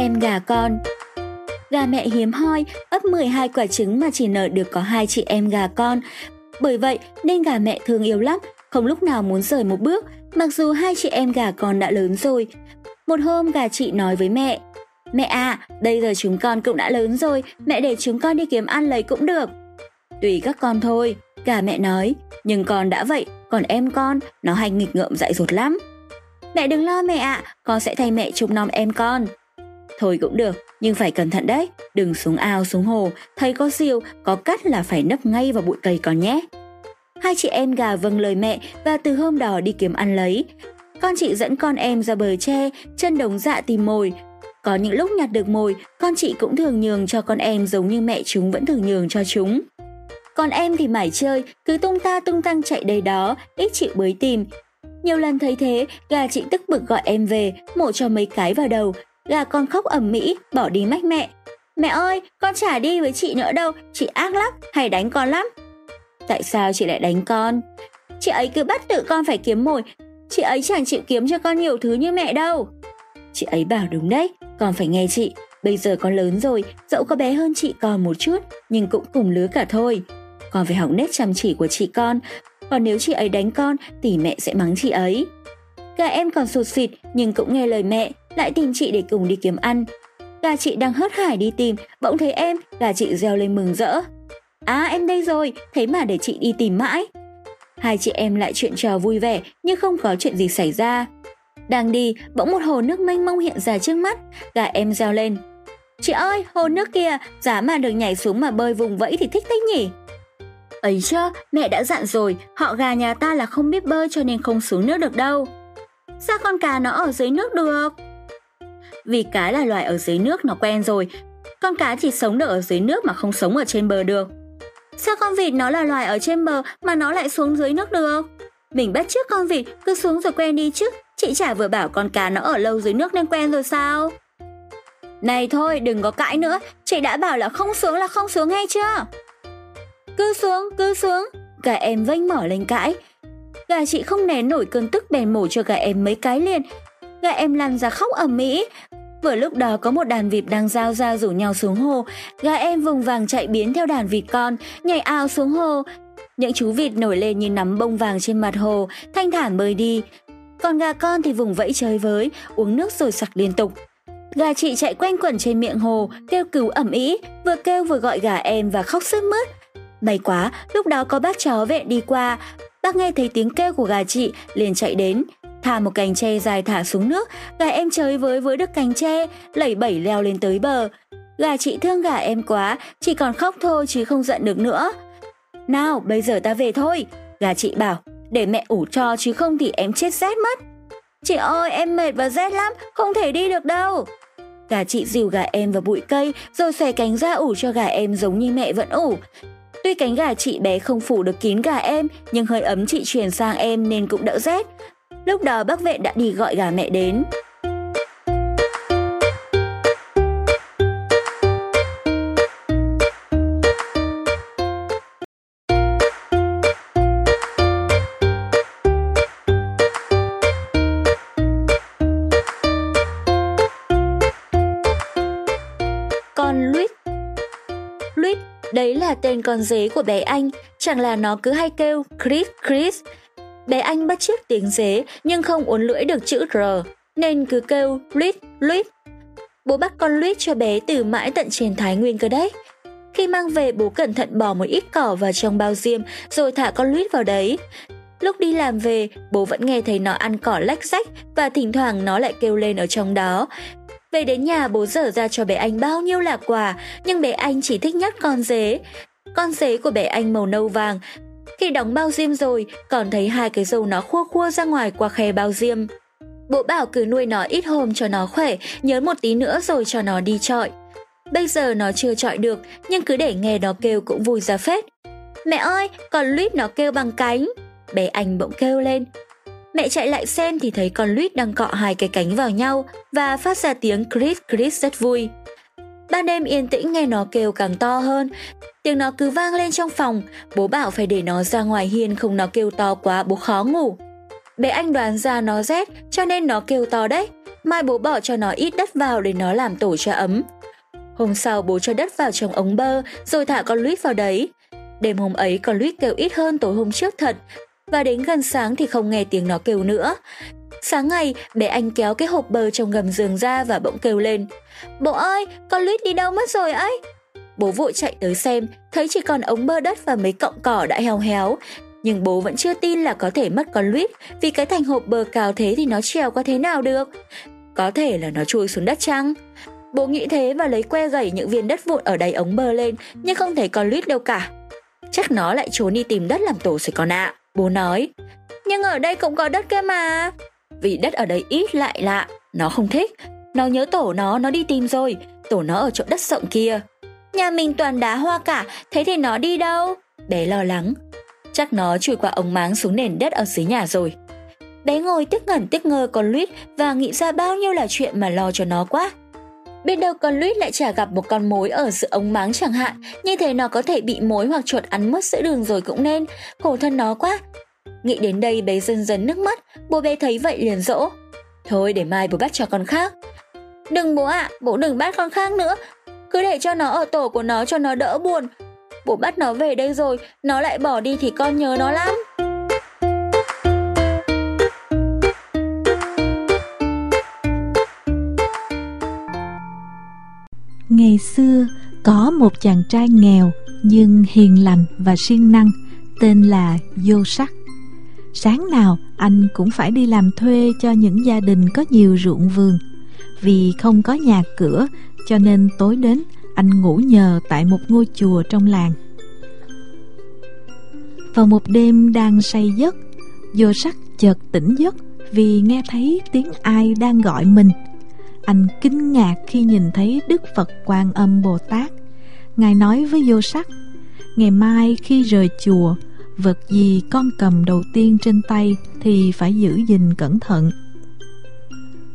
em gà con. Gà mẹ hiếm hoi, ấp 12 quả trứng mà chỉ nở được có hai chị em gà con. Bởi vậy nên gà mẹ thương yêu lắm, không lúc nào muốn rời một bước, mặc dù hai chị em gà con đã lớn rồi. Một hôm gà chị nói với mẹ, Mẹ à, bây giờ chúng con cũng đã lớn rồi, mẹ để chúng con đi kiếm ăn lấy cũng được. Tùy các con thôi, gà mẹ nói, nhưng con đã vậy, còn em con, nó hay nghịch ngợm dại dột lắm. Mẹ đừng lo mẹ ạ, à, con sẽ thay mẹ trông nom em con. Thôi cũng được, nhưng phải cẩn thận đấy, đừng xuống ao xuống hồ, thấy có diều, có cắt là phải nấp ngay vào bụi cây con nhé. Hai chị em gà vâng lời mẹ và từ hôm đó đi kiếm ăn lấy. Con chị dẫn con em ra bờ tre, chân đống dạ tìm mồi. Có những lúc nhặt được mồi, con chị cũng thường nhường cho con em giống như mẹ chúng vẫn thường nhường cho chúng. Còn em thì mải chơi, cứ tung ta tung tăng chạy đây đó, ít chịu bới tìm. Nhiều lần thấy thế, gà chị tức bực gọi em về, mổ cho mấy cái vào đầu. Gà con khóc ẩm mỹ, bỏ đi mách mẹ. Mẹ ơi, con chả đi với chị nữa đâu, chị ác lắm, hay đánh con lắm. Tại sao chị lại đánh con? Chị ấy cứ bắt tự con phải kiếm mồi, chị ấy chẳng chịu kiếm cho con nhiều thứ như mẹ đâu. Chị ấy bảo đúng đấy, con phải nghe chị. Bây giờ con lớn rồi, dẫu có bé hơn chị còn một chút, nhưng cũng cùng lứa cả thôi. Con phải học nét chăm chỉ của chị con, còn nếu chị ấy đánh con thì mẹ sẽ mắng chị ấy. Gà em còn sụt xịt nhưng cũng nghe lời mẹ, lại tìm chị để cùng đi kiếm ăn. Gà chị đang hớt hải đi tìm, bỗng thấy em, gà chị reo lên mừng rỡ. À em đây rồi, thế mà để chị đi tìm mãi. Hai chị em lại chuyện trò vui vẻ nhưng không có chuyện gì xảy ra. Đang đi, bỗng một hồ nước mênh mông hiện ra trước mắt, gà em reo lên. Chị ơi, hồ nước kia, giá mà được nhảy xuống mà bơi vùng vẫy thì thích thích nhỉ? Ấy chưa, mẹ đã dặn rồi, họ gà nhà ta là không biết bơi cho nên không xuống nước được đâu. Sao con cá nó ở dưới nước được? Vì cá là loài ở dưới nước nó quen rồi, con cá chỉ sống được ở dưới nước mà không sống ở trên bờ được. Sao con vịt nó là loài ở trên bờ mà nó lại xuống dưới nước được? Mình bắt trước con vịt cứ xuống rồi quen đi chứ, chị chả vừa bảo con cá nó ở lâu dưới nước nên quen rồi sao? Này thôi, đừng có cãi nữa, chị đã bảo là không xuống là không xuống hay chưa? Cứ xuống, cứ xuống, cả em vênh mở lên cãi. Gà chị không nén nổi cơn tức bèn mổ cho gà em mấy cái liền. Gà em lăn ra khóc ầm ĩ. Vừa lúc đó có một đàn vịt đang giao ra rủ nhau xuống hồ, gà em vùng vàng chạy biến theo đàn vịt con, nhảy ao xuống hồ. Những chú vịt nổi lên như nắm bông vàng trên mặt hồ, thanh thản bơi đi. Còn gà con thì vùng vẫy chơi với, uống nước rồi sặc liên tục. Gà chị chạy quanh quẩn trên miệng hồ, kêu cứu ẩm ý, vừa kêu vừa gọi gà em và khóc sướt mướt. May quá, lúc đó có bác chó vệ đi qua, bác nghe thấy tiếng kêu của gà chị, liền chạy đến, thả một cành tre dài thả xuống nước, gà em chơi với với đứt cành tre, lẩy bẩy leo lên tới bờ. Gà chị thương gà em quá, chỉ còn khóc thôi chứ không giận được nữa. Nào, bây giờ ta về thôi, gà chị bảo, để mẹ ủ cho chứ không thì em chết rét mất. Chị ơi, em mệt và rét lắm, không thể đi được đâu. Gà chị dìu gà em vào bụi cây rồi xòe cánh ra ủ cho gà em giống như mẹ vẫn ủ. Tuy cánh gà chị bé không phủ được kín gà em, nhưng hơi ấm chị truyền sang em nên cũng đỡ rét. Lúc đó bác vệ đã đi gọi gà mẹ đến. Đấy là tên con dế của bé anh, chẳng là nó cứ hay kêu Chris Chris. Bé anh bắt chước tiếng dế nhưng không uốn lưỡi được chữ R, nên cứ kêu Luít Luít. Bố bắt con Luít cho bé từ mãi tận trên Thái Nguyên cơ đấy. Khi mang về bố cẩn thận bỏ một ít cỏ vào trong bao diêm rồi thả con Luít vào đấy. Lúc đi làm về, bố vẫn nghe thấy nó ăn cỏ lách sách và thỉnh thoảng nó lại kêu lên ở trong đó. Về đến nhà bố dở ra cho bé anh bao nhiêu là quà, nhưng bé anh chỉ thích nhất con dế. Con dế của bé anh màu nâu vàng. Khi đóng bao diêm rồi, còn thấy hai cái dâu nó khua khua ra ngoài qua khe bao diêm. Bố bảo cứ nuôi nó ít hôm cho nó khỏe, nhớ một tí nữa rồi cho nó đi trọi. Bây giờ nó chưa trọi được, nhưng cứ để nghe nó kêu cũng vui ra phết. Mẹ ơi, còn lít nó kêu bằng cánh. Bé anh bỗng kêu lên, Mẹ chạy lại xem thì thấy con Luis đang cọ hai cái cánh vào nhau và phát ra tiếng Chris Chris rất vui. Ban đêm yên tĩnh nghe nó kêu càng to hơn, tiếng nó cứ vang lên trong phòng, bố bảo phải để nó ra ngoài hiên không nó kêu to quá bố khó ngủ. Bé anh đoán ra nó rét cho nên nó kêu to đấy. mai bố bỏ cho nó ít đất vào để nó làm tổ cho ấm. Hôm sau bố cho đất vào trong ống bơ, rồi thả con lít vào đấy. Đêm hôm ấy con lít kêu ít hơn tối hôm trước thật, và đến gần sáng thì không nghe tiếng nó kêu nữa. Sáng ngày, bé anh kéo cái hộp bơ trong gầm giường ra và bỗng kêu lên. Bố ơi, con lít đi đâu mất rồi ấy? Bố vội chạy tới xem, thấy chỉ còn ống bơ đất và mấy cọng cỏ đã heo héo. Nhưng bố vẫn chưa tin là có thể mất con Luít vì cái thành hộp bờ cao thế thì nó trèo qua thế nào được. Có thể là nó chui xuống đất chăng? Bố nghĩ thế và lấy que gẩy những viên đất vụn ở đáy ống bơ lên nhưng không thấy con Luít đâu cả. Chắc nó lại trốn đi tìm đất làm tổ rồi con ạ. À. Bố nói. Nhưng ở đây cũng có đất cơ mà. Vì đất ở đây ít lại lạ, nó không thích. Nó nhớ tổ nó, nó đi tìm rồi. Tổ nó ở chỗ đất rộng kia. Nhà mình toàn đá hoa cả, thế thì nó đi đâu? Bé lo lắng. Chắc nó chui qua ống máng xuống nền đất ở dưới nhà rồi. Bé ngồi tiếc ngẩn tiếc ngơ con Luis và nghĩ ra bao nhiêu là chuyện mà lo cho nó quá. Biết đâu con Luis lại chả gặp một con mối ở giữa ống máng chẳng hạn, như thế nó có thể bị mối hoặc chuột ăn mất giữa đường rồi cũng nên, khổ thân nó quá. Nghĩ đến đây bé dần dần nước mắt, bố bé thấy vậy liền dỗ. Thôi để mai bố bắt cho con khác. Đừng bố ạ, à, bố đừng bắt con khác nữa, cứ để cho nó ở tổ của nó cho nó đỡ buồn. Bố bắt nó về đây rồi, nó lại bỏ đi thì con nhớ nó lắm. Ngày xưa có một chàng trai nghèo nhưng hiền lành và siêng năng tên là Vô Sắc. Sáng nào anh cũng phải đi làm thuê cho những gia đình có nhiều ruộng vườn. Vì không có nhà cửa cho nên tối đến anh ngủ nhờ tại một ngôi chùa trong làng. Vào một đêm đang say giấc, Vô Sắc chợt tỉnh giấc vì nghe thấy tiếng ai đang gọi mình – anh kinh ngạc khi nhìn thấy Đức Phật Quan Âm Bồ Tát. Ngài nói với vô sắc, ngày mai khi rời chùa, vật gì con cầm đầu tiên trên tay thì phải giữ gìn cẩn thận.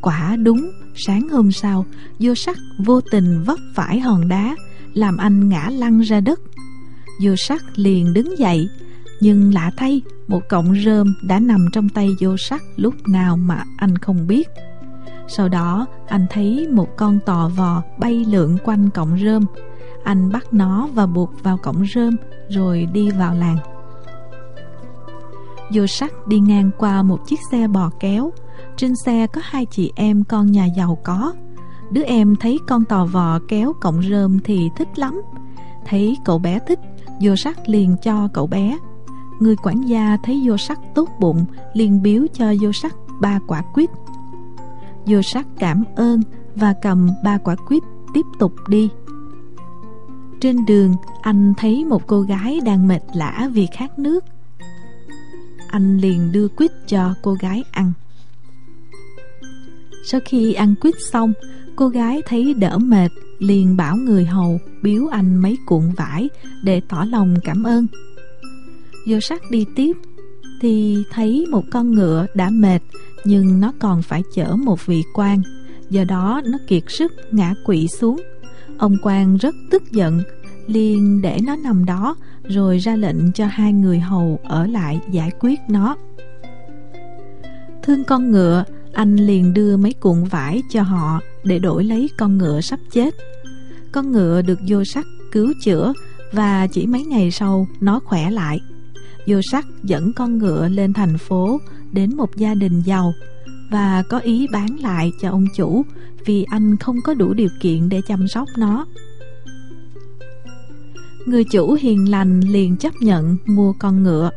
Quả đúng, sáng hôm sau, vô sắc vô tình vấp phải hòn đá, làm anh ngã lăn ra đất. Vô sắc liền đứng dậy, nhưng lạ thay, một cọng rơm đã nằm trong tay vô sắc lúc nào mà anh không biết. Sau đó anh thấy một con tò vò bay lượn quanh cọng rơm Anh bắt nó và buộc vào cọng rơm rồi đi vào làng Vô sắc đi ngang qua một chiếc xe bò kéo trên xe có hai chị em con nhà giàu có Đứa em thấy con tò vò kéo cọng rơm thì thích lắm Thấy cậu bé thích Vô sắc liền cho cậu bé Người quản gia thấy vô sắc tốt bụng liền biếu cho vô sắc ba quả quýt Vô sắc cảm ơn và cầm ba quả quýt tiếp tục đi. Trên đường, anh thấy một cô gái đang mệt lã vì khát nước. Anh liền đưa quýt cho cô gái ăn. Sau khi ăn quýt xong, cô gái thấy đỡ mệt, liền bảo người hầu biếu anh mấy cuộn vải để tỏ lòng cảm ơn. Vô sắc đi tiếp, thì thấy một con ngựa đã mệt nhưng nó còn phải chở một vị quan. Do đó nó kiệt sức ngã quỵ xuống. Ông quan rất tức giận liền để nó nằm đó rồi ra lệnh cho hai người hầu ở lại giải quyết nó. Thương con ngựa anh liền đưa mấy cuộn vải cho họ để đổi lấy con ngựa sắp chết con ngựa được vô sắc cứu chữa và chỉ mấy ngày sau nó khỏe lại vô sắc dẫn con ngựa lên thành phố đến một gia đình giàu và có ý bán lại cho ông chủ vì anh không có đủ điều kiện để chăm sóc nó. Người chủ hiền lành liền chấp nhận mua con ngựa.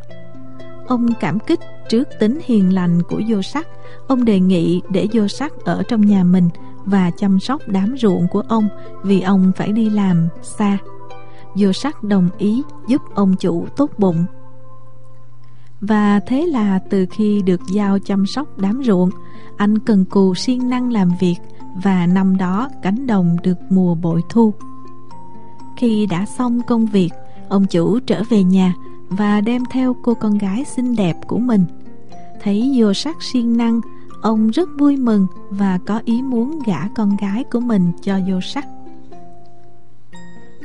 Ông cảm kích trước tính hiền lành của vô sắc, ông đề nghị để vô sắc ở trong nhà mình và chăm sóc đám ruộng của ông vì ông phải đi làm xa. Vô sắc đồng ý giúp ông chủ tốt bụng và thế là từ khi được giao chăm sóc đám ruộng, anh cần cù siêng năng làm việc và năm đó cánh đồng được mùa bội thu. Khi đã xong công việc, ông chủ trở về nhà và đem theo cô con gái xinh đẹp của mình. Thấy vô sắc siêng năng, ông rất vui mừng và có ý muốn gả con gái của mình cho vô sắc.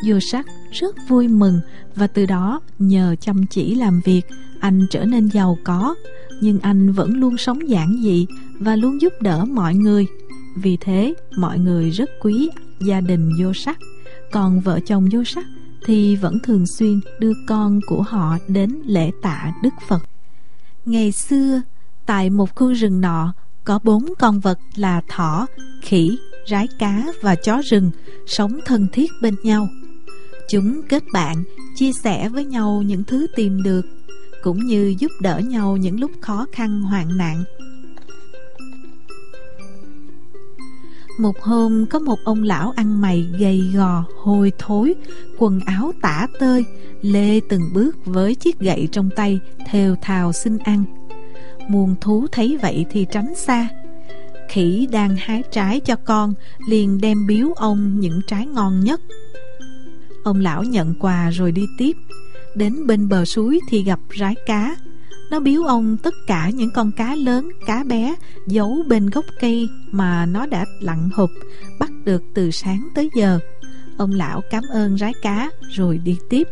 Vô sắc rất vui mừng và từ đó nhờ chăm chỉ làm việc anh trở nên giàu có. Nhưng anh vẫn luôn sống giản dị và luôn giúp đỡ mọi người. Vì thế mọi người rất quý gia đình vô sắc. Còn vợ chồng vô sắc thì vẫn thường xuyên đưa con của họ đến lễ tạ Đức Phật. Ngày xưa tại một khu rừng nọ có bốn con vật là thỏ, khỉ, rái cá và chó rừng sống thân thiết bên nhau. Chúng kết bạn, chia sẻ với nhau những thứ tìm được, cũng như giúp đỡ nhau những lúc khó khăn hoạn nạn. Một hôm có một ông lão ăn mày gầy gò, hôi thối, quần áo tả tơi, lê từng bước với chiếc gậy trong tay, thều thào xin ăn. Muôn thú thấy vậy thì tránh xa. Khỉ đang hái trái cho con Liền đem biếu ông những trái ngon nhất. Ông lão nhận quà rồi đi tiếp. Đến bên bờ suối thì gặp rái cá. Nó biếu ông tất cả những con cá lớn, cá bé Giấu bên gốc cây mà nó đã lặn hụp Bắt được từ sáng tới giờ. Ông lão cảm ơn rái cá rồi đi tiếp.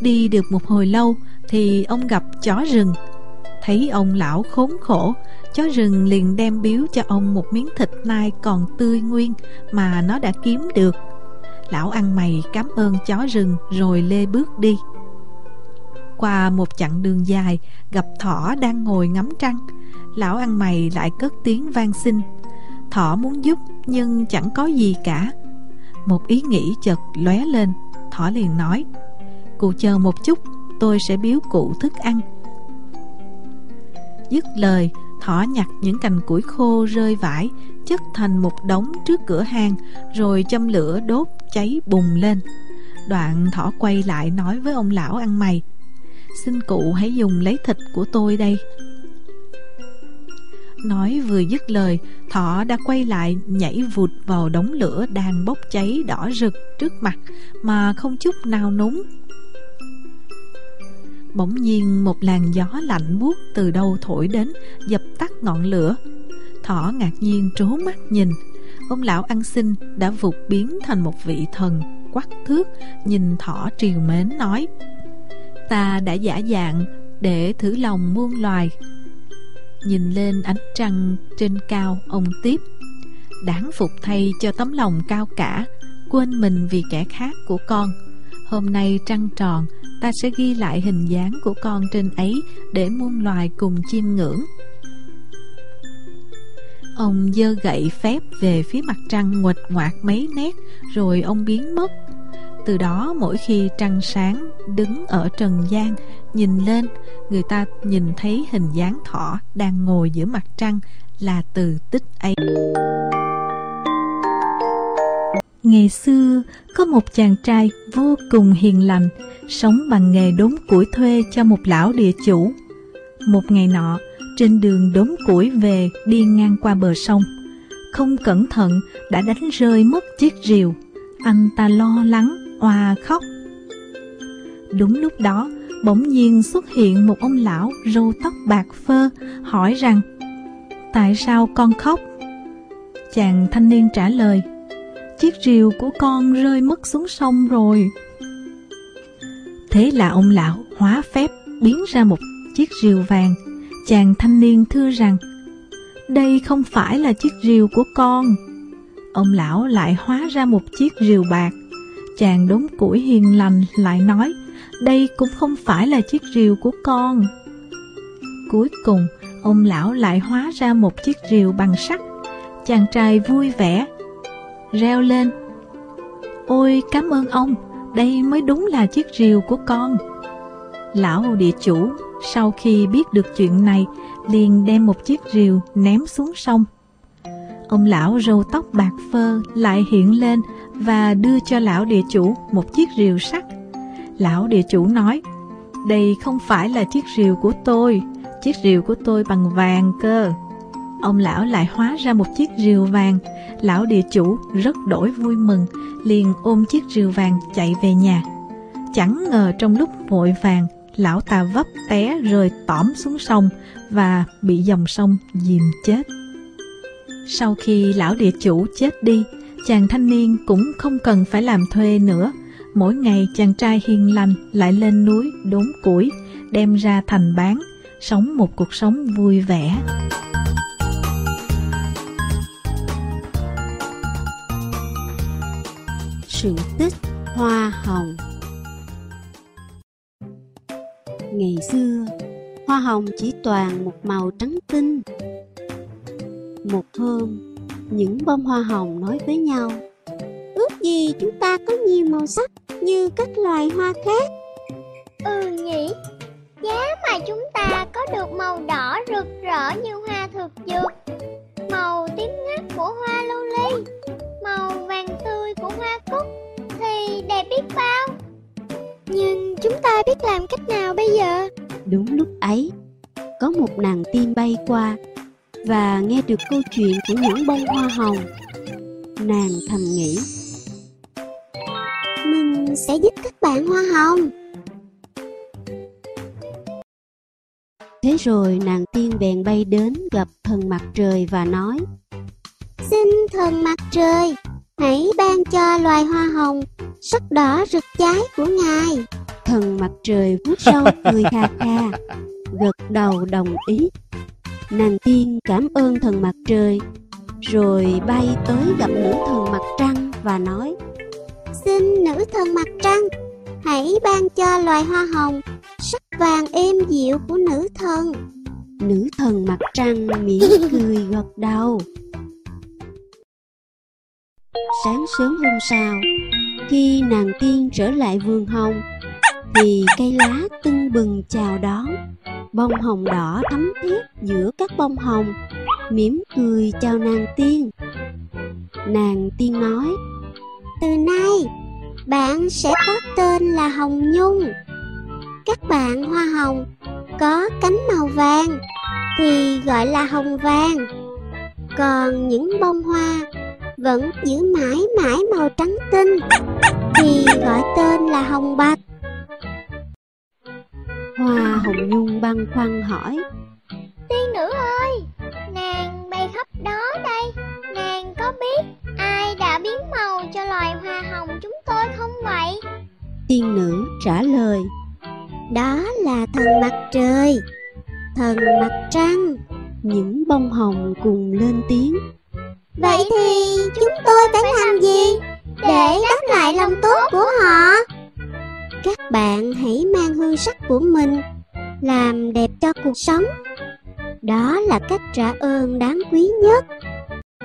Đi được một hồi lâu thì ông gặp chó rừng. Thấy ông lão khốn khổ Chó rừng liền đem biếu cho ông một miếng thịt nai còn tươi nguyên Mà nó đã kiếm được. Lão ăn mày cảm ơn chó rừng rồi lê bước đi. Qua một chặng đường dài, Gặp thỏ đang ngồi ngắm trăng. Lão ăn mày lại cất tiếng van xin. Thỏ muốn giúp, nhưng chẳng có gì cả. Một ý nghĩ chợt lóe lên. Thỏ liền nói, Cụ chờ một chút, tôi sẽ biếu cụ thức ăn. Dứt lời, Thỏ nhặt những cành củi khô rơi vãi, Chất thành một đống trước cửa hang Rồi châm lửa đốt cháy bùng lên. Đoạn thỏ quay lại nói với ông lão ăn mày Xin cụ hãy dùng lấy thịt của tôi đây. Nói vừa dứt lời, Thỏ đã quay lại nhảy vụt vào đống lửa đang bốc cháy đỏ rực trước mặt Mà không chút nào núng. Bỗng nhiên một làn gió lạnh buốt từ đâu thổi đến, Dập tắt ngọn lửa. Thỏ ngạc nhiên trố mắt nhìn. Ông lão ăn xin đã vụt biến thành một vị thần quắc thước, Nhìn thỏ triều mến nói Ta đã giả dạng để thử lòng muôn loài Nhìn lên ánh trăng trên cao ông tiếp, Đáng phục thay cho tấm lòng cao cả, Quên mình vì kẻ khác của con Hôm nay trăng tròn, ta sẽ ghi lại hình dáng của con trên ấy để muôn loài cùng chiêm ngưỡng. Ông dơ gậy phép về phía mặt trăng nguệch ngoạc mấy nét rồi ông biến mất. Từ đó mỗi khi trăng sáng đứng ở trần gian nhìn lên người ta nhìn thấy hình dáng thỏ đang ngồi giữa mặt trăng là từ tích ấy. Ngày xưa, có một chàng trai vô cùng hiền lành, sống bằng nghề đốn củi thuê cho một lão địa chủ. Một ngày nọ, trên đường đốn củi về đi ngang qua bờ sông, không cẩn thận đã đánh rơi mất chiếc rìu. Anh ta lo lắng, oà khóc. Đúng lúc đó, bỗng nhiên xuất hiện một ông lão râu tóc bạc phơ, hỏi rằng Tại sao con khóc? Chàng thanh niên trả lời chiếc rìu của con rơi mất xuống sông rồi. Thế là ông lão hóa phép biến ra một chiếc rìu vàng. Chàng thanh niên thưa rằng, đây không phải là chiếc rìu của con. Ông lão lại hóa ra một chiếc rìu bạc. Chàng đốn củi hiền lành lại nói, đây cũng không phải là chiếc rìu của con. Cuối cùng, ông lão lại hóa ra một chiếc rìu bằng sắt. Chàng trai vui vẻ reo lên Ôi cảm ơn ông Đây mới đúng là chiếc rìu của con Lão địa chủ Sau khi biết được chuyện này Liền đem một chiếc rìu ném xuống sông Ông lão râu tóc bạc phơ lại hiện lên và đưa cho lão địa chủ một chiếc rìu sắt. Lão địa chủ nói, Đây không phải là chiếc rìu của tôi, Chiếc rìu của tôi bằng vàng cơ. Ông lão lại hóa ra một chiếc rìu vàng. Lão địa chủ rất đổi vui mừng, Liền ôm chiếc rìu vàng chạy về nhà. Chẳng ngờ trong lúc vội vàng, Lão ta vấp té rơi tõm xuống sông Và bị dòng sông dìm chết. Sau khi lão địa chủ chết đi chàng thanh niên cũng không cần phải làm thuê nữa. Mỗi ngày chàng trai hiền lành lại lên núi đốn củi, đem ra thành bán, sống một cuộc sống vui vẻ. Sự tích Hoa Hồng Ngày xưa, hoa hồng chỉ toàn một màu trắng tinh. Một hôm, những bông hoa hồng nói với nhau Ước gì chúng ta có nhiều màu sắc như các loài hoa khác. Ừ nhỉ, giá mà chúng ta có được màu đỏ rực rỡ như hoa thực dược Màu tím ngắt của hoa lưu ly Màu vàng tươi của hoa cúc Thì đẹp biết bao. Nhưng chúng ta biết làm cách nào bây giờ? Đúng lúc ấy, có một nàng tiên bay qua và nghe được câu chuyện của những bông hoa hồng. Nàng thầm nghĩ, Mình sẽ giúp các bạn hoa hồng thế rồi nàng tiên bèn bay đến gặp thần mặt trời và nói, Xin thần mặt trời Hãy ban cho loài hoa hồng Sắc đỏ rực cháy của ngài thần mặt trời vuốt râu cười kha kha, gật đầu đồng ý. Nàng tiên cảm ơn thần mặt trời, rồi bay tới gặp nữ thần mặt trăng và nói, Xin nữ thần mặt trăng Hãy ban cho loài hoa hồng Sắc vàng êm dịu của nữ thần nữ thần mặt trăng mỉm cười gật đầu. Sáng sớm hôm sau, khi nàng tiên trở lại vườn hồng, thì cây lá tưng bừng chào đón. Bông hồng đỏ thắm thiết giữa các bông hồng, mỉm cười chào nàng tiên. Nàng tiên nói, Từ nay Bạn sẽ có tên là Hồng Nhung Các bạn hoa hồng Có cánh màu vàng Thì gọi là hồng vàng Còn những bông hoa Vẫn giữ mãi mãi màu trắng tinh Thì gọi tên là hồng bạch Hoa hồng nhung băn khoăn hỏi, Tiên nữ ơi, nàng bay khắp đó đây Nàng có biết ai đã biến màu cho loài hoa hồng chúng tôi không vậy? tiên nữ trả lời, Đó là thần mặt trời Thần mặt trăng những bông hồng cùng lên tiếng. Vậy thì chúng tôi phải làm gì để đáp lại lòng tốt của họ? Các bạn hãy mang hương sắc của mình làm đẹp cho cuộc sống. Đó là cách trả ơn đáng quý nhất.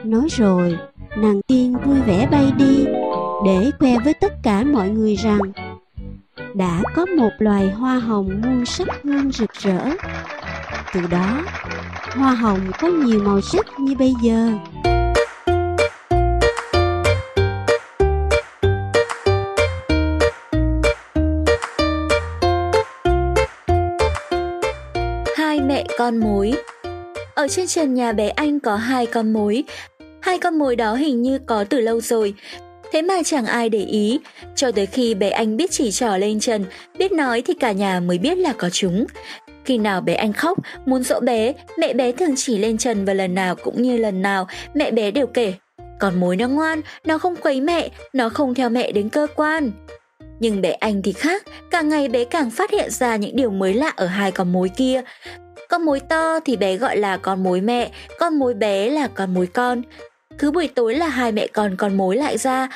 Nói rồi, nàng tiên vui vẻ bay đi để khoe với tất cả mọi người rằng đã có một loài hoa hồng muôn sắc hương rực rỡ. Từ đó, hoa hồng có nhiều màu sắc như bây giờ. Con mối Ở trên trần nhà bé Anh có hai con mối. Hai con mối đó hình như có từ lâu rồi. Thế mà chẳng ai để ý, cho tới khi bé Anh biết chỉ trỏ lên trần, biết nói thì cả nhà mới biết là có chúng. Khi nào bé Anh khóc, muốn dỗ bé, mẹ bé thường chỉ lên trần và lần nào cũng như lần nào, mẹ bé đều kể. Con mối nó ngoan, nó không quấy mẹ, nó không theo mẹ đến cơ quan. Nhưng bé Anh thì khác, càng ngày bé càng phát hiện ra những điều mới lạ ở hai con mối kia. Con mối to thì bé gọi là con mối mẹ, con mối bé là con mối con. Cứ buổi tối là hai mẹ con con mối lại ra,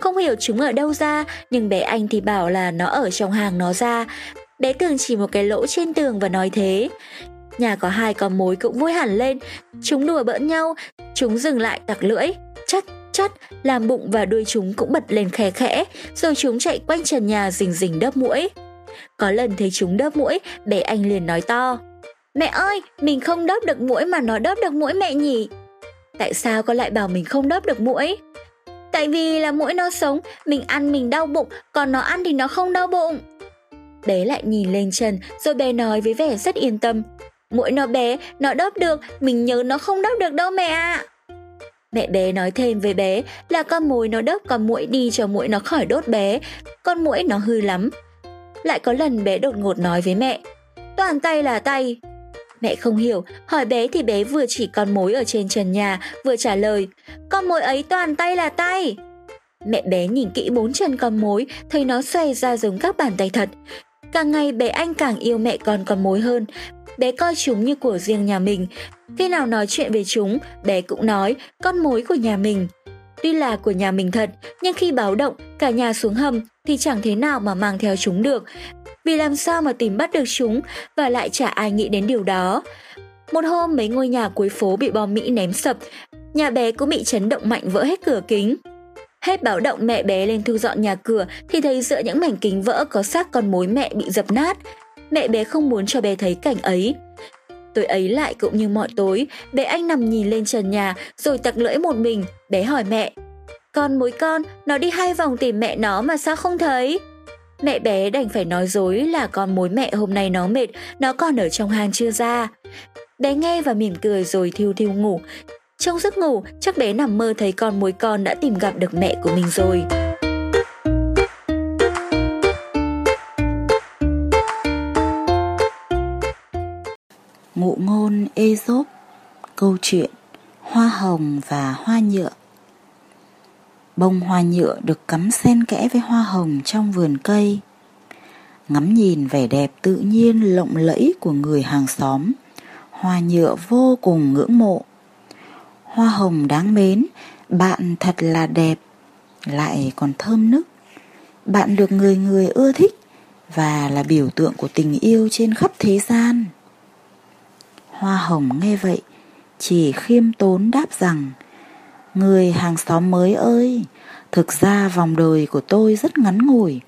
không hiểu chúng ở đâu ra, nhưng bé Anh thì bảo là nó ở trong hàng nó ra. Bé tưởng chỉ một cái lỗ trên tường và nói thế. Nhà có hai con mối cũng vui hẳn lên, chúng đùa bỡn nhau, chúng dừng lại tặc lưỡi, chắc chắt, làm bụng và đuôi chúng cũng bật lên khẽ khẽ, rồi chúng chạy quanh trần nhà rình rình đớp mũi. Có lần thấy chúng đớp mũi, bé Anh liền nói to. Mẹ ơi, mình không đớp được mũi mà nó đớp được mũi mẹ nhỉ? Tại sao con lại bảo mình không đớp được mũi? Tại vì là mũi nó sống, mình ăn mình đau bụng, còn nó ăn thì nó không đau bụng. Bé lại nhìn lên Trần, rồi bé nói với vẻ rất yên tâm. Mũi nó bé, nó đớp được, mình nhớ nó không đớp được đâu mẹ ạ. Mẹ bé nói thêm với bé là con mồi nó đớp con mũi đi cho mũi nó khỏi đốt bé, con mũi nó hư lắm. Lại có lần bé đột ngột nói với mẹ, toàn tay là tay. Mẹ không hiểu, hỏi bé thì bé vừa chỉ con mối ở trên trần nhà, vừa trả lời, con mối ấy toàn tay là tay. Mẹ bé nhìn kỹ bốn chân con mối, thấy nó xoay ra giống các bàn tay thật. Càng ngày bé anh càng yêu mẹ con con mối hơn, bé coi chúng như của riêng nhà mình. Khi nào nói chuyện về chúng, bé cũng nói con mối của nhà mình. tuy là của nhà mình thật, nhưng khi báo động cả nhà xuống hầm thì chẳng thế nào mà mang theo chúng được. Vì làm sao mà tìm bắt được chúng và lại chả ai nghĩ đến điều đó. Một hôm mấy ngôi nhà cuối phố bị bom Mỹ ném sập, nhà bé cũng bị chấn động mạnh vỡ hết cửa kính. Hết báo động mẹ bé lên thu dọn nhà cửa thì thấy giữa những mảnh kính vỡ có xác con mối mẹ bị dập nát. Mẹ bé không muốn cho bé thấy cảnh ấy. Tối ấy lại cũng như mọi tối, bé anh nằm nhìn lên trần nhà rồi tặc lưỡi một mình, bé hỏi mẹ. Con mối con, nó đi hai vòng tìm mẹ nó mà sao không thấy? Mẹ bé đành phải nói dối là con mối mẹ hôm nay nó mệt, nó còn ở trong hang chưa ra. Bé nghe và mỉm cười rồi thiêu thiêu ngủ. Trong giấc ngủ, chắc bé nằm mơ thấy con mối con đã tìm gặp được mẹ của mình rồi. Ngụ ngôn Aesop Câu chuyện Hoa hồng và hoa nhựa Bông hoa nhựa được cắm xen kẽ với hoa hồng trong vườn cây. Ngắm nhìn vẻ đẹp tự nhiên lộng lẫy của người hàng xóm, Hoa nhựa vô cùng ngưỡng mộ. Hoa hồng đáng mến, Bạn thật là đẹp, Lại còn thơm nức. Bạn được người người ưa thích Và là biểu tượng của tình yêu trên khắp thế gian. Hoa hồng nghe vậy, Chỉ khiêm tốn đáp rằng Người hàng xóm mới ơi, Thực ra vòng đời của tôi rất ngắn ngủi.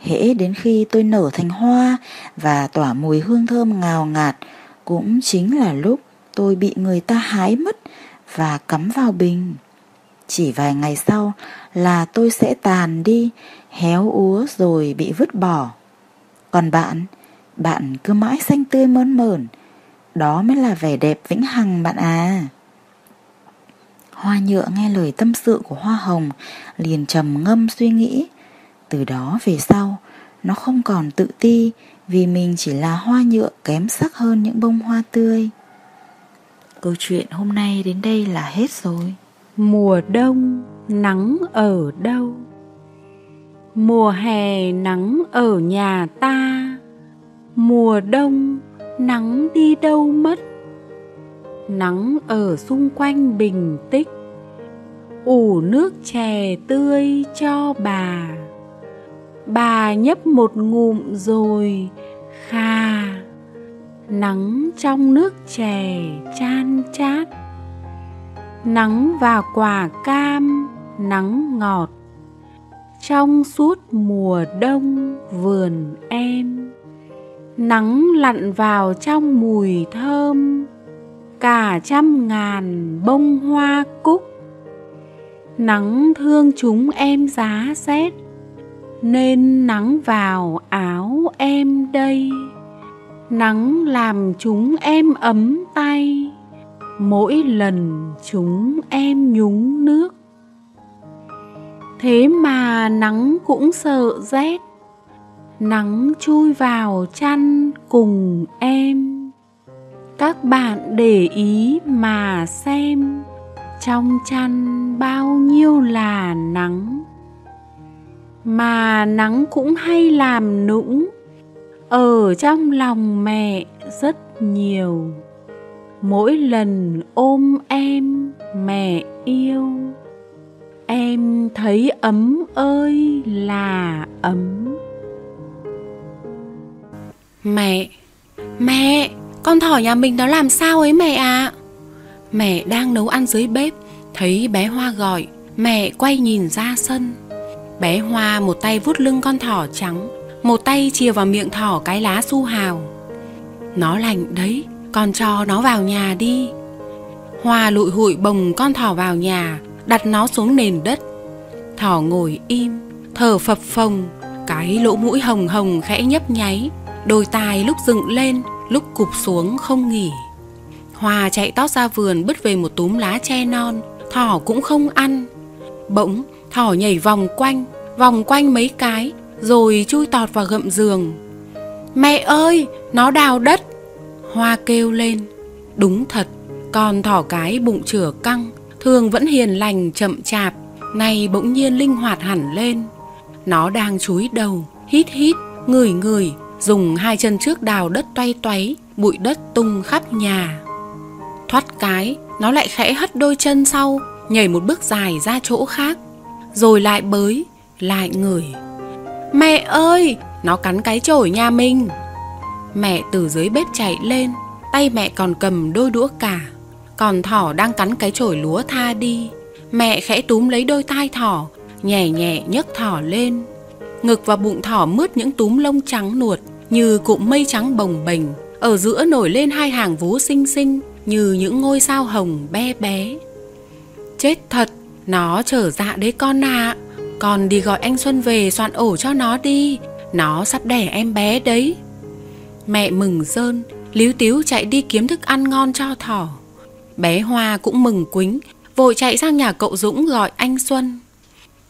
Hễ đến khi tôi nở thành hoa Và tỏa mùi hương thơm ngào ngạt, Cũng chính là lúc tôi bị người ta hái mất Và cắm vào bình. Chỉ vài ngày sau là tôi sẽ tàn đi, Héo úa rồi bị vứt bỏ. Còn bạn Bạn cứ mãi xanh tươi mơn mởn. Đó mới là vẻ đẹp vĩnh hằng bạn à. Hoa nhựa nghe lời tâm sự của hoa hồng, Liền trầm ngâm suy nghĩ. Từ đó về sau, Nó không còn tự ti Vì mình chỉ là hoa nhựa kém sắc hơn những bông hoa tươi. Câu chuyện hôm nay đến đây là hết rồi. Mùa đông nắng ở đâu? Mùa hè nắng ở nhà ta? Mùa đông nắng đi đâu mất? Nắng ở xung quanh bình tích ủ nước chè tươi cho bà. Bà nhấp một ngụm rồi kha. Nắng trong nước chè chan chát. Nắng và quả cam, nắng ngọt. Trong suốt mùa đông vườn em, nắng lặn vào trong mùi thơm cả trăm ngàn bông hoa cúc. Nắng thương chúng em giá rét, nên nắng vào áo em đây. Nắng làm chúng em ấm tay, mỗi lần chúng em nhúng nước. Thế mà nắng cũng sợ rét, nắng chui vào chăn cùng em các bạn để ý mà xem trong chăn bao nhiêu là nắng. Mà nắng cũng hay làm nũng. Ở trong lòng mẹ rất nhiều. Mỗi lần ôm em mẹ yêu. Em thấy ấm ơi là ấm. Mẹ, mẹ, con thỏ nhà mình nó làm sao ấy mẹ ạ? À? Mẹ đang nấu ăn dưới bếp, thấy bé Hoa gọi, mẹ quay nhìn ra sân. Bé Hoa một tay vuốt lưng con thỏ trắng, một tay chìa vào miệng thỏ cái lá su hào. Nó lạnh đấy, con cho nó vào nhà đi. Hoa lụi hụi bồng con thỏ vào nhà, đặt nó xuống nền đất. Thỏ ngồi im, thở phập phồng, cái lỗ mũi hồng hồng khẽ nhấp nháy, Đôi tai lúc dựng lên Lúc cụp xuống không nghỉ. Hòa chạy tót ra vườn bứt về một túm lá che non. Thỏ cũng không ăn. Bỗng thỏ nhảy vòng quanh Vòng quanh mấy cái Rồi chui tọt vào gậm giường. Mẹ ơi nó đào đất! Hoa kêu lên. Đúng thật Con thỏ cái bụng chửa căng Thường vẫn hiền lành chậm chạp Nay bỗng nhiên linh hoạt hẳn lên. Nó đang chúi đầu Hít hít, ngửi ngửi dùng hai chân trước đào đất toay toáy, bụi đất tung khắp nhà. Thoát cái, nó lại khẽ hất đôi chân sau, nhảy một bước dài ra chỗ khác, rồi lại bới, lại ngửi. Mẹ ơi, nó cắn cái chổi nhà mình. Mẹ từ dưới bếp chạy lên, tay mẹ còn cầm đôi đũa cả. Còn thỏ đang cắn cái chổi lúa tha đi. Mẹ khẽ túm lấy đôi tai thỏ, nhẹ nhẹ nhấc thỏ lên. Ngực và bụng thỏ mướt những túm lông trắng nuột như cụm mây trắng bồng bềnh. Ở giữa nổi lên hai hàng vú xinh xinh như những ngôi sao hồng bé bé. Chết thật, nó trở dạ đấy con ạ. À. Con đi gọi anh Xuân về soạn ổ cho nó đi. Nó sắp đẻ em bé đấy. Mẹ mừng rơn, líu tíu chạy đi kiếm thức ăn ngon cho thỏ. Bé Hoa cũng mừng quính, vội chạy sang nhà cậu Dũng gọi anh Xuân.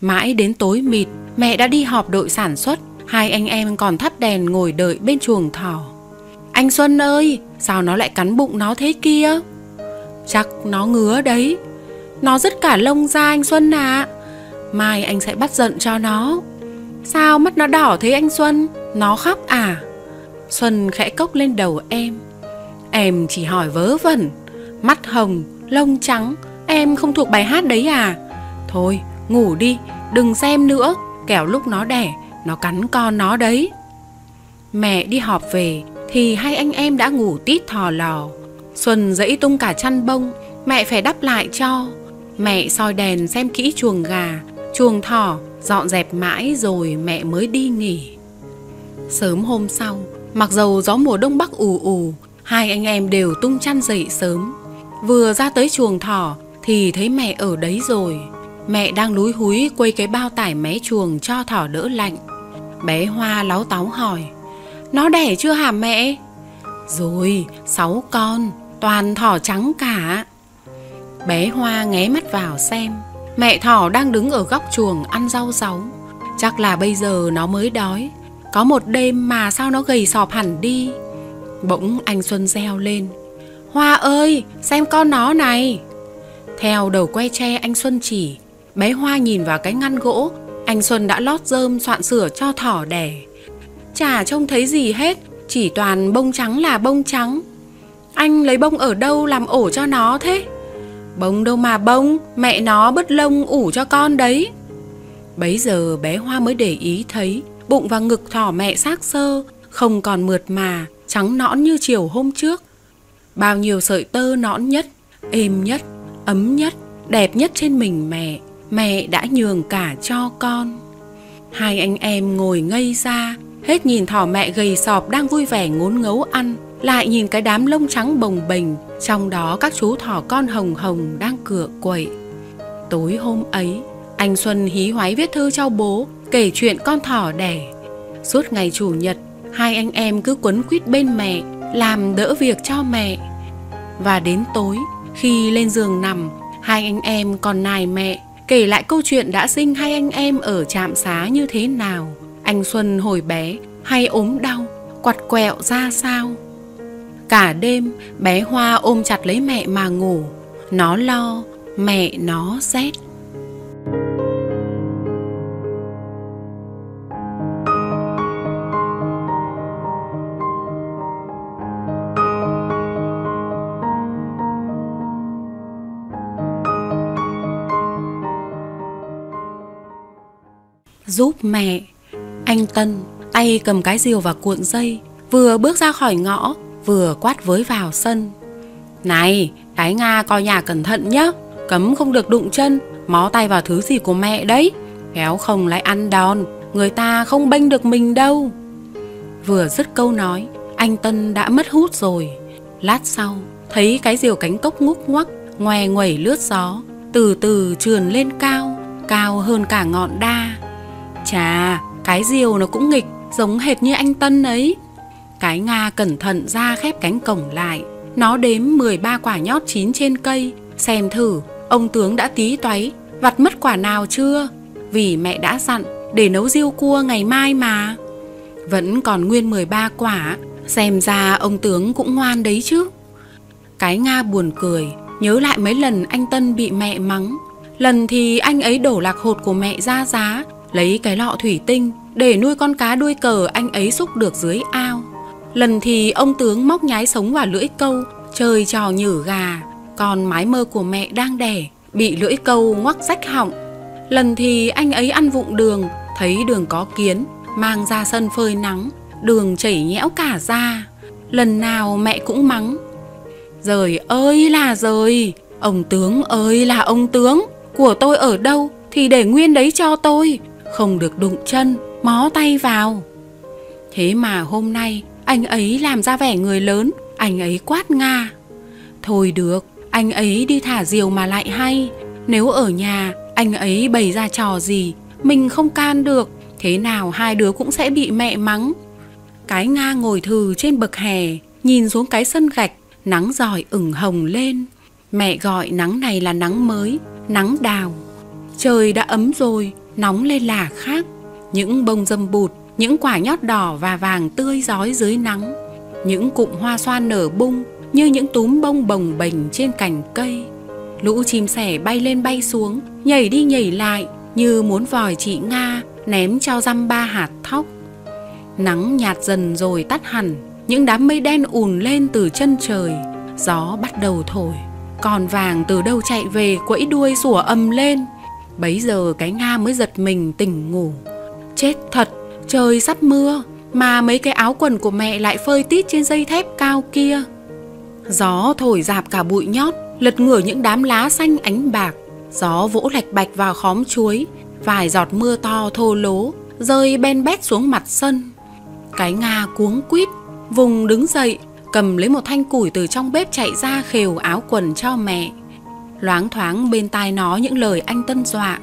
Mãi đến tối mịt, mẹ đã đi họp đội sản xuất, hai anh em còn thắp đèn ngồi đợi bên chuồng thỏ. Anh Xuân ơi, sao nó lại cắn bụng nó thế kia? Chắc nó ngứa đấy. Nó rất cả lông ra anh Xuân à. Mai anh sẽ bắt giận cho nó. Sao mắt nó đỏ thế anh Xuân? Nó khóc à? Xuân khẽ cốc lên đầu em. Em chỉ hỏi vớ vẩn. Mắt hồng, lông trắng, em không thuộc bài hát đấy à? Thôi, ngủ đi, đừng xem nữa, kẻo lúc nó đẻ, nó cắn con nó đấy. Mẹ đi họp về thì hai anh em đã ngủ tít thò lò. Xuân dẫy tung cả chăn bông, mẹ phải đắp lại cho. Mẹ soi đèn xem kỹ chuồng gà, chuồng thỏ, dọn dẹp mãi rồi mẹ mới đi nghỉ. Sớm hôm sau, mặc dầu gió mùa đông bắc ù ù, hai anh em đều tung chăn dậy sớm. Vừa ra tới chuồng thỏ thì thấy mẹ ở đấy rồi. Mẹ đang lúi húi quây cái bao tải mé chuồng cho thỏ đỡ lạnh. Bé Hoa láo táo hỏi Nó đẻ chưa hả mẹ? Rồi, sáu con, toàn thỏ trắng cả. Bé Hoa nghé mắt vào xem Mẹ thỏ đang đứng ở góc chuồng ăn rau sáu Chắc là bây giờ nó mới đói Có một đêm mà sao nó gầy sọp hẳn đi Bỗng anh Xuân reo lên Hoa ơi, xem con nó này Theo đầu que tre anh Xuân chỉ Bé Hoa nhìn vào cái ngăn gỗ. Anh Xuân đã lót rơm soạn sửa cho thỏ đẻ. Chả trông thấy gì hết Chỉ toàn bông trắng là bông trắng. Anh lấy bông ở đâu làm ổ cho nó thế? Bông đâu mà bông Mẹ nó bứt lông ủ cho con đấy. Bấy giờ bé Hoa mới để ý thấy Bụng và ngực thỏ mẹ xác sơ Không còn mượt mà Trắng nõn như chiều hôm trước. Bao nhiêu sợi tơ nõn nhất Êm nhất, ấm nhất Đẹp nhất trên mình mẹ. Mẹ đã nhường cả cho con. Hai anh em ngồi ngây ra, Hết nhìn thỏ mẹ gầy sọp đang vui vẻ ngốn ngấu ăn, Lại nhìn cái đám lông trắng bồng bềnh, Trong đó các chú thỏ con hồng hồng đang cựa quậy. Tối hôm ấy, Anh Xuân hí hoái viết thư cho bố, Kể chuyện con thỏ đẻ. Suốt ngày chủ nhật, Hai anh em cứ quấn quýt bên mẹ, Làm đỡ việc cho mẹ. Và đến tối, Khi lên giường nằm, Hai anh em còn nài mẹ Kể lại câu chuyện đã sinh hai anh em ở trạm xá như thế nào. Anh Xuân hồi bé, hay ốm đau, Quặt quẹo ra sao? Cả đêm, bé Hoa ôm chặt lấy mẹ mà ngủ. Nó lo, mẹ nó rét. Giúp mẹ. Anh Tân tay cầm cái diều và cuộn dây, Vừa bước ra khỏi ngõ, Vừa quát với vào sân. Này, cái Nga coi nhà cẩn thận nhá, Cấm không được đụng chân, Mó tay vào thứ gì của mẹ đấy, khéo không lại ăn đòn, Người ta không bênh được mình đâu. Vừa dứt câu nói, Anh Tân đã mất hút rồi. Lát sau, Thấy cái diều cánh cốc ngúc ngoắc, ngoe nguẩy lướt gió, Từ từ trườn lên cao Cao hơn cả ngọn đa. Chà, cái diều nó cũng nghịch, giống hệt như anh Tân ấy. Cái Nga cẩn thận ra khép cánh cổng lại. Nó đếm 13 quả nhót chín trên cây, xem thử ông tướng đã tí toáy, vặt mất quả nào chưa? Vì mẹ đã dặn để nấu riêu cua ngày mai mà. Vẫn còn nguyên 13 quả, xem ra ông tướng cũng ngoan đấy chứ. Cái Nga buồn cười, nhớ lại mấy lần anh Tân bị mẹ mắng. Lần thì anh ấy đổ lạc hột của mẹ ra giá, lấy cái lọ thủy tinh để nuôi con cá đuôi cờ anh ấy xúc được dưới ao. Lần thì ông tướng móc nhái sống vào lưỡi câu, chơi trò nhử gà, còn mái mơ của mẹ đang đẻ, bị lưỡi câu ngoắc rách họng. Lần thì anh ấy ăn vụng đường, thấy đường có kiến, mang ra sân phơi nắng, đường chảy nhẽo cả ra. Lần nào mẹ cũng mắng. Rời ơi là rời, ông tướng ơi là ông tướng, của tôi ở đâu thì để nguyên đấy cho tôi, không được đụng chân, mó tay vào. Thế mà hôm nay anh ấy làm ra vẻ người lớn, anh ấy quát Nga. Thôi được, anh ấy đi thả diều mà lại hay. Nếu ở nhà, anh ấy bày ra trò gì, mình không can được, thế nào hai đứa cũng sẽ bị mẹ mắng. Cái Nga ngồi thừ trên bậc hè, nhìn xuống cái sân gạch, nắng giỏi ửng hồng lên. Mẹ gọi nắng này là nắng mới, nắng đào. Trời đã ấm rồi, nóng lên là khác. Những bông dâm bụt, những quả nhót đỏ và vàng tươi rói dưới nắng. Những cụm hoa xoan nở bung như những túm bông bồng bềnh trên cành cây. Lũ chim sẻ bay lên bay xuống, nhảy đi nhảy lại như muốn vòi chị Nga ném cho dăm ba hạt thóc. Nắng nhạt dần rồi tắt hẳn, những đám mây đen ùn lên từ chân trời, gió bắt đầu thổi. Còn vàng từ đâu chạy về quẫy đuôi sủa ầm lên. Bấy giờ cái Nga mới giật mình tỉnh ngủ. Chết thật, trời sắp mưa, mà mấy cái áo quần của mẹ lại phơi tít trên dây thép cao kia. Gió thổi dạp cả bụi nhót, lật ngửa những đám lá xanh ánh bạc. Gió vỗ lạch bạch vào khóm chuối, vài giọt mưa to thô lố, rơi ben bét xuống mặt sân. Cái Nga cuống quýt, vùng đứng dậy, cầm lấy một thanh củi từ trong bếp chạy ra khều áo quần cho mẹ. Loáng thoáng bên tai nó những lời anh tân dọa.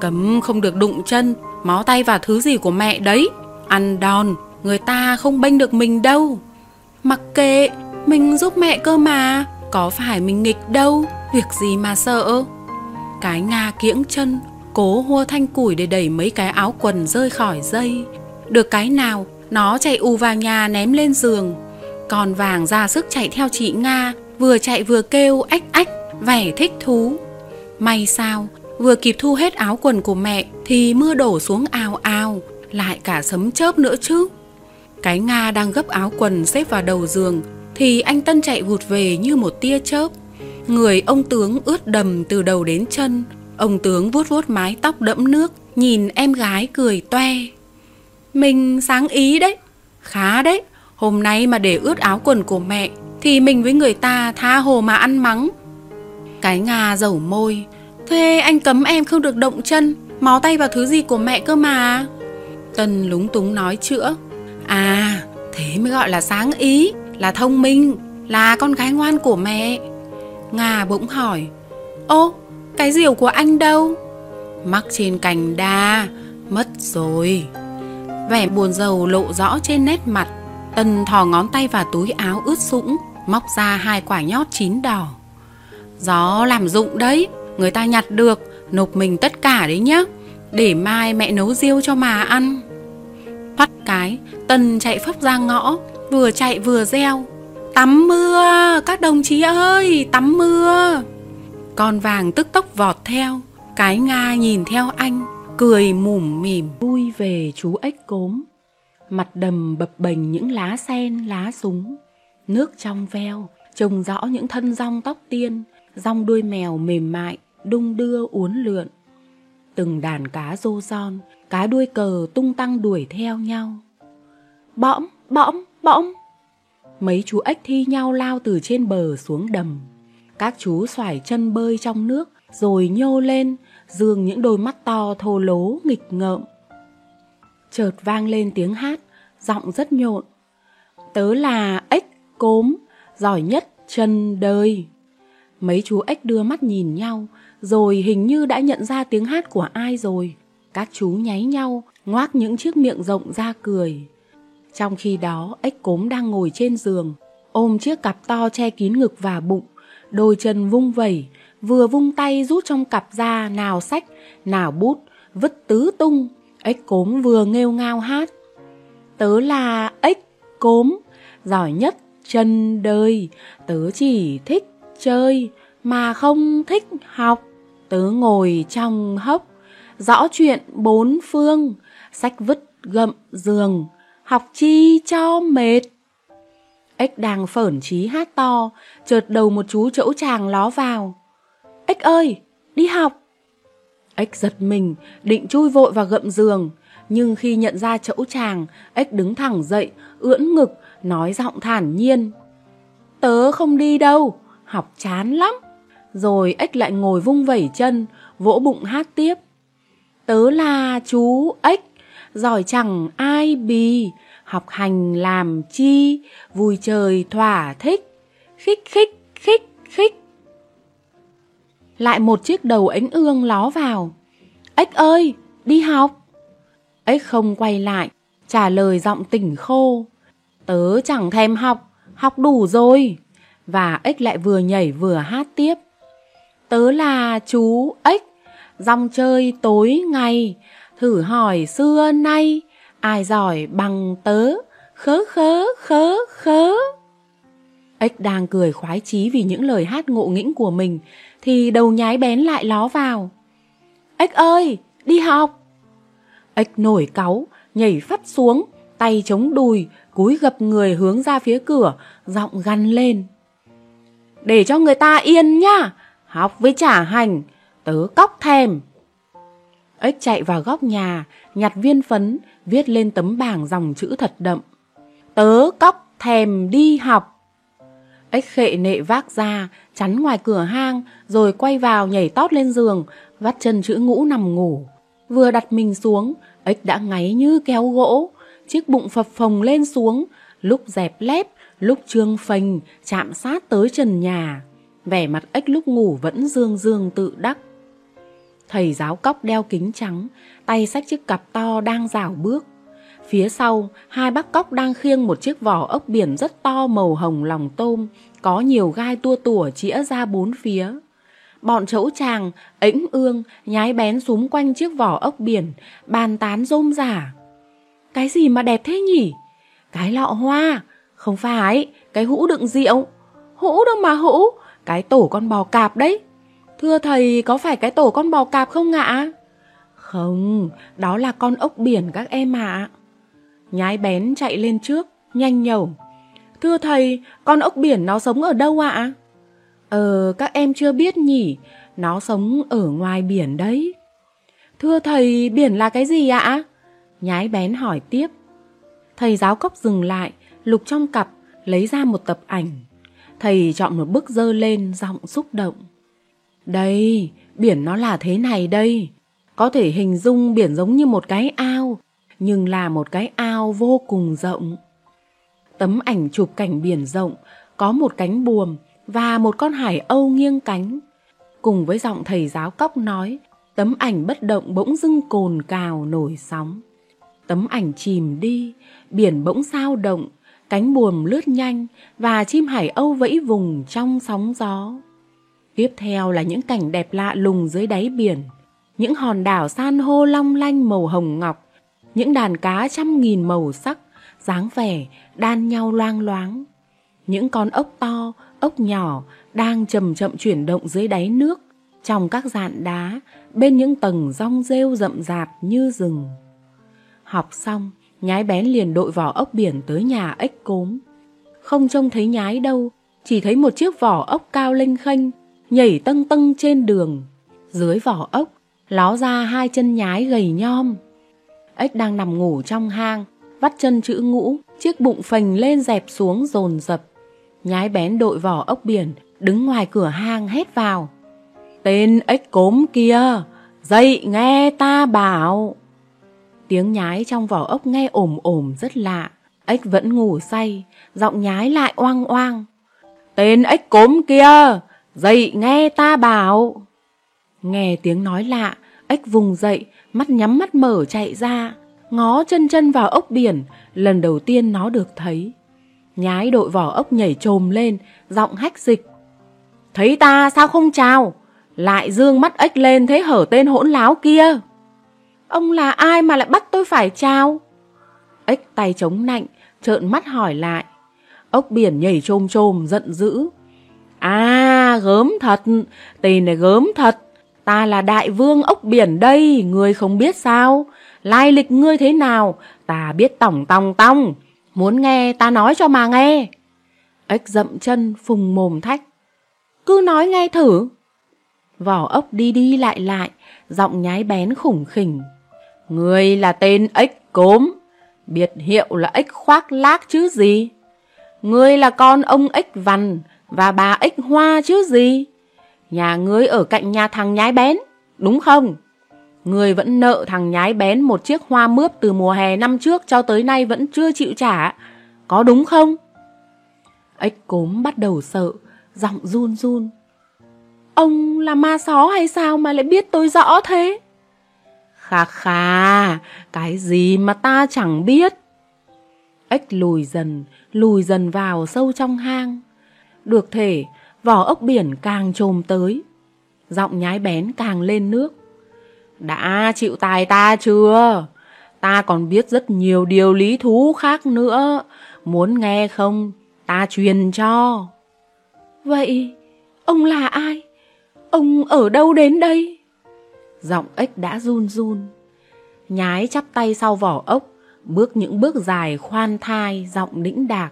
Cấm không được đụng chân, mó tay vào thứ gì của mẹ đấy. Ăn đòn, người ta không bênh được mình đâu. Mặc kệ, mình giúp mẹ cơ mà, có phải mình nghịch đâu, việc gì mà sợ. Cái Nga kiễng chân, cố hua thanh củi để đẩy mấy cái áo quần rơi khỏi dây. Được cái nào, nó chạy ù vào nhà ném lên giường. Còn vàng ra sức chạy theo chị Nga, vừa chạy vừa kêu ách ách, vẻ thích thú. May sao, vừa kịp thu hết áo quần của mẹ thì mưa đổ xuống ào ào, lại cả sấm chớp nữa chứ. Cái Nga đang gấp áo quần xếp vào đầu giường thì anh Tân chạy vụt về như một tia chớp. Người ông tướng ướt đầm từ đầu đến chân, ông tướng vuốt vuốt mái tóc đẫm nước, nhìn em gái cười toe. Mình sáng ý đấy, khá đấy, hôm nay mà để ướt áo quần của mẹ thì mình với người ta tha hồ mà ăn mắng. Cái Nga dầu môi, thế anh cấm em không được động chân, máu tay vào thứ gì của mẹ cơ mà. Tân lúng túng nói chữa, à thế mới gọi là sáng ý là thông minh, là con gái ngoan của mẹ. Nga bỗng hỏi, ô, cái diều của anh đâu? Mắc trên cành đa, mất rồi. Vẻ buồn rầu lộ rõ trên nét mặt, Tân thò ngón tay vào túi áo ướt sũng, móc ra hai quả nhót chín đỏ. Gió làm dụng đấy, người ta nhặt được, nộp mình tất cả đấy nhá, để mai mẹ nấu riêu cho mà ăn. Thoát cái, Tân chạy phấp ra ngõ, vừa chạy vừa reo. Tắm mưa, các đồng chí ơi, tắm mưa. Con vàng tức tốc vọt theo Cái Nga nhìn theo anh Cười mủm mỉm. Vui về chú ếch cốm Mặt đầm bập bềnh những lá sen, lá súng. Nước trong veo Trông rõ những thân rong tóc tiên. Rong đuôi mèo mềm mại Đung đưa uốn lượn Từng đàn cá rô son Cá đuôi cờ tung tăng đuổi theo nhau Bõm, bõm, bõm. Mấy chú ếch thi nhau lao từ trên bờ xuống đầm. Các chú xoải chân bơi trong nước rồi nhô lên, dường những đôi mắt to thô lố nghịch ngợm. Chợt vang lên tiếng hát, giọng rất nhộn. Tớ là ếch cốm, giỏi nhất chân đời. Mấy chú ếch đưa mắt nhìn nhau, rồi hình như đã nhận ra tiếng hát của ai rồi. Các chú nháy nhau, ngoác những chiếc miệng rộng ra cười. Trong khi đó, ếch cốm đang ngồi trên giường, ôm chiếc cặp to che kín ngực và bụng, đôi chân vung vẩy, vừa vung tay rút trong cặp ra nào sách, nào bút, vứt tứ tung. Ếch cốm vừa nghêu ngao hát. Tớ là ếch cốm, giỏi nhất chân đời, tớ chỉ thích chơi mà không thích học. Tớ ngồi trong hốc, rõ chuyện bốn phương, sách vứt gậm giường, học chi cho mệt. Ếch đang phởn trí hát to, chợt đầu một chú chỗ chàng ló vào. Ếch ơi, đi học. Ếch giật mình, định chui vội vào gậm giường. Nhưng khi nhận ra chỗ chàng, ếch đứng thẳng dậy, ưỡn ngực, nói giọng thản nhiên. Tớ không đi đâu, học chán lắm. Rồi ếch lại ngồi vung vẩy chân, vỗ bụng hát tiếp. Tớ là chú ếch, giỏi chẳng ai bì, học hành làm chi, vui chơi thỏa thích, khích khích khích khích. Lại một chiếc đầu ánh ương ló vào. Ếch ơi, đi học. Ếch không quay lại, trả lời giọng tỉnh khô. Tớ chẳng thèm học, học đủ rồi. Và ếch lại vừa nhảy vừa hát tiếp. Tớ là chú ếch, dòng chơi tối ngày, thử hỏi xưa nay, ai giỏi bằng tớ, khớ khớ khớ khớ. Ếch đang cười khoái chí vì những lời hát ngộ nghĩnh của mình, thì đầu nhái bén lại ló vào. Ếch ơi, đi học! Ếch nổi cáu, nhảy phát xuống, tay chống đùi, cúi gập người hướng ra phía cửa, giọng gằn lên. Để cho người ta yên nhá, học với trả hành, tớ cóc thèm. Ếch chạy vào góc nhà, nhặt viên phấn, viết lên tấm bảng dòng chữ thật đậm. Tớ cóc thèm đi học. Ếch khệ nệ vác ra, chắn ngoài cửa hang, rồi quay vào nhảy tót lên giường, vắt chân chữ ngũ nằm ngủ. Vừa đặt mình xuống, ếch đã ngáy như kéo gỗ, chiếc bụng phập phồng lên xuống, lúc dẹp lép, lúc trương phanh chạm sát tới trần nhà. Vẻ mặt ếch lúc ngủ vẫn dương dương tự đắc. Thầy giáo cóc đeo kính trắng, tay xách chiếc cặp to đang rảo bước. Phía sau, hai bác cóc đang khiêng một chiếc vỏ ốc biển rất to màu hồng lòng tôm, có nhiều gai tua tủa chĩa ra bốn phía. Bọn chẫu chàng, ĩnh ương, nhái bén súm quanh chiếc vỏ ốc biển, bàn tán rôm rả. Cái gì mà đẹp thế nhỉ? Cái lọ hoa, không phải, cái hũ đựng rượu. Hũ đâu mà hũ, cái tổ con bò cạp đấy. Thưa thầy, có phải cái tổ con bò cạp không ạ? Không, đó là con ốc biển các em ạ. Nhái bén chạy lên trước, nhanh nhẩu. Thưa thầy, con ốc biển nó sống ở đâu ạ? Ờ, các em chưa biết nhỉ, nó sống ở ngoài biển đấy. Thưa thầy, biển là cái gì ạ? Nhái bén hỏi tiếp. Thầy giáo cốc dừng lại, lục trong cặp, lấy ra một tập ảnh. Thầy chọn một bức dơ lên, giọng xúc động. Đây, biển nó là thế này đây. Có thể hình dung biển giống như một cái ao, nhưng là một cái ao vô cùng rộng. Tấm ảnh chụp cảnh biển rộng, có một cánh buồm và một con hải âu nghiêng cánh. Cùng với giọng thầy giáo cóc nói, tấm ảnh bất động bỗng dưng cồn cào nổi sóng. Tấm ảnh chìm đi, biển bỗng sao động, cánh buồm lướt nhanh và chim hải âu vẫy vùng trong sóng gió. Tiếp theo là những cảnh đẹp lạ lùng dưới đáy biển, những hòn đảo san hô long lanh màu hồng ngọc, những đàn cá trăm nghìn màu sắc, dáng vẻ, đan nhau loang loáng. Những con ốc to, ốc nhỏ đang chậm chậm chuyển động dưới đáy nước, trong các dạn đá, bên những tầng rong rêu rậm rạp như rừng. Học xong, nhái bén liền đội vỏ ốc biển tới nhà ếch cốm. Không trông thấy nhái đâu, chỉ thấy một chiếc vỏ ốc cao lênh khênh, nhảy tâng tâng trên đường. Dưới vỏ ốc, ló ra hai chân nhái gầy nhom. Ếch đang nằm ngủ trong hang, vắt chân chữ ngũ, chiếc bụng phình lên dẹp xuống dồn dập. Nhái bén đội vỏ ốc biển, đứng ngoài cửa hang hét vào. Tên ếch cốm kia, dậy nghe ta bảo. Tiếng nhái trong vỏ ốc nghe ồm ồm rất lạ. Ếch vẫn ngủ say, giọng nhái lại oang oang. Tên ếch cốm kia, dậy nghe ta bảo. Nghe tiếng nói lạ, ếch vùng dậy, mắt nhắm mắt mở chạy ra, ngó chân chân vào ốc biển, lần đầu tiên nó được thấy. Nhái đội vỏ ốc nhảy trồm lên, giọng hách dịch. Thấy ta sao không chào? Lại dương mắt ếch lên thế hở tên hỗn láo kia. Ông là ai mà lại bắt tôi phải trao? Ếch tay chống nạnh, trợn mắt hỏi lại. Ốc biển nhảy trôm trôm, giận dữ. À, gớm thật, tên này gớm thật. Ta là đại vương ốc biển đây, ngươi không biết sao? Lai lịch ngươi thế nào, ta biết tổng tòng tong. Muốn nghe ta nói cho mà nghe. Ếch dậm chân phùng mồm thách. Cứ nói nghe thử. Vỏ ốc đi đi lại lại, giọng nhái bén khủng khỉnh. Người là tên ếch cốm, biệt hiệu là ếch khoác lác chứ gì. Ngươi là con ông ếch vằn và bà ếch hoa chứ gì. Nhà ngươi ở cạnh nhà thằng nhái bén, đúng không? Ngươi vẫn nợ thằng nhái bén một chiếc hoa mướp từ mùa hè năm trước cho tới nay vẫn chưa chịu trả. Có đúng không? Ếch cốm bắt đầu sợ, giọng run run. Ông là ma só hay sao mà lại biết tôi rõ thế? Khà khà, cái gì mà ta chẳng biết. Ếch lùi dần, lùi dần vào sâu trong hang. Được thể, vỏ ốc biển càng trồm tới. Giọng nhái bén càng lên nước. Đã chịu tài ta chưa? Ta còn biết rất nhiều điều lý thú khác nữa. Muốn nghe không? Ta truyền cho. Vậy, ông là ai? Ông ở đâu đến đây? Giọng ếch đã run run. Nhái chắp tay sau vỏ ốc, bước những bước dài khoan thai, giọng đĩnh đạc.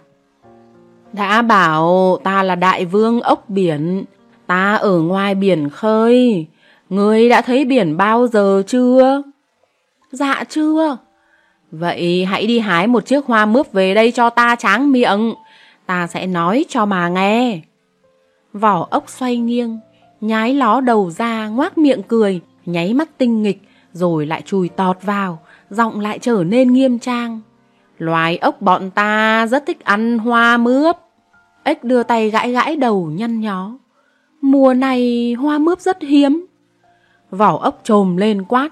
Đã bảo ta là đại vương ốc biển, ta ở ngoài biển khơi. Ngươi đã thấy biển bao giờ chưa? Dạ chưa. Vậy hãy đi hái một chiếc hoa mướp về đây cho ta tráng miệng. Ta sẽ nói cho mà nghe. Vỏ ốc xoay nghiêng, nhái ló đầu ra ngoác miệng cười, nháy mắt tinh nghịch, rồi lại chùi tọt vào, giọng lại trở nên nghiêm trang. Loài ốc bọn ta rất thích ăn hoa mướp. Ếch đưa tay gãi gãi đầu nhăn nhó. Mùa này hoa mướp rất hiếm. Vỏ ốc trồm lên quát.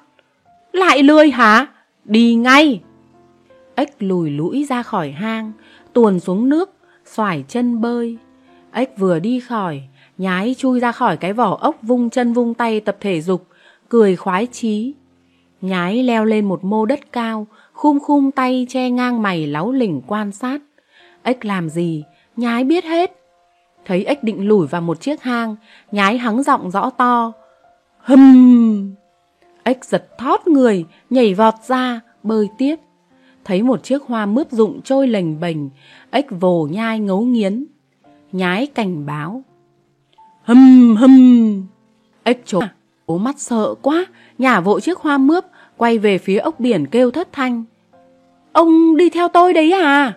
Lại lươi hả? Đi ngay! Ếch lùi lũi ra khỏi hang, tuồn xuống nước, xoải chân bơi. Ếch vừa đi khỏi, nhái chui ra khỏi cái vỏ ốc vung chân vung tay tập thể dục, cười khoái chí. Nhái leo lên một mô đất cao, khum khum tay che ngang mày láu lỉnh quan sát. Ếch làm gì, nhái biết hết. Thấy ếch định lủi vào một chiếc hang, nhái hắng giọng rõ to. Hừm! Ếch giật thót người, nhảy vọt ra, bơi tiếp. Thấy một chiếc hoa mướp rụng trôi lềnh bềnh, ếch vồ nhai ngấu nghiến. Nhái cảnh báo. Hừm hừm! Ếch trốn. Bố mắt sợ quá, nhả vội chiếc hoa mướp, quay về phía ốc biển kêu thất thanh. Ông đi theo tôi đấy à?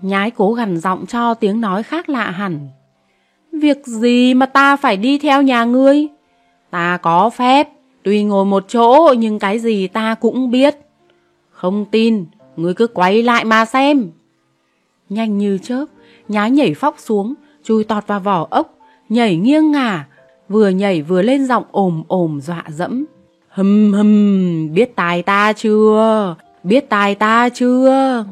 Nhái cố gằn giọng cho tiếng nói khác lạ hẳn. Việc gì mà ta phải đi theo nhà ngươi? Ta có phép, tuy ngồi một chỗ nhưng cái gì ta cũng biết. Không tin, ngươi cứ quay lại mà xem. Nhanh như chớp, nhái nhảy phóc xuống, chui tọt vào vỏ ốc, nhảy nghiêng ngả, vừa nhảy vừa lên giọng ồm ồm dọa dẫm. Hừm hừm, biết tài ta chưa? Biết tài ta chưa?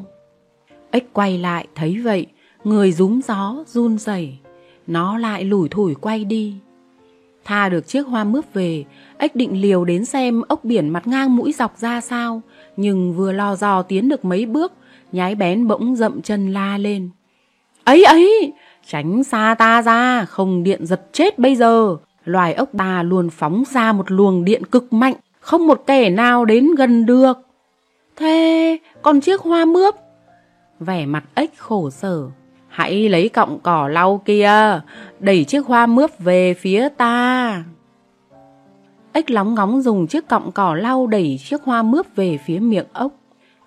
Ếch quay lại thấy vậy, người rúm gió, run rẩy, nó lại lủi thủi quay đi. Tha được chiếc hoa mướp về, ếch định liều đến xem ốc biển mặt ngang mũi dọc ra sao, nhưng vừa lo dò tiến được mấy bước, nhái bén bỗng dậm chân la lên. Ấy ấy, tránh xa ta ra, không điện giật chết bây giờ. Loài ốc ta luôn phóng ra một luồng điện cực mạnh, không một kẻ nào đến gần được. Thế, còn chiếc hoa mướp? Vẻ mặt ếch khổ sở. Hãy lấy cọng cỏ lau kia, đẩy chiếc hoa mướp về phía ta. Ếch lóng ngóng dùng chiếc cọng cỏ lau đẩy chiếc hoa mướp về phía miệng ốc.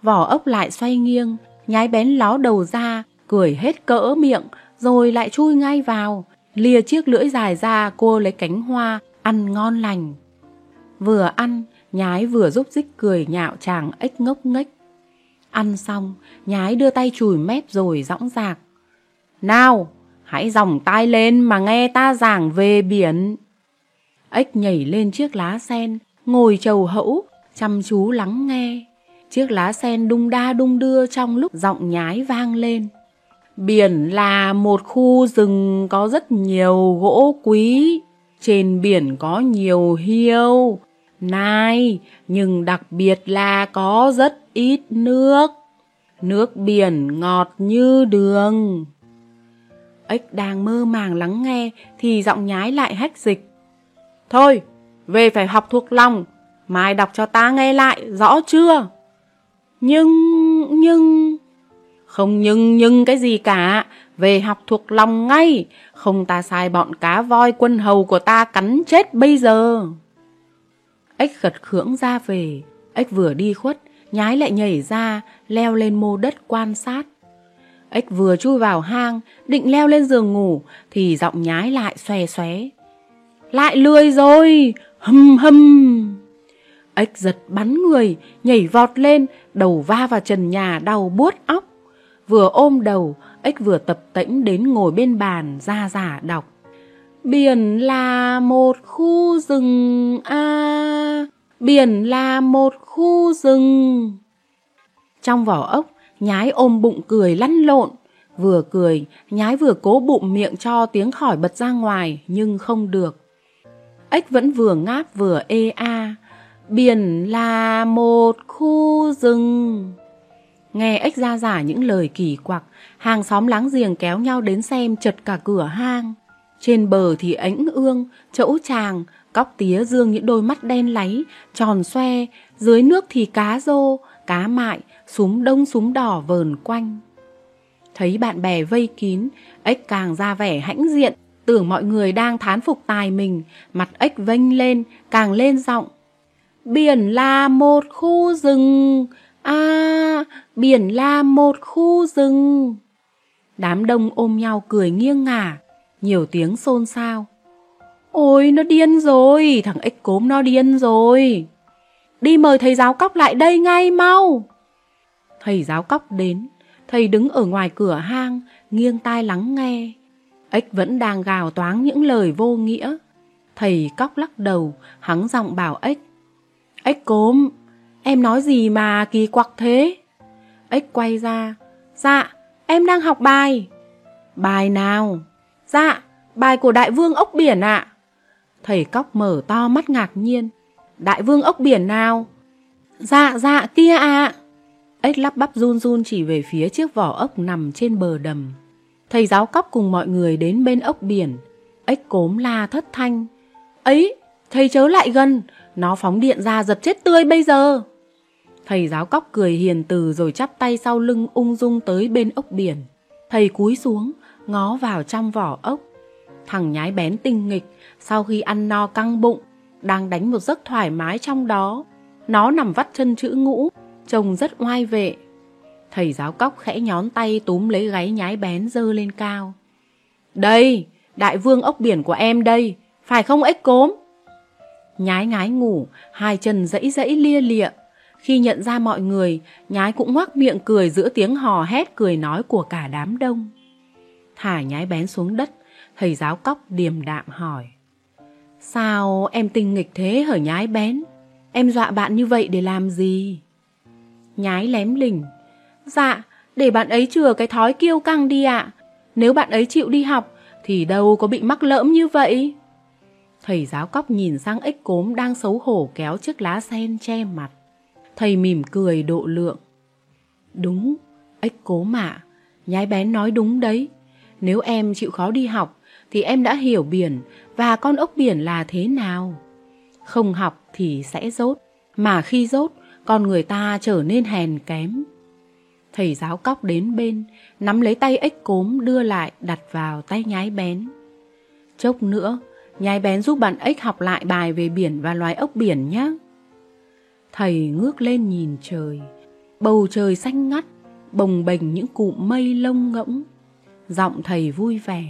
Vỏ ốc lại xoay nghiêng, nhái bén ló đầu ra, cười hết cỡ miệng, rồi lại chui ngay vào. Lìa chiếc lưỡi dài ra cô lấy cánh hoa, ăn ngon lành. Vừa ăn, nhái vừa giúp dích cười nhạo chàng ếch ngốc nghếch. Ăn xong, nhái đưa tay chùi mép rồi dõng dạc. Nào, hãy dòng tai lên mà nghe ta giảng về biển. Ếch nhảy lên chiếc lá sen, ngồi trầu hẫu, chăm chú lắng nghe. Chiếc lá sen đung đa đung đưa trong lúc giọng nhái vang lên. Biển là một khu rừng có rất nhiều gỗ quý. Trên biển có nhiều hiêu, nai, nhưng đặc biệt là có rất ít nước. Nước biển ngọt như đường. Ếch đang mơ màng lắng nghe thì giọng nhái lại hách dịch. Thôi, về phải học thuộc lòng, mai đọc cho ta nghe lại, rõ chưa? Nhưng, nhưng... Không nhưng nhưng cái gì cả, về học thuộc lòng ngay, không ta sai bọn cá voi quân hầu của ta cắn chết bây giờ. Ếch gật khưỡng ra về, ếch vừa đi khuất, nhái lại nhảy ra, leo lên mô đất quan sát. Ếch vừa chui vào hang, định leo lên giường ngủ, thì giọng nhái lại xòe xóe. Lại lười rồi, hâm hâm. Ếch giật bắn người, nhảy vọt lên, đầu va vào trần nhà đau buốt óc. Vừa ôm đầu, ếch vừa tập tễnh đến ngồi bên bàn ra giả đọc. Biển là một khu rừng a Biển là một khu rừng. Trong vỏ ốc Nhái ôm bụng cười lăn lộn. Vừa cười Nhái vừa cố bụng miệng cho tiếng khỏi bật ra ngoài Nhưng không được. Ếch vẫn vừa ngáp vừa ê a Biển là một khu rừng. Nghe ếch ra giả những lời kỳ quặc Hàng xóm láng giềng kéo nhau đến xem chật cả cửa hang trên bờ thì ánh ương, chỗ tràng, cóc tía dương những đôi mắt đen láy, tròn xoe, dưới nước thì cá rô, cá mại, súng đông súng đỏ vờn quanh. Thấy bạn bè vây kín, ếch càng ra vẻ hãnh diện, tưởng mọi người đang thán phục tài mình, mặt ếch vênh lên, càng lên giọng. Biển là một khu rừng, à, biển là một khu rừng. Đám đông ôm nhau cười nghiêng ngả, nhiều tiếng xôn xao. Ôi, nó điên rồi, thằng ếch cốm nó điên rồi. Đi mời thầy giáo cóc lại đây ngay mau. Thầy giáo cóc đến, thầy đứng ở ngoài cửa hang, nghiêng tai lắng nghe. Ếch vẫn đang gào toáng những lời vô nghĩa. Thầy cóc lắc đầu, hắng giọng bảo ếch. Ếch cốm, em nói gì mà kỳ quặc thế? Ếch quay ra. Dạ, em đang học bài. Bài nào? Dạ, bài của đại vương ốc biển ạ. Thầy cóc mở to mắt ngạc nhiên. Đại vương ốc biển nào? Dạ, dạ, kia ạ. Ếch lắp bắp run run chỉ về phía chiếc vỏ ốc nằm trên bờ đầm. Thầy giáo cóc cùng mọi người đến bên ốc biển. Ếch cốm la thất thanh. Ấy, thầy chớ lại gần, nó phóng điện ra giật chết tươi bây giờ. Thầy giáo cóc cười hiền từ rồi chắp tay sau lưng ung dung tới bên ốc biển. Thầy cúi xuống, ngó vào trong vỏ ốc. Thằng nhái bén tinh nghịch, sau khi ăn no căng bụng, đang đánh một giấc thoải mái trong đó. Nó nằm vắt chân chữ ngũ, trông rất oai vệ. Thầy giáo cóc khẽ nhón tay túm lấy gáy nhái bén dơ lên cao. Đây, đại vương ốc biển của em đây, phải không ếch cốm? Nhái ngái ngủ, hai chân dãy dãy lia lịa. Khi nhận ra mọi người, nhái cũng ngoác miệng cười giữa tiếng hò hét cười nói của cả đám đông. Thả nhái bén xuống đất, thầy giáo cóc điềm đạm hỏi. Sao em tinh nghịch thế hở nhái bén? Em dọa bạn như vậy để làm gì? Nhái lém lỉnh Dạ, để bạn ấy chừa cái thói kiêu căng đi ạ. Nếu bạn ấy chịu đi học, thì đâu có bị mắc lỡm như vậy. Thầy giáo cóc nhìn sang ếch cốm đang xấu hổ kéo chiếc lá sen che mặt. Thầy mỉm cười độ lượng. Đúng, ếch cố mạ nhái bén nói đúng đấy. Nếu em chịu khó đi học thì em đã hiểu biển và con ốc biển là thế nào. Không học thì sẽ rốt, mà khi rốt con người ta trở nên hèn kém. Thầy giáo cóc đến bên, nắm lấy tay ếch cốm đưa lại đặt vào tay nhái bén. Chốc nữa, nhái bén giúp bạn ếch học lại bài về biển và loài ốc biển nhé. Thầy ngước lên nhìn trời, bầu trời xanh ngắt, bồng bềnh những cụm mây lông ngỗng. Giọng thầy vui vẻ.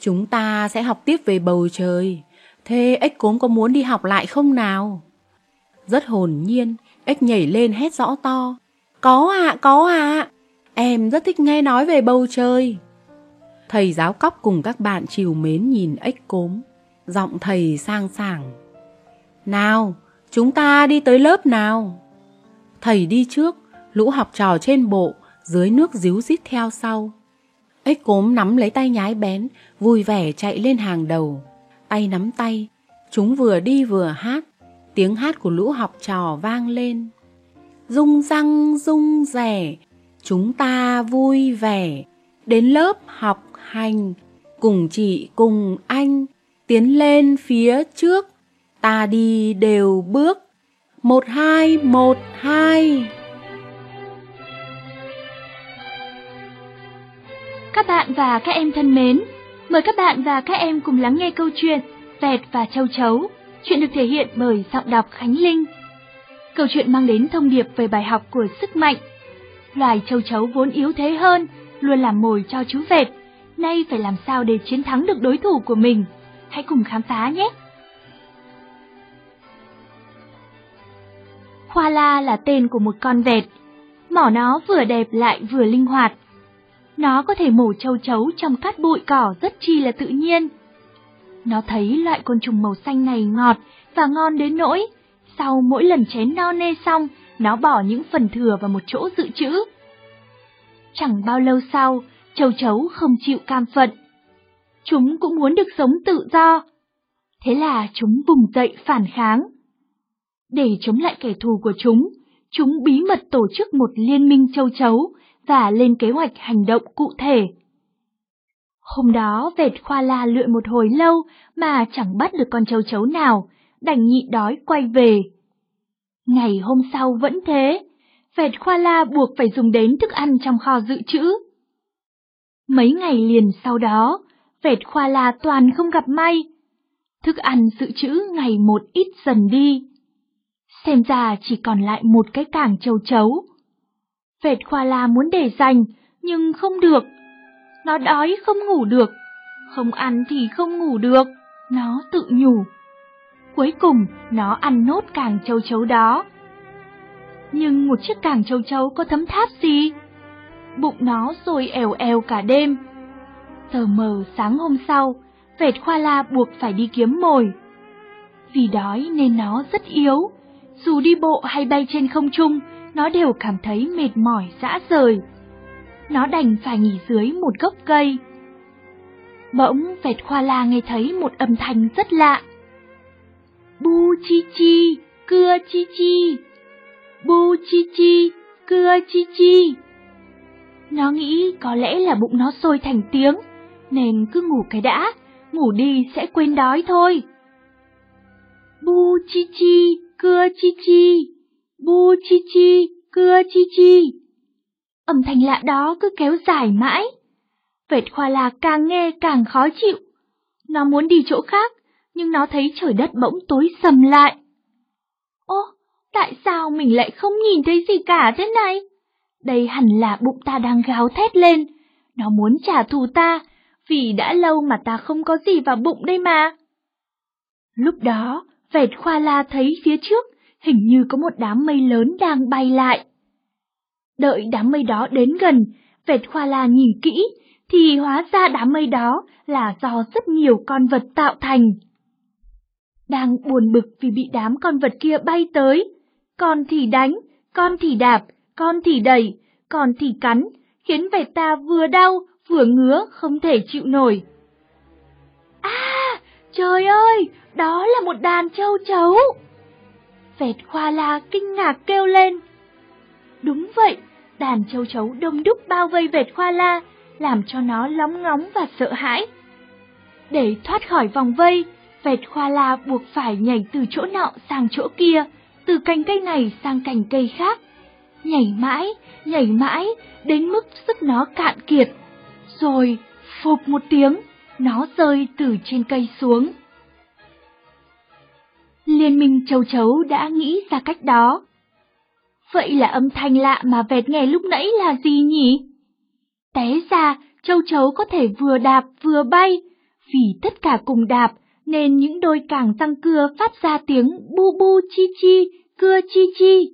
Chúng ta sẽ học tiếp về bầu trời. Thế ếch cốm có muốn đi học lại không nào? Rất hồn nhiên, ếch nhảy lên hét rõ to. Có ạ, à, có ạ. À. Em rất thích nghe nói về bầu trời. Thầy giáo cóc cùng các bạn chiều mến nhìn ếch cốm. Giọng thầy sang sảng. Nào, chúng ta đi tới lớp nào. Thầy đi trước, lũ học trò trên bộ, dưới nước díu dít theo sau. Ếch cốm nắm lấy tay nhái bén, vui vẻ chạy lên hàng đầu. Tay nắm tay, chúng vừa đi vừa hát. Tiếng hát của lũ học trò vang lên. Rung răng rung rẻ, chúng ta vui vẻ. Đến lớp học hành, cùng chị cùng anh, tiến lên phía trước. Ta đi đều bước, một hai một hai. Các bạn và các em thân mến, mời các bạn và các em cùng lắng nghe câu chuyện Vẹt và Châu Chấu. Chuyện được thể hiện bởi giọng đọc Khánh Linh. Câu chuyện mang đến thông điệp về bài học của sức mạnh. Loài châu chấu vốn yếu thế hơn, luôn làm mồi cho chú vẹt. Nay phải làm sao để chiến thắng được đối thủ của mình? Hãy cùng khám phá nhé! Hoa la là tên của một con vẹt. Mỏ nó vừa đẹp lại vừa linh hoạt. Nó có thể mổ châu chấu trong cát bụi cỏ rất chi là tự nhiên. Nó thấy loại côn trùng màu xanh này ngọt và ngon đến nỗi, sau mỗi lần chén no nê xong, nó bỏ những phần thừa vào một chỗ dự trữ. Chẳng bao lâu sau, châu chấu không chịu cam phận. Chúng cũng muốn được sống tự do. Thế là chúng bùng dậy phản kháng. Để chống lại kẻ thù của chúng, chúng bí mật tổ chức một liên minh châu chấu và lên kế hoạch hành động cụ thể. Hôm đó vẹt khoa la lượn một hồi lâu mà chẳng bắt được con châu chấu nào, đành nhịn đói quay về. Ngày hôm sau vẫn thế, vẹt khoa la buộc phải dùng đến thức ăn trong kho dự trữ. Mấy ngày liền sau đó, vẹt khoa la toàn không gặp may. Thức ăn dự trữ ngày một ít dần đi. Xem ra chỉ còn lại một cái cảng châu chấu. Vẹt khoa la muốn để dành, nhưng không được. Nó đói không ngủ được, không ăn thì không ngủ được, nó tự nhủ. Cuối cùng, nó ăn nốt càng châu chấu đó. Nhưng một chiếc càng châu chấu có thấm tháp gì? Bụng nó rồi èo èo cả đêm. Tờ mờ sáng hôm sau, vẹt khoa la buộc phải đi kiếm mồi. Vì đói nên nó rất yếu, dù đi bộ hay bay trên không trung, nó đều cảm thấy mệt mỏi dã rời. Nó đành phải nghỉ dưới một gốc cây. Bỗng vẹt khoa la nghe thấy một âm thanh rất lạ. Bu chi chi, cưa chi chi. Bu chi chi, cưa chi chi. Nó nghĩ có lẽ là bụng nó sôi thành tiếng, nên cứ ngủ cái đã, ngủ đi sẽ quên đói thôi. Bu chi chi, cưa chi chi, bu chi chi, cưa chi chi. Âm thanh lạ đó cứ kéo dài mãi. Vệt khoa là càng nghe càng khó chịu. Nó muốn đi chỗ khác, nhưng nó thấy trời đất bỗng tối sầm lại. Ô, tại sao mình lại không nhìn thấy gì cả thế này? Đây hẳn là bụng ta đang gào thét lên. Nó muốn trả thù ta, vì đã lâu mà ta không có gì vào bụng đây mà. Lúc đó, vẹt khoa la thấy phía trước, hình như có một đám mây lớn đang bay lại. Đợi đám mây đó đến gần, vẹt khoa la nhìn kỹ, thì hóa ra đám mây đó là do rất nhiều con vật tạo thành. Đang buồn bực vì bị đám con vật kia bay tới, con thì đánh, con thì đạp, con thì đẩy, con thì cắn, khiến vẹt ta vừa đau vừa ngứa không thể chịu nổi. À, trời ơi, đó là một đàn châu chấu. Vẹt khoa la kinh ngạc kêu lên. Đúng vậy, đàn châu chấu đông đúc bao vây vẹt khoa la, làm cho nó lóng ngóng và sợ hãi. Để thoát khỏi vòng vây, vẹt khoa la buộc phải nhảy từ chỗ nọ sang chỗ kia, từ cành cây này sang cành cây khác. Nhảy mãi, nhảy mãi, đến mức sức nó cạn kiệt. Rồi, phụp một tiếng, nó rơi từ trên cây xuống. Liên minh châu chấu đã nghĩ ra cách đó. Vậy là âm thanh lạ mà vẹt nghe lúc nãy là gì nhỉ? Té ra, châu chấu có thể vừa đạp vừa bay, vì tất cả cùng đạp nên những đôi càng răng cưa phát ra tiếng bu bu chi chi, cưa chi chi.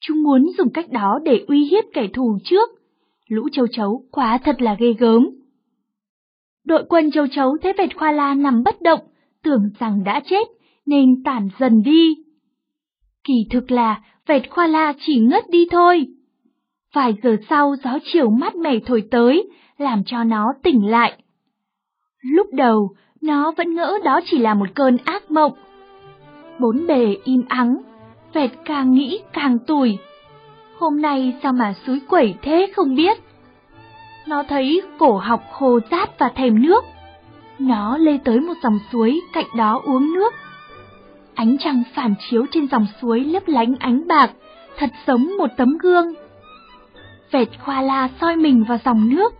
Chúng muốn dùng cách đó để uy hiếp kẻ thù trước. Lũ châu chấu quá thật là ghê gớm. Đội quân châu chấu thấy vẹt khoa la nằm bất động, tưởng rằng đã chết, nên tản dần đi. Kỳ thực là vẹt khoa la chỉ ngất đi thôi. Vài giờ sau gió chiều mát mẻ thổi tới, làm cho nó tỉnh lại. Lúc đầu, nó vẫn ngỡ đó chỉ là một cơn ác mộng. Bốn bề im ắng, vẹt càng nghĩ càng tủi. Hôm nay sao mà suối quẩy thế không biết. Nó thấy cổ học khô rát và thèm nước. Nó lê tới một dòng suối cạnh đó uống nước. Ánh trăng phản chiếu trên dòng suối lấp lánh ánh bạc, thật giống một tấm gương. Vẹt khoa la soi mình vào dòng nước.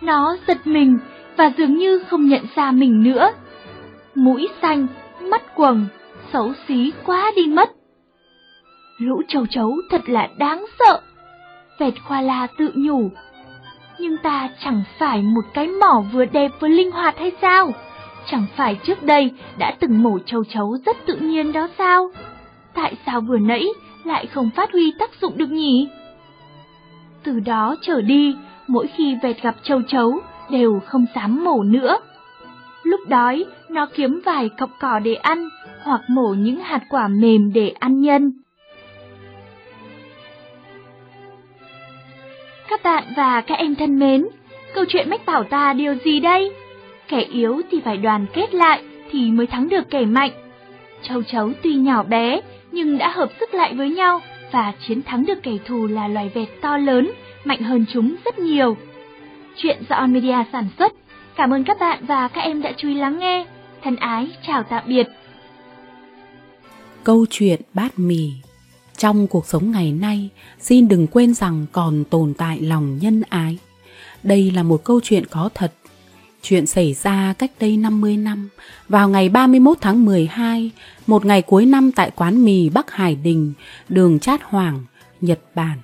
Nó giật mình và dường như không nhận ra mình nữa. Mũi xanh, mắt quầng, xấu xí quá đi mất. Lũ châu chấu thật là đáng sợ. Vẹt khoa la tự nhủ. Nhưng ta chẳng phải một cái mỏ vừa đẹp vừa linh hoạt hay sao? Chẳng phải trước đây đã từng mổ châu chấu rất tự nhiên đó sao? Tại sao vừa nãy lại không phát huy tác dụng được nhỉ? Từ đó trở đi, mỗi khi vẹt gặp châu chấu đều không dám mổ nữa. Lúc đói, nó kiếm vài cọng cỏ để ăn hoặc mổ những hạt quả mềm để ăn nhân. Các bạn và các em thân mến, câu chuyện mách bảo ta điều gì đây? Kẻ yếu thì phải đoàn kết lại thì mới thắng được kẻ mạnh. Châu chấu tuy nhỏ bé nhưng đã hợp sức lại với nhau và chiến thắng được kẻ thù là loài vẹt to lớn, mạnh hơn chúng rất nhiều. Chuyện do On Media sản xuất. Cảm ơn các bạn và các em đã chú ý lắng nghe. Thân ái, chào tạm biệt. Câu chuyện bát mì Trong cuộc sống ngày nay, xin đừng quên rằng còn tồn tại lòng nhân ái. Đây là một câu chuyện có thật. Chuyện xảy ra cách đây 50 năm, vào ngày 31 tháng 12, một ngày cuối năm tại quán mì Bắc Hải Đình, đường Chát Hoàng, Nhật Bản.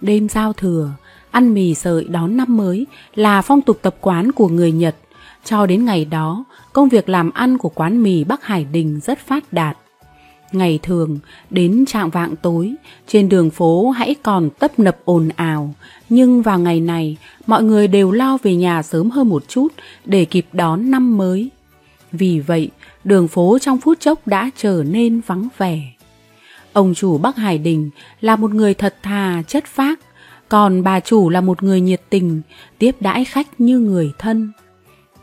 Đêm giao thừa, ăn mì sợi đón năm mới là phong tục tập quán của người Nhật. Cho đến ngày đó, công việc làm ăn của quán mì Bắc Hải Đình rất phát đạt. Ngày thường, đến trạng vạng tối, trên đường phố hãy còn tấp nập ồn ào, nhưng vào ngày này, mọi người đều lo về nhà sớm hơn một chút để kịp đón năm mới. Vì vậy, đường phố trong phút chốc đã trở nên vắng vẻ. Ông chủ Bắc Hải Đình là một người thật thà, chất phác, còn bà chủ là một người nhiệt tình, tiếp đãi khách như người thân.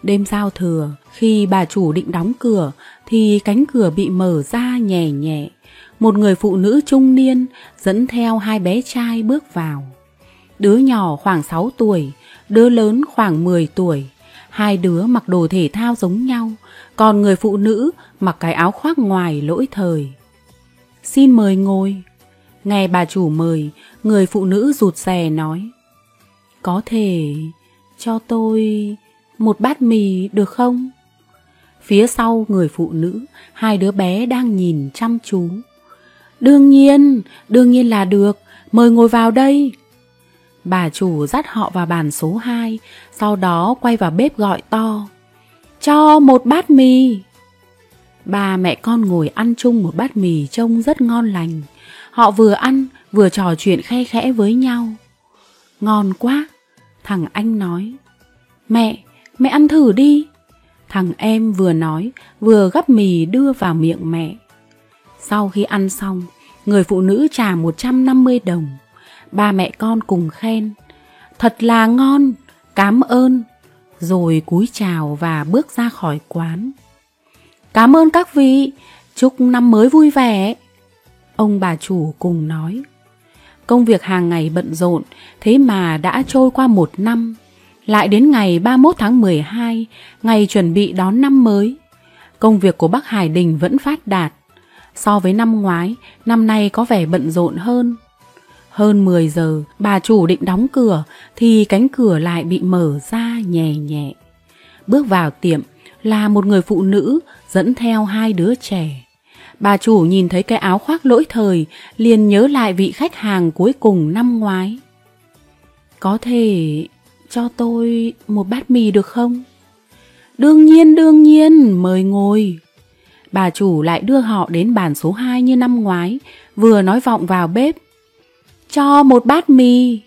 Đêm giao thừa, khi bà chủ định đóng cửa, thì cánh cửa bị mở ra nhẹ nhẹ. Một người phụ nữ trung niên dẫn theo hai bé trai bước vào. Đứa nhỏ khoảng 6 tuổi, đứa lớn khoảng 10 tuổi. Hai đứa mặc đồ thể thao giống nhau, còn người phụ nữ mặc cái áo khoác ngoài lỗi thời. Xin mời ngồi. Nghe bà chủ mời, người phụ nữ rụt rè nói. Có thể cho tôi một bát mì được không? Phía sau người phụ nữ, hai đứa bé đang nhìn chăm chú. Đương nhiên, đương nhiên là được, mời ngồi vào đây. Bà chủ dắt họ vào bàn số 2, sau đó quay vào bếp gọi to. Cho một bát mì. Ba mẹ con ngồi ăn chung một bát mì trông rất ngon lành. Họ vừa ăn vừa trò chuyện khe khẽ với nhau. Ngon quá, thằng anh nói. Mẹ, mẹ ăn thử đi. Thằng em vừa nói, vừa gắp mì đưa vào miệng mẹ. Sau khi ăn xong, người phụ nữ trả 150 đồng. Ba mẹ con cùng khen. Thật là ngon, cảm ơn. Rồi cúi chào và bước ra khỏi quán. Cảm ơn các vị, chúc năm mới vui vẻ. Ông bà chủ cùng nói. Công việc hàng ngày bận rộn, thế mà đã trôi qua một năm. Lại đến ngày 31 tháng 12, ngày chuẩn bị đón năm mới. Công việc của bác Hải Đình vẫn phát đạt. So với năm ngoái, năm nay có vẻ bận rộn hơn. Hơn 10 giờ, bà chủ định đóng cửa thì cánh cửa lại bị mở ra nhẹ nhẹ. Bước vào tiệm là một người phụ nữ dẫn theo hai đứa trẻ. Bà chủ nhìn thấy cái áo khoác lỗi thời, liền nhớ lại vị khách hàng cuối cùng năm ngoái. Có thể cho tôi một bát mì được không? Đương nhiên, đương nhiên, mời ngồi. Bà chủ lại đưa họ đến bàn số 2 như năm ngoái, vừa nói vọng vào bếp. Cho một bát mì.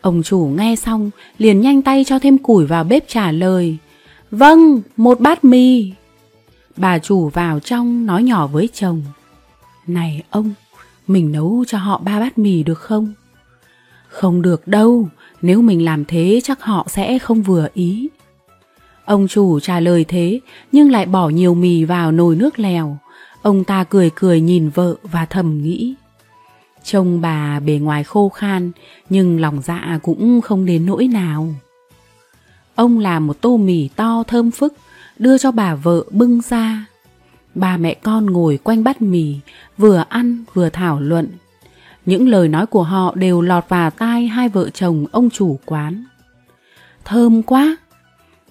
Ông chủ nghe xong, liền nhanh tay cho thêm củi vào bếp trả lời. Vâng, một bát mì. Bà chủ vào trong nói nhỏ với chồng. Này ông, mình nấu cho họ ba bát mì được không? Không được đâu, nếu mình làm thế chắc họ sẽ không vừa ý. Ông chủ trả lời thế nhưng lại bỏ nhiều mì vào nồi nước lèo. Ông ta cười cười nhìn vợ và thầm nghĩ. Trông bà bề ngoài khô khan nhưng lòng dạ cũng không đến nỗi nào. Ông làm một tô mì to thơm phức đưa cho bà vợ bưng ra. Bà mẹ con ngồi quanh bát mì, vừa ăn vừa thảo luận. Những lời nói của họ đều lọt vào tai hai vợ chồng ông chủ quán. thơm quá.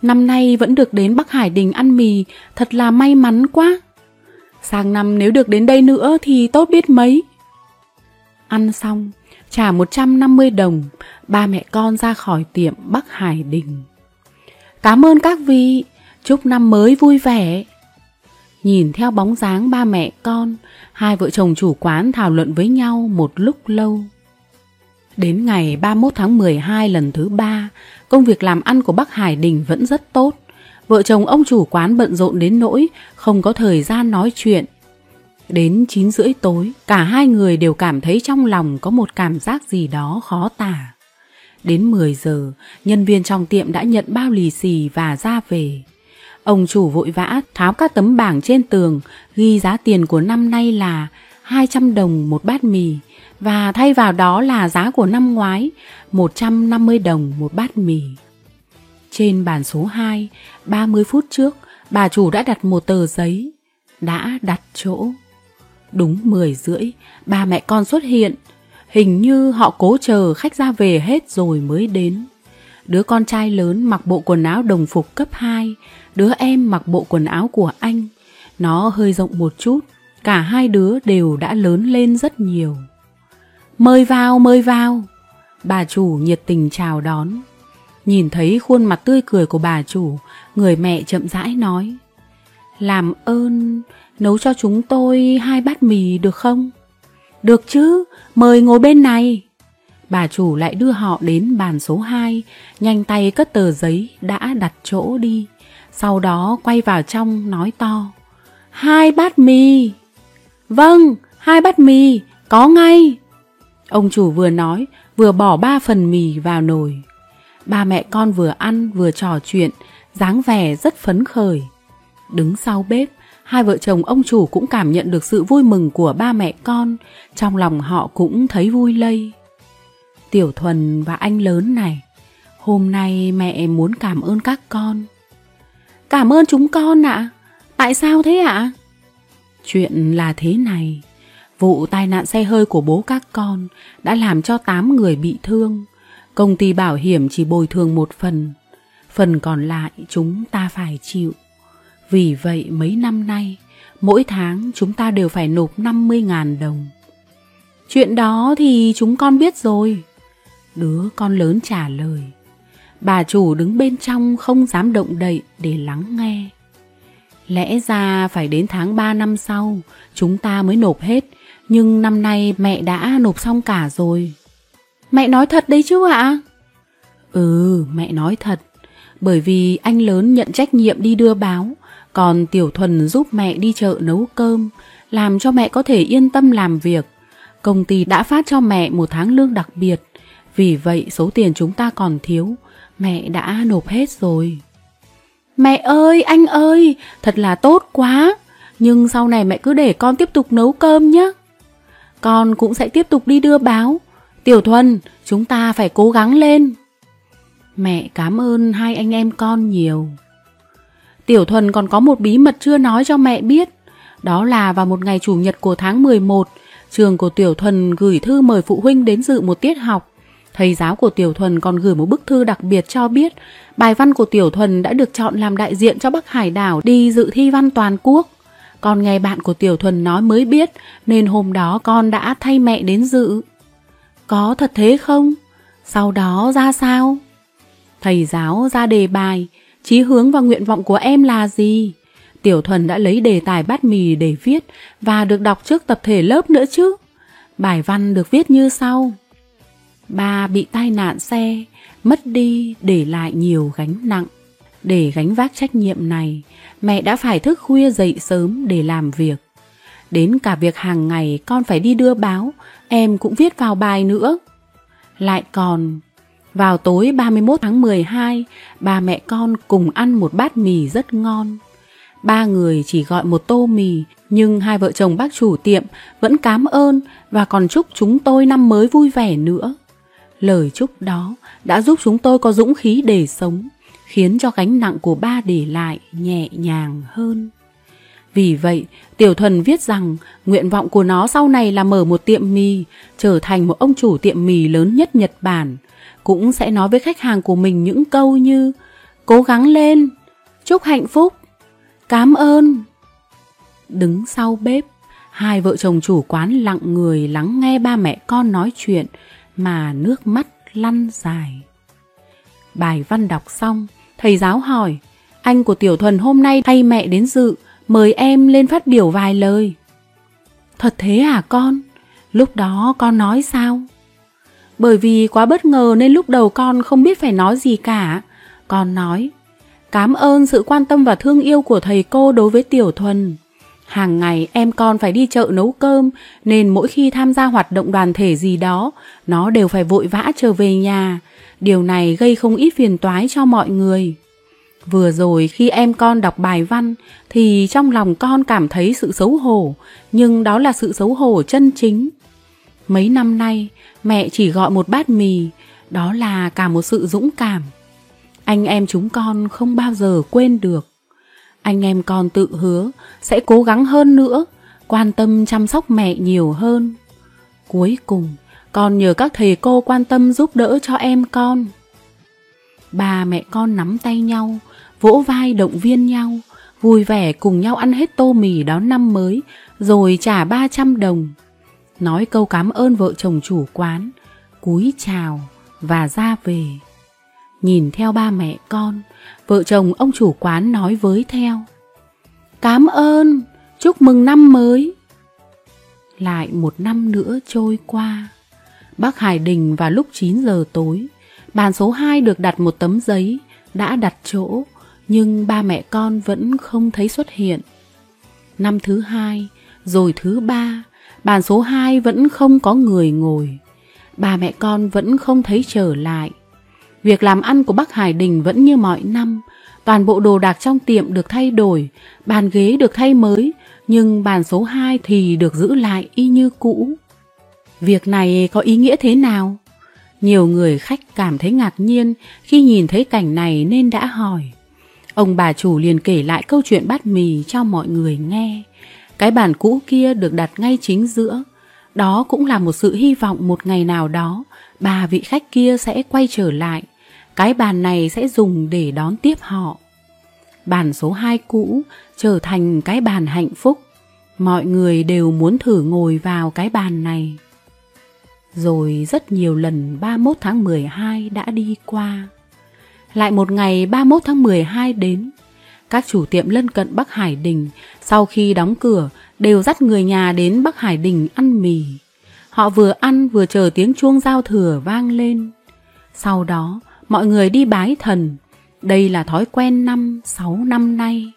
Năm nay vẫn được đến Bắc Hải Đình ăn mì, thật là may mắn quá. Sang năm nếu được đến đây nữa thì tốt biết mấy. Ăn xong, trả 150 đồng, ba mẹ con ra khỏi tiệm Bắc Hải Đình. Cảm ơn các vị, chúc năm mới vui vẻ. Nhìn theo bóng dáng ba mẹ con, hai vợ chồng chủ quán thảo luận với nhau một lúc lâu. Đến ngày 31 tháng 12 lần thứ ba, công việc làm ăn của bác Hải Đình vẫn rất tốt. Vợ chồng ông chủ quán bận rộn đến nỗi không có thời gian nói chuyện. Đến 9 rưỡi tối, cả hai người đều cảm thấy trong lòng có một cảm giác gì đó khó tả. Đến 10 giờ, nhân viên trong tiệm đã nhận bao lì xì và ra về. Ông chủ vội vã tháo các tấm bảng trên tường ghi giá tiền của năm nay là 200 đồng một bát mì và thay vào đó là giá của năm ngoái 150 đồng một bát mì. Trên bàn số 2, 30 phút trước, bà chủ đã đặt một tờ giấy, đã đặt chỗ. Đúng 10 rưỡi, ba mẹ con xuất hiện, hình như họ cố chờ khách ra về hết rồi mới đến. Đứa con trai lớn mặc bộ quần áo đồng phục cấp 2, đứa em mặc bộ quần áo của anh. Nó hơi rộng một chút, cả hai đứa đều đã lớn lên rất nhiều. Mời vào, mời vào. Bà chủ nhiệt tình chào đón. Nhìn thấy khuôn mặt tươi cười của bà chủ, người mẹ chậm rãi nói. Làm ơn, nấu cho chúng tôi hai bát mì được không? Được chứ, mời ngồi bên này. Bà chủ lại đưa họ đến bàn số 2, nhanh tay cất tờ giấy đã đặt chỗ đi. Sau đó quay vào trong nói to. Hai bát mì. Vâng, hai bát mì, có ngay. Ông chủ vừa nói, vừa bỏ ba phần mì vào nồi. Ba mẹ con vừa ăn vừa trò chuyện, dáng vẻ rất phấn khởi. Đứng sau bếp, hai vợ chồng ông chủ cũng cảm nhận được sự vui mừng của ba mẹ con, trong lòng họ cũng thấy vui lây. Tiểu Thuần và anh lớn này, hôm nay mẹ muốn cảm ơn các con. Cảm ơn chúng con ạ. Tại sao thế ạ? Chuyện là thế này. Vụ tai nạn xe hơi của bố các con đã làm cho 8 người bị thương. Công ty bảo hiểm chỉ bồi thường một phần. Phần còn lại chúng ta phải chịu. Vì vậy mấy năm nay, mỗi tháng chúng ta đều phải nộp 50.000 đồng. Chuyện đó thì chúng con biết rồi. Đứa con lớn trả lời. Bà chủ đứng bên trong không dám động đậy để lắng nghe. Lẽ ra phải đến tháng 3 năm sau chúng ta mới nộp hết, nhưng năm nay mẹ đã nộp xong cả rồi. Mẹ nói thật đấy chứ ạ? Ừ, mẹ nói thật. Bởi vì anh lớn nhận trách nhiệm đi đưa báo, còn Tiểu Thuần giúp mẹ đi chợ nấu cơm, làm cho mẹ có thể yên tâm làm việc. Công ty đã phát cho mẹ một tháng lương đặc biệt, vì vậy số tiền chúng ta còn thiếu, mẹ đã nộp hết rồi. Mẹ ơi, anh ơi, thật là tốt quá. Nhưng sau này mẹ cứ để con tiếp tục nấu cơm nhé. Con cũng sẽ tiếp tục đi đưa báo. Tiểu Thuần, chúng ta phải cố gắng lên. Mẹ cảm ơn hai anh em con nhiều. Tiểu Thuần còn có một bí mật chưa nói cho mẹ biết. Đó là vào một ngày chủ nhật của tháng 11, trường của Tiểu Thuần gửi thư mời phụ huynh đến dự một tiết học. Thầy giáo của Tiểu Thuần còn gửi một bức thư đặc biệt cho biết bài văn của Tiểu Thuần đã được chọn làm đại diện cho Bắc Hải đảo đi dự thi văn toàn quốc. Con nghe bạn của Tiểu Thuần nói mới biết nên hôm đó con đã thay mẹ đến dự. Có thật thế không? Sau đó ra sao? Thầy giáo ra đề bài, chí hướng và nguyện vọng của em là gì? Tiểu Thuần đã lấy đề tài bát mì để viết và được đọc trước tập thể lớp nữa chứ. Bài văn được viết như sau. Ba bị tai nạn xe, mất đi để lại nhiều gánh nặng. Để gánh vác trách nhiệm này, mẹ đã phải thức khuya dậy sớm để làm việc. Đến cả việc hàng ngày con phải đi đưa báo, em cũng viết vào bài nữa. Lại còn, vào tối 31 tháng 12, ba mẹ con cùng ăn một bát mì rất ngon. Ba người chỉ gọi một tô mì, nhưng hai vợ chồng bác chủ tiệm vẫn cảm ơn và còn chúc chúng tôi năm mới vui vẻ nữa. Lời chúc đó đã giúp chúng tôi có dũng khí để sống, khiến cho gánh nặng của ba để lại nhẹ nhàng hơn. Vì vậy, Tiểu Thuần viết rằng nguyện vọng của nó sau này là mở một tiệm mì, trở thành một ông chủ tiệm mì lớn nhất Nhật Bản. cũng sẽ nói với khách hàng của mình những câu như cố gắng lên, chúc hạnh phúc, cảm ơn. Đứng sau bếp, hai vợ chồng chủ quán lặng người lắng nghe ba mẹ con nói chuyện mà nước mắt lăn dài. Bài văn đọc xong, thầy giáo hỏi, anh của Tiểu Thuần hôm nay thay mẹ đến dự, mời em lên phát biểu vài lời. Thật thế à con? Lúc đó con nói sao? Bởi vì quá bất ngờ nên lúc đầu con không biết phải nói gì cả. Con nói, cảm ơn sự quan tâm và thương yêu của thầy cô đối với Tiểu Thuần. Hàng ngày em con phải đi chợ nấu cơm nên mỗi khi tham gia hoạt động đoàn thể gì đó, nó đều phải vội vã trở về nhà. Điều này gây không ít phiền toái cho mọi người. Vừa rồi khi em con đọc bài văn thì trong lòng con cảm thấy sự xấu hổ, nhưng đó là sự xấu hổ chân chính. Mấy năm nay, mẹ chỉ gọi một bát mì, đó là cả một sự dũng cảm. Anh em chúng con không bao giờ quên được. Anh em con tự hứa sẽ cố gắng hơn nữa, quan tâm chăm sóc mẹ nhiều hơn. Cuối cùng, con nhờ các thầy cô quan tâm giúp đỡ cho em con. Ba mẹ con nắm tay nhau, vỗ vai động viên nhau, vui vẻ cùng nhau ăn hết tô mì đón năm mới, rồi trả 300 đồng. Nói câu cảm ơn vợ chồng chủ quán, cúi chào và ra về. Nhìn theo ba mẹ con, vợ chồng ông chủ quán nói với theo. Cám ơn, chúc mừng năm mới. Lại một năm nữa trôi qua. Bác Hải Đình vào lúc 9 giờ tối, bàn số 2 được đặt một tấm giấy, đã đặt chỗ, nhưng ba mẹ con vẫn không thấy xuất hiện. Năm thứ hai, rồi thứ ba, bàn số 2 vẫn không có người ngồi. Ba mẹ con vẫn không thấy trở lại. Việc làm ăn của bác Hải Đình vẫn như mọi năm, toàn bộ đồ đạc trong tiệm được thay đổi, bàn ghế được thay mới, nhưng bàn số 2 thì được giữ lại y như cũ. Việc này có ý nghĩa thế nào? Nhiều người khách cảm thấy ngạc nhiên khi nhìn thấy cảnh này nên đã hỏi. Ông bà chủ liền kể lại câu chuyện bát mì cho mọi người nghe. Cái bàn cũ kia được đặt ngay chính giữa. Đó cũng là một sự hy vọng một ngày nào đó bà vị khách kia sẽ quay trở lại. Cái bàn này sẽ dùng để đón tiếp họ. Bàn số 2 cũ trở thành cái bàn hạnh phúc. Mọi người đều muốn thử ngồi vào cái bàn này. Rồi rất nhiều lần 31 tháng 12 đã đi qua. Lại một ngày 31 tháng 12 đến, các chủ tiệm lân cận Bắc Hải Đình sau khi đóng cửa đều dắt người nhà đến Bắc Hải Đình ăn mì. Họ vừa ăn vừa chờ tiếng chuông giao thừa vang lên. Sau đó, mọi người đi bái thần. Đây là thói quen năm, sáu năm nay.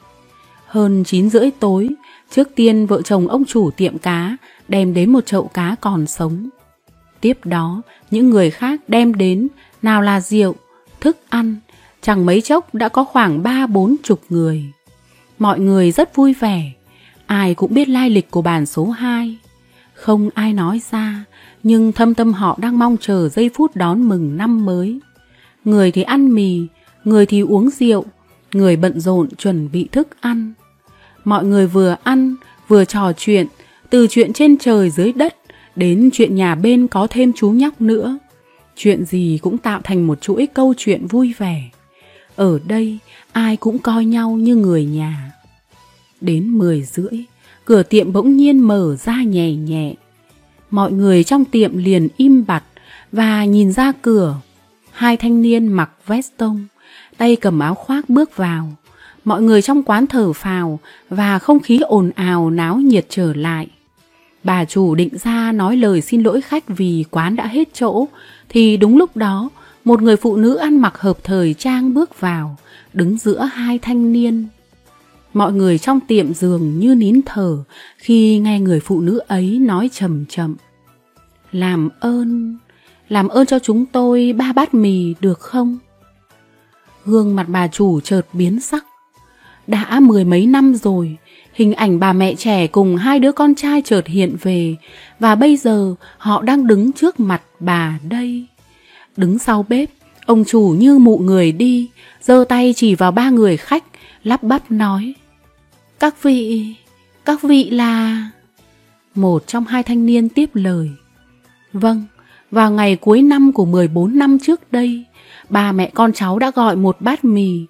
Hơn 9 rưỡi tối, trước tiên vợ chồng ông chủ tiệm cá đem đến một chậu cá còn sống. Tiếp đó, những người khác đem đến nào là rượu, thức ăn, chẳng mấy chốc đã có khoảng ba bốn chục người. Mọi người rất vui vẻ, ai cũng biết lai lịch của bàn số 2. Không ai nói ra, nhưng thâm tâm họ đang mong chờ giây phút đón mừng năm mới. Người thì ăn mì, người thì uống rượu, người bận rộn chuẩn bị thức ăn. Mọi người vừa ăn, vừa trò chuyện, từ chuyện trên trời dưới đất đến chuyện nhà bên có thêm chú nhóc nữa. Chuyện gì cũng tạo thành một chuỗi câu chuyện vui vẻ. Ở đây ai cũng coi nhau như người nhà. Đến 10 rưỡi, cửa tiệm bỗng nhiên mở ra nhẹ nhẹ. Mọi người trong tiệm liền im bặt và nhìn ra cửa. Hai thanh niên mặc vest tông, tay cầm áo khoác bước vào. Mọi người trong quán thở phào và không khí ồn ào náo nhiệt trở lại. Bà chủ định ra nói lời xin lỗi khách vì quán đã hết chỗ, thì đúng lúc đó một người phụ nữ ăn mặc hợp thời trang bước vào, đứng giữa hai thanh niên. Mọi người trong tiệm giường như nín thở khi nghe người phụ nữ ấy nói chậm chậm. Làm ơn, làm ơn cho chúng tôi ba bát mì được không? Gương mặt bà chủ chợt biến sắc. Đã mười mấy năm rồi, hình ảnh bà mẹ trẻ cùng hai đứa con trai chợt hiện về và bây giờ họ đang đứng trước mặt bà đây. Đứng sau bếp, ông chủ như mụ người đi, giơ tay chỉ vào ba người khách, lắp bắp nói. Các vị, các vị là... Một trong hai thanh niên tiếp lời. Vâng, vào ngày cuối năm của 14 năm trước đây, ba mẹ con cháu đã gọi một bát mì.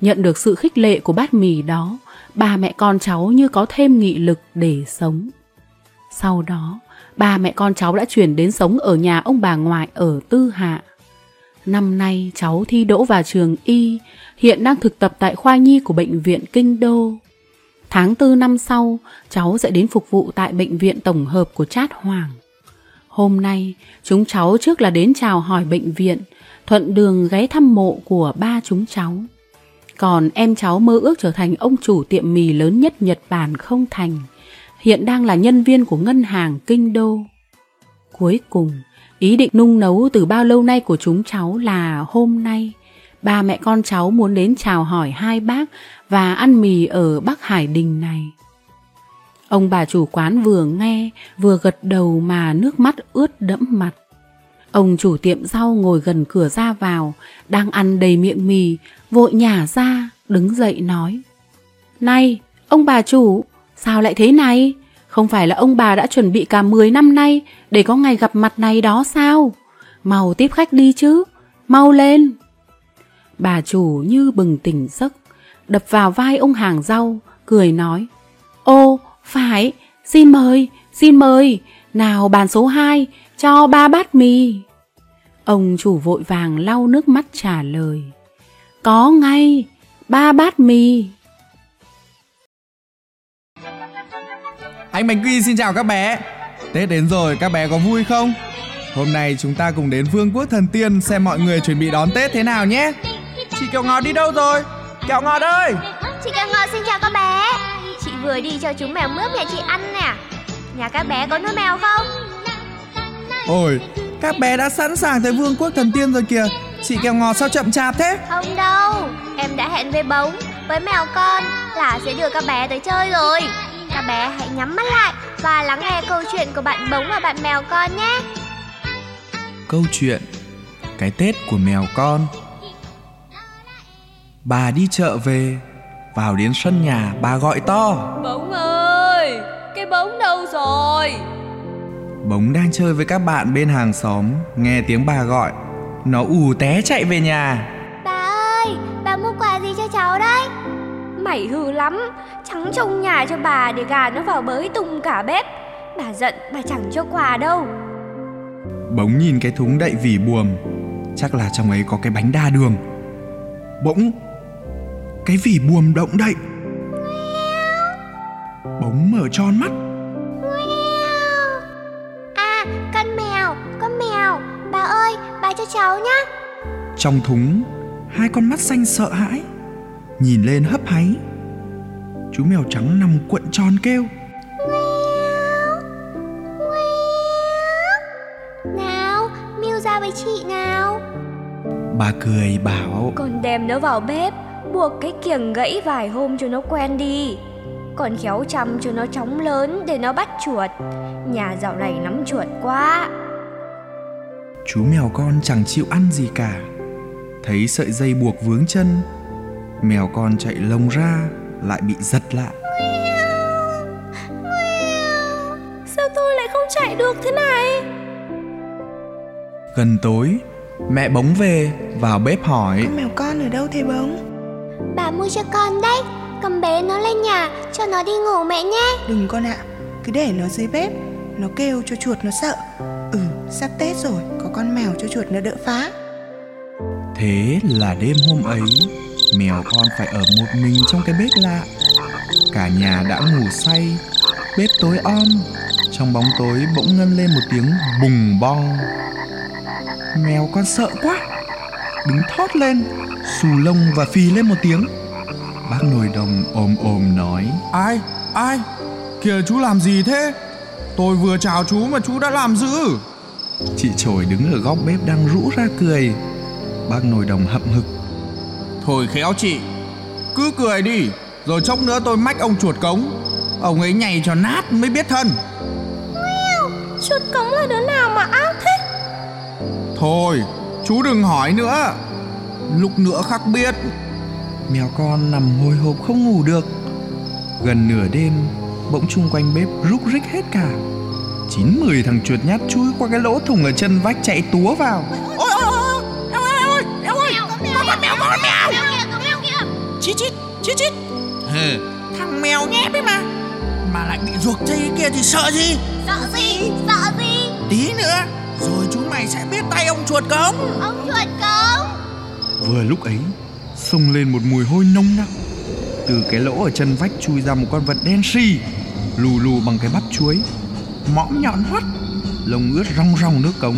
Nhận được sự khích lệ của bát mì đó, ba mẹ con cháu như có thêm nghị lực để sống. Sau đó, ba mẹ con cháu đã chuyển đến sống ở nhà ông bà ngoại ở Tư Hạ. Năm nay cháu thi đỗ vào trường Y, hiện đang thực tập tại khoa nhi của bệnh viện Kinh Đô. Tháng tư năm sau, cháu sẽ đến phục vụ tại bệnh viện tổng hợp của Chát Hoàng. Hôm nay, chúng cháu trước là đến chào hỏi bệnh viện, thuận đường ghé thăm mộ của ba chúng cháu. Còn em cháu mơ ước trở thành ông chủ tiệm mì lớn nhất Nhật Bản không thành, hiện đang là nhân viên của ngân hàng Kinh Đô. Cuối cùng, ý định nung nấu từ bao lâu nay của chúng cháu là hôm nay. Ba mẹ con cháu muốn đến chào hỏi hai bác và ăn mì ở Bắc Hải Đình này. Ông bà chủ quán vừa nghe, vừa gật đầu mà nước mắt ướt đẫm mặt. Ông chủ tiệm rau ngồi gần cửa ra vào, đang ăn đầy miệng mì, vội nhả ra, đứng dậy nói. Này, ông bà chủ, sao lại thế này? Không phải là ông bà đã chuẩn bị cả 10 năm nay để có ngày gặp mặt này đó sao? Mau tiếp khách đi chứ, mau lên. Bà chủ như bừng tỉnh giấc, đập vào vai ông hàng rau, cười nói. Ô, phải, xin mời, xin mời, nào bàn số 2, cho ba bát mì. Ông chủ vội vàng lau nước mắt trả lời. Có ngay, ba bát mì. Anh Bánh Quy xin chào các bé. Tết đến rồi, các bé có vui không? Hôm nay chúng ta cùng đến Vương quốc Thần Tiên xem mọi người chuẩn bị đón Tết thế nào nhé. Chị Kẹo Ngọt đi đâu rồi? Kẹo Ngọt ơi! Chị Kẹo Ngọt xin chào các bé vừa đi cho chúng mèo mướp nhà chị ăn nè Nhà các bé có nuôi mèo không? Ôi, các bé đã sẵn sàng tới Vương quốc Thần Tiên rồi kìa. Chị Kẹo Ngọt sao chậm chạp thế? Không đâu Em đã hẹn với bóng Với mèo con Là sẽ đưa các bé tới chơi rồi Các bé hãy nhắm mắt lại Và lắng nghe câu chuyện của bạn bóng và bạn mèo con nhé Câu chuyện Cái Tết của mèo con Bà đi chợ về Vào đến sân nhà bà gọi to. Bóng ơi Cái bóng đâu rồi? Bóng đang chơi với các bạn bên hàng xóm Nghe tiếng bà gọi. Nó ù té chạy về nhà. Bà ơi Bà mua quà gì cho cháu đấy? Mày hư lắm Trắng trông nhà cho bà để gà nó vào bới tung cả bếp. Bà giận bà chẳng cho quà đâu. Bóng nhìn cái thúng đậy vỉ buồm. Chắc là trong ấy có cái bánh đa đường. Bỗng Cái vỉ buồm động đậy. Bóng mở tròn mắt. À con mèo Con mèo Bà ơi bà cho cháu nhá. Trong thúng Hai con mắt xanh sợ hãi Nhìn lên hấp háy. Chú mèo trắng nằm cuộn tròn kêu. Nào Miu ra với chị nào. Bà cười bảo Con đem nó vào bếp Buộc cái kiềng gãy vài hôm cho nó quen đi. Còn khéo chăm cho nó chóng lớn để nó bắt chuột. Nhà dạo này nắm chuột quá. Chú mèo con chẳng chịu ăn gì cả. Thấy sợi dây buộc vướng chân Mèo con chạy lông ra Lại bị giật lại Sao tôi lại không chạy được thế này? Gần tối Mẹ bóng về Vào bếp hỏi. Con mèo con ở đâu thế bóng Bà mua cho con đấy. Cầm bé nó lên nhà Cho nó đi ngủ mẹ nhé. Đừng con ạ Cứ để nó dưới bếp Nó kêu cho chuột nó sợ. Ừ sắp Tết rồi Có con mèo cho chuột nó đỡ phá. Thế là đêm hôm ấy Mèo con phải ở một mình trong cái bếp lạ. Cả nhà đã ngủ say Bếp tối om Trong bóng tối bỗng ngân lên một tiếng bùng bong. Mèo con sợ quá Đứng thót lên Xù lông và phì lên một tiếng. Bác nồi đồng ồm ồm nói. Ai? Ai? Kìa chú làm gì thế? Tôi vừa chào chú mà chú đã làm dữ. Chị trồi đứng ở góc bếp đang rũ ra cười. Bác nồi đồng hậm hực. Thôi khéo chị Cứ cười đi Rồi chốc nữa tôi mách ông chuột cống. Ông ấy nhảy cho nát mới biết thân. Chuột cống là đứa nào mà ác thế? Thôi chú đừng hỏi nữa. Lúc nữa khắc biết. Mèo con nằm hồi hộp không ngủ được. Gần nửa đêm Bỗng chung quanh bếp rúc rích hết cả. Chín mười thằng chuột nhát chui qua cái lỗ thủng ở chân vách chạy túa vào. Ôi ôi ôi eo ơi eo ơi eo ơi có con mèo có con mèo chít chít chít chít. Thằng mèo nhép ấy mà. Mà lại bị ruột dây kia thì sợ gì? Sợ gì? Sợ gì? tí nữa rồi chúng mày sẽ biết tay ông chuột cống. Ông chuột cống. Vừa lúc ấy Xông lên một mùi hôi nông nặc Từ cái lỗ ở chân vách chui ra một con vật đen xì Lù lù bằng cái bắp chuối. Mõm nhọn hoắt Lông ướt rong rong nước cống.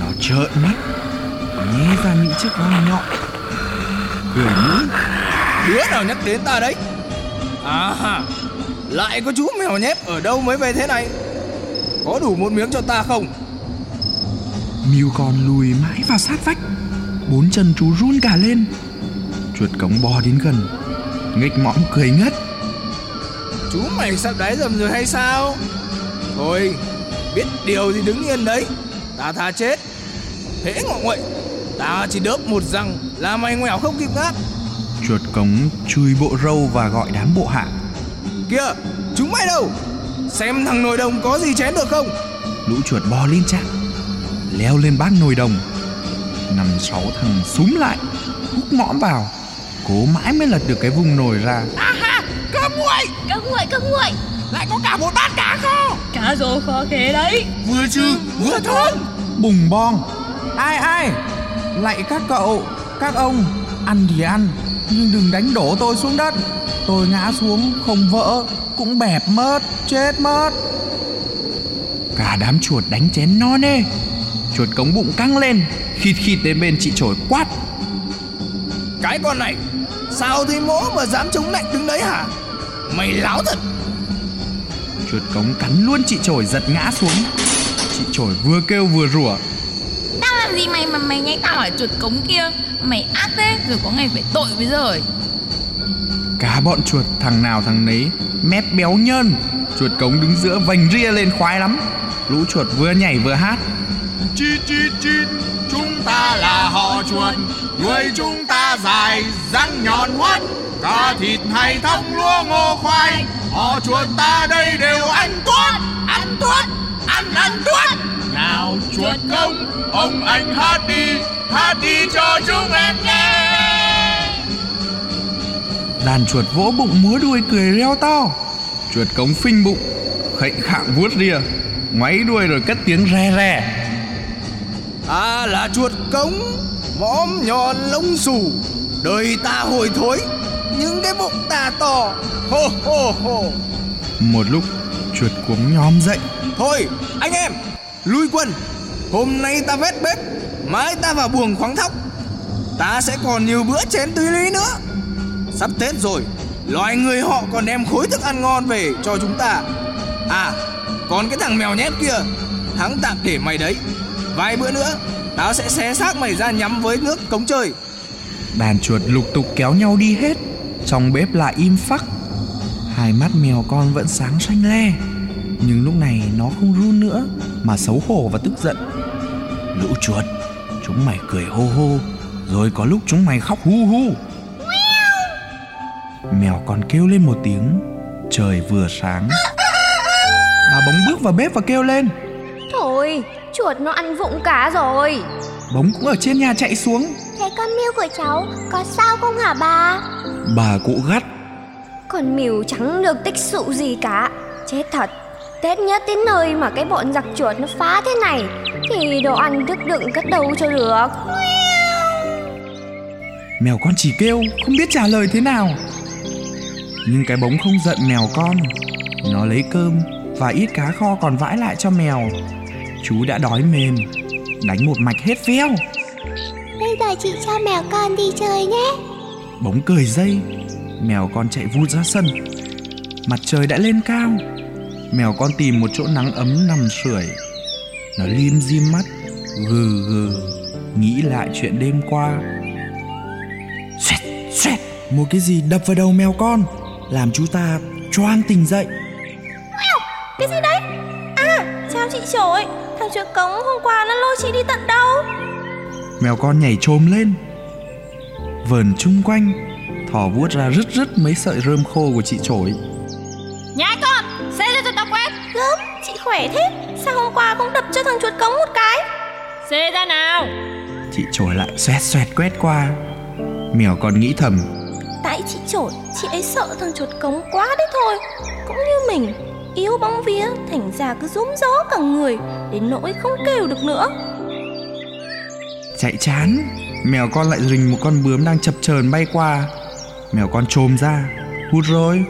Nó trợn mắt Nhé ra những chiếc răng nhọn. Cười mũi Đứa nào nhắc đến ta đấy? À Lại có chú mèo nhép ở đâu mới về thế này? Có đủ một miếng cho ta không Miu con lùi mãi vào sát vách. Bốn chân chú run cả lên. Chuột cống bò đến gần Nghịch mõm cười ngất. Chú mày sắp đáy dầm rồi hay sao? Thôi Biết điều thì đứng yên đấy. Ta tha chết. Thế ngọ nguậy Ta chỉ đớp một răng Là mày ngoẻo không kịp ngáp. Chuột cống chui bộ râu và gọi đám bộ hạ. Kìa Chúng mày đâu? Xem thằng nồi đồng có gì chén được không? Lũ chuột bò lên trạng Leo lên bát nồi đồng. Năm sáu thằng súm lại Hút mõm vào Cố mãi mới lật được cái vùng nồi ra. À ha cơm nguội Cơm nguội, cơm nguội lại có cả một bát cá kho! Cá rô kho khế đấy. Vừa chư vừa thơm! Bùng bong. Ai ai? Lạy các cậu các ông ăn thì ăn nhưng đừng đánh đổ tôi xuống đất. Tôi ngã xuống không vỡ cũng bẹp mất chết mất Cả đám chuột đánh chén no nê Chuột cống bụng căng lên Khịt khịt đến bên chị trổi quát. Cái con này Sao thì mỗ mà dám chống lạnh đứng đấy hả? Mày láo thật. Chuột cống cắn luôn chị trổi giật ngã xuống. Chị trổi vừa kêu vừa rủa. Tao làm gì mày mà mày nhảy tao ở chuột cống kia? Mày ác thế rồi có ngày phải tội với rồi. Cả bọn chuột thằng nào thằng nấy Mép béo nhơn. Chuột cống đứng giữa vành ria lên khoái lắm. Lũ chuột vừa nhảy vừa hát chít chít chít chúng ta là họ chuột. Người chúng ta dài răng nhọn hoắt cá thịt hay thóc lúa ngô khoai. Họ chuột ta đây đều ăn tuốt. Ăn tuốt ăn ăn tuốt. Nào chuột công ông anh hát đi. Hát đi cho chúng em nghe. Đàn chuột vỗ bụng múa đuôi cười reo to. Chuột cống phinh bụng Khệnh khạng vuốt rìa, Ngoáy đuôi rồi cất tiếng re re. À là chuột cống Mõm nhọn lông xù. Đời ta hồi thối Nhưng cái bụng ta to. Hô hô hô Một lúc chuột cuống nhóm dậy. Thôi anh em Lui quân. Hôm nay ta vét bếp Mai ta vào buồng khoáng thóc. Ta sẽ còn nhiều bữa chén tưới lý nữa. Sắp Tết rồi Loài người họ còn đem khối thức ăn ngon về cho chúng ta. À Còn cái thằng mèo nhép kia Hắn tạm để mày đấy Vài bữa nữa, Tao sẽ xé xác mày ra nhắm với nước cống trời. Đàn chuột lục tục kéo nhau đi hết, Trong bếp lại im phắc. Hai mắt mèo con vẫn sáng xanh le, Nhưng lúc này nó không run nữa, Mà xấu hổ và tức giận. Lũ chuột, Chúng mày cười hô hô, Rồi có lúc chúng mày khóc hu hu Mèo con kêu lên một tiếng, Trời vừa sáng. Bà bóng bước vào bếp và kêu lên chuột nó ăn vụng cá rồi. Bóng cũng ở trên nhà chạy xuống. Thế con miêu của cháu có sao không hả bà? Bà cụ gắt. Con mèo chẳng được tích sự gì cả. Chết thật Tết nhất đến nơi mà cái bọn giặc chuột nó phá thế này Thì đồ ăn thức đựng cất đâu cho được. Mèo con chỉ kêu Không biết trả lời thế nào. Nhưng cái bóng không giận mèo con. Nó lấy cơm Và ít cá kho còn vãi lại cho mèo Chú đã đói mềm. Đánh một mạch hết veo Bây giờ chị cho mèo con đi chơi nhé. Bóng cười dây. Mèo con chạy vút ra sân. Mặt trời đã lên cao. Mèo con tìm một chỗ nắng ấm nằm sưởi. Nó lim dim mắt Gừ gừ Nghĩ lại chuyện đêm qua. Xoẹt xoẹt Một cái gì đập vào đầu mèo con Làm chú ta choang tỉnh dậy Trội Thằng chuột cống hôm qua nó lôi chị đi tận đâu? Mèo con nhảy trồm lên. Vờn chung quanh Thỏ vuốt ra rứt rứt mấy sợi rơm khô của chị trổi Nhái con Xe lên cho tao quét. Gớm, chị khỏe thế Sao hôm qua không đập cho thằng chuột cống một cái? Xê ra nào. Chị trổi lại xoẹt xoẹt quét qua. Mèo còn nghĩ thầm. Tại chị trổi Chị ấy sợ thằng chuột cống quá đấy thôi Cũng như mình Yếu bóng vía Thành ra cứ rúm gió cả người Đến nỗi không kêu được nữa. Chạy chán Mèo con lại rình một con bướm đang chập chờn bay qua. Mèo con trồm ra Hút rồi.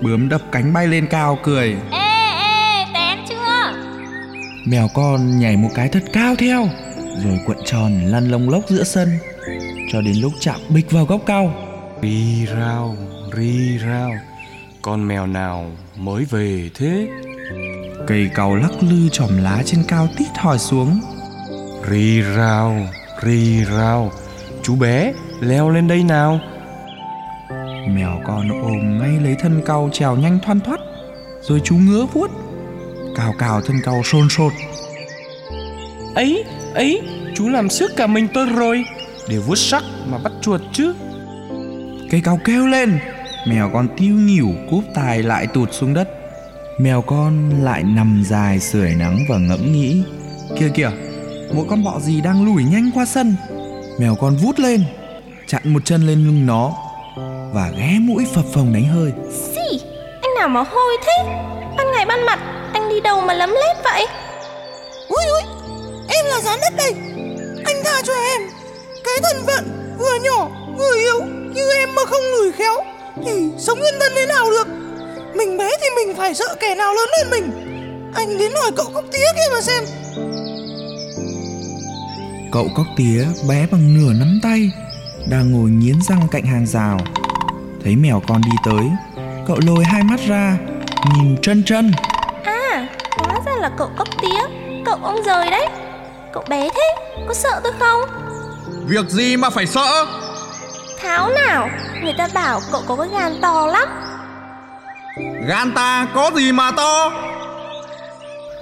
Bướm đập cánh bay lên cao cười. Ê ê té chưa? Mèo con nhảy một cái thật cao theo Rồi cuộn tròn lăn lông lốc giữa sân Cho đến lúc chạm bịch vào gốc cao. Ri rao, ri rao Con mèo nào mới về thế. Cây cau lắc lư chòm lá trên cao tít hỏi xuống. Ri rao, ri rao Chú bé leo lên đây nào. Mèo con ôm ngay lấy thân cau trèo nhanh thoăn thoắt Rồi chú ngứa vuốt Cào cào thân cau sôn sột Ấy, ấy, chú làm sức cả mình tôi rồi Để vuốt sắc mà bắt chuột chứ. Cây cau kêu lên Mèo con tiêu nghỉu cúp tài lại tụt xuống đất. Mèo con lại nằm dài sưởi nắng và ngẫm nghĩ. Kìa kìa Một con bọ gì đang lủi nhanh qua sân? Mèo con vút lên Chặn một chân lên lưng nó Và ghé mũi phập phồng đánh hơi. Xì, anh nào mà hôi thế? Ban ngày ban mặt Anh đi đâu mà lấm lét vậy? Ui ui Em là rắn đất đây. Anh tha cho em. Cái thân phận vừa nhỏ vừa yếu Như em mà không lùi khéo Thì sống yên thân thế nào được? Mình bé thì mình phải sợ kẻ nào lớn hơn mình. Anh đến hỏi cậu cốc tía kia mà xem. Cậu cóc tía bé bằng nửa nắm tay Đang ngồi nghiến răng cạnh hàng rào. Thấy mèo con đi tới Cậu lồi hai mắt ra Nhìn chân chân À, hóa ra là cậu cốc tía. Cậu ông rời đấy. Cậu bé thế, có sợ tôi không? Việc gì mà phải sợ? Tháo nào, người ta bảo cậu có cái gan to lắm. Gan ta có gì mà to?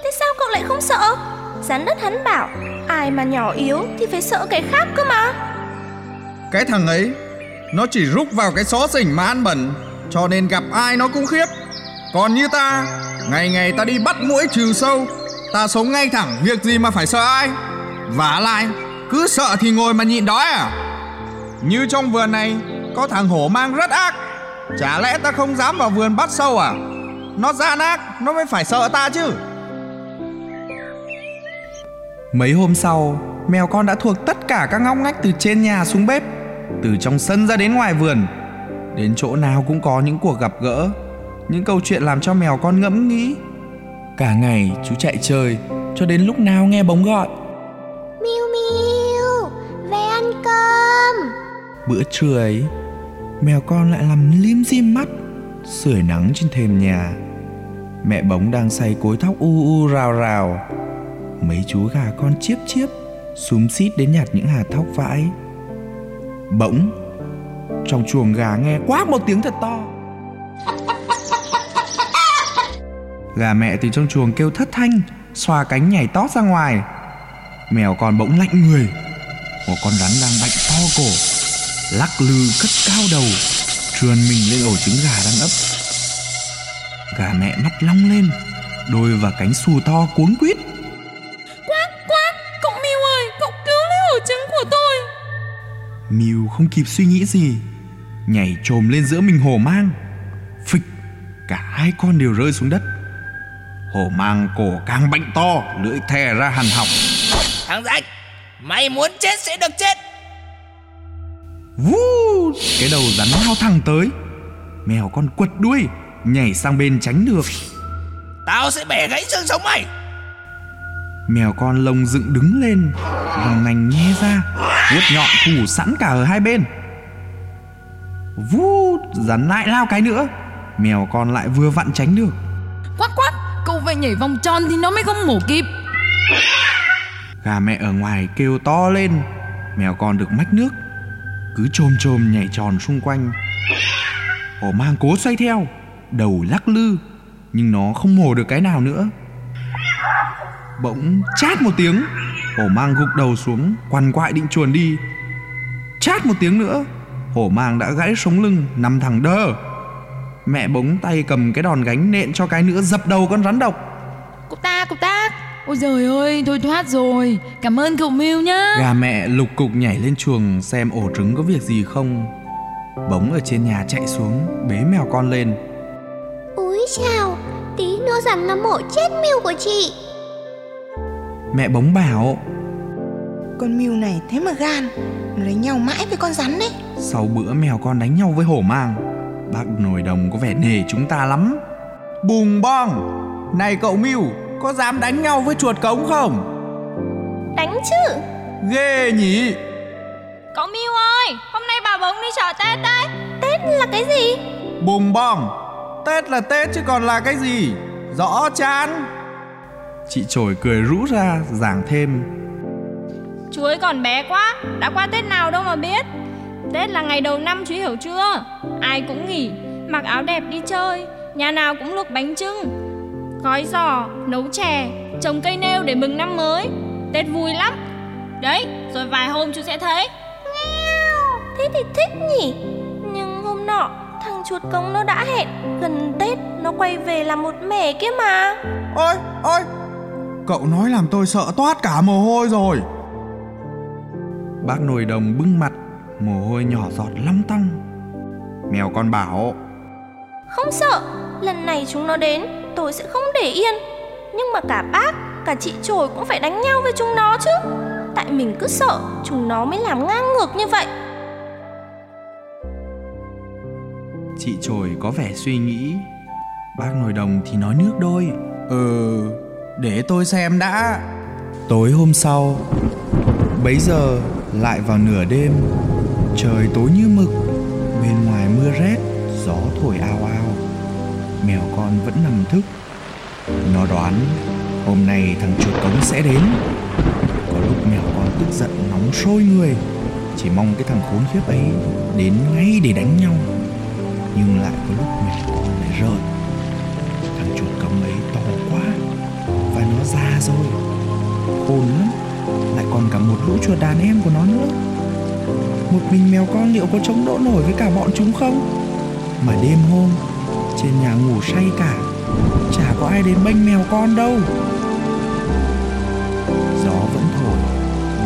Thế sao cậu lại không sợ? Rắn đất hắn bảo Ai mà nhỏ yếu thì phải sợ kẻ khác cơ mà. Cái thằng ấy Nó chỉ rúc vào cái xó xỉnh mà ăn bẩn Cho nên gặp ai nó cũng khiếp. Còn như ta Ngày ngày ta đi bắt mũi trừ sâu Ta sống ngay thẳng Việc gì mà phải sợ ai? Vả lại Cứ sợ thì ngồi mà nhịn đói à? Như trong vườn này Có thằng hổ mang rất ác. Chả lẽ ta không dám vào vườn bắt sâu à? Nó gian ác Nó mới phải sợ ta chứ. Mấy hôm sau Mèo con đã thuộc tất cả các ngóc ngách từ trên nhà xuống bếp Từ trong sân ra đến ngoài vườn. Đến chỗ nào cũng có những cuộc gặp gỡ Những câu chuyện làm cho mèo con ngẫm nghĩ. Cả ngày chú chạy chơi Cho đến lúc nào nghe bóng gọi. Miu Miu Về ăn cơm. Bữa trưa ấy Mèo con lại nằm lim dim mắt. Sưởi nắng trên thềm nhà. Mẹ bóng đang say cối tóc u u rào rào. Mấy chú gà con chiếp chiếp, Xúm xít đến nhặt những hạt thóc vãi. Bỗng, Trong chuồng gà nghe quát một tiếng thật to. Gà mẹ từ trong chuồng kêu thất thanh, Xoa cánh nhảy tót ra ngoài. Mèo con bỗng lạnh người. Một con rắn đang bạnh to cổ. Lắc lư cất cao đầu Trườn mình lên ổ trứng gà đang ấp. Gà mẹ mắt long lên Đôi và cánh xù to cuống quýt. Quát quát Cậu Miu ơi Cậu cứu lấy ổ trứng của tôi. Miu không kịp suy nghĩ gì Nhảy trồm lên giữa mình hổ mang. Phịch Cả hai con đều rơi xuống đất. Hổ mang cổ càng bệnh to Lưỡi thè ra hằn học Thằng rách Mày muốn chết sẽ được chết Vú Cái đầu rắn lao thẳng tới. Mèo con quật đuôi Nhảy sang bên tránh được. Tao sẽ bẻ gãy xương sống mày. Mèo con lông dựng đứng lên Răng nành nhe ra vuốt nhọn thủ sẵn cả ở hai bên. Vú Rắn lại lao cái nữa. Mèo con lại vừa vặn tránh được. Quát quát Cậu phải nhảy vòng tròn thì nó mới không mổ kịp. Gà mẹ ở ngoài kêu to lên. Mèo con được mách nước cứ chôm chôm nhảy tròn xung quanh. Hổ mang cố xoay theo, Đầu lắc lư, Nhưng nó không mổ được cái nào nữa. Bỗng chát một tiếng, Hổ mang gục đầu xuống, Quằn quại định chuồn đi. Chát một tiếng nữa, Hổ mang đã gãy sống lưng, Nằm thẳng đơ. Mẹ bỗng tay cầm cái đòn gánh nện cho cái nữa, dập đầu con rắn độc. Cục ta cục ta ôi giời ơi thôi thoát rồi cảm ơn cậu Miu nhá Gà mẹ lục cục nhảy lên chuồng xem ổ trứng có việc gì không. Bóng ở trên nhà chạy xuống bế mèo con lên. Úi chào, tí nữa rằng nó mổ chết miêu của chị. Mẹ bóng bảo Con mưu này thế mà gan Nó đánh nhau mãi với con rắn đấy sau bữa mèo con đánh nhau với hổ mang, bác nồi đồng có vẻ nể chúng ta lắm. Bùng bong, này cậu Miu, có dám đánh nhau với chuột cống không? Đánh chứ Ghê nhỉ? Cậu Miu ơi Hôm nay bà bóng đi chợ Tết đấy Tết là cái gì Bùng bong, Tết là Tết chứ còn là cái gì? Rõ chán. Chị trồi cười rũ ra, giảng thêm. Chú ấy còn bé quá Đã qua Tết nào đâu mà biết Tết là ngày đầu năm chú hiểu chưa Ai cũng nghỉ Mặc áo đẹp đi chơi Nhà nào cũng luộc bánh trưng Gói giò, nấu chè Trồng cây nêu để mừng năm mới. Tết vui lắm. Đấy, rồi vài hôm chú sẽ thấy. Thế thì thích nhỉ? Nhưng hôm nọ thằng chuột cống nó đã hẹn Gần Tết nó quay về làm một mẻ kia mà. Ôi, ôi, cậu nói làm tôi sợ toát cả mồ hôi rồi. Bác nồi đồng bưng mặt, mồ hôi nhỏ giọt lăm tăm. Mèo con bảo, Không sợ Lần này chúng nó đến tôi sẽ không để yên Nhưng mà cả bác Cả chị trồi cũng phải đánh nhau với chúng nó chứ Tại mình cứ sợ Chúng nó mới làm ngang ngược như vậy chị trồi có vẻ suy nghĩ. Bác nồi đồng thì nói nước đôi. Ừ, để tôi xem đã. Tối hôm sau, bấy giờ lại vào nửa đêm, trời tối như mực, bên ngoài mưa rét, gió thổi ao ao. Mèo con vẫn nằm thức. Nó đoán hôm nay thằng chuột cống sẽ đến. Có lúc mèo con tức giận nóng sôi người, chỉ mong cái thằng khốn khiếp ấy đến ngay để đánh nhau. Nhưng lại có lúc mèo con lại rợn. Thằng chuột cống ấy to quá và nó già rồi, khôn lắm, lại còn cả một lũ chuột đàn em của nó nữa. Một mình mèo con liệu có chống đỡ nổi với cả bọn chúng không? Mà đêm hôm trên nhà ngủ say cả, chả có ai đến bênh mèo con đâu. Gió vẫn thổi,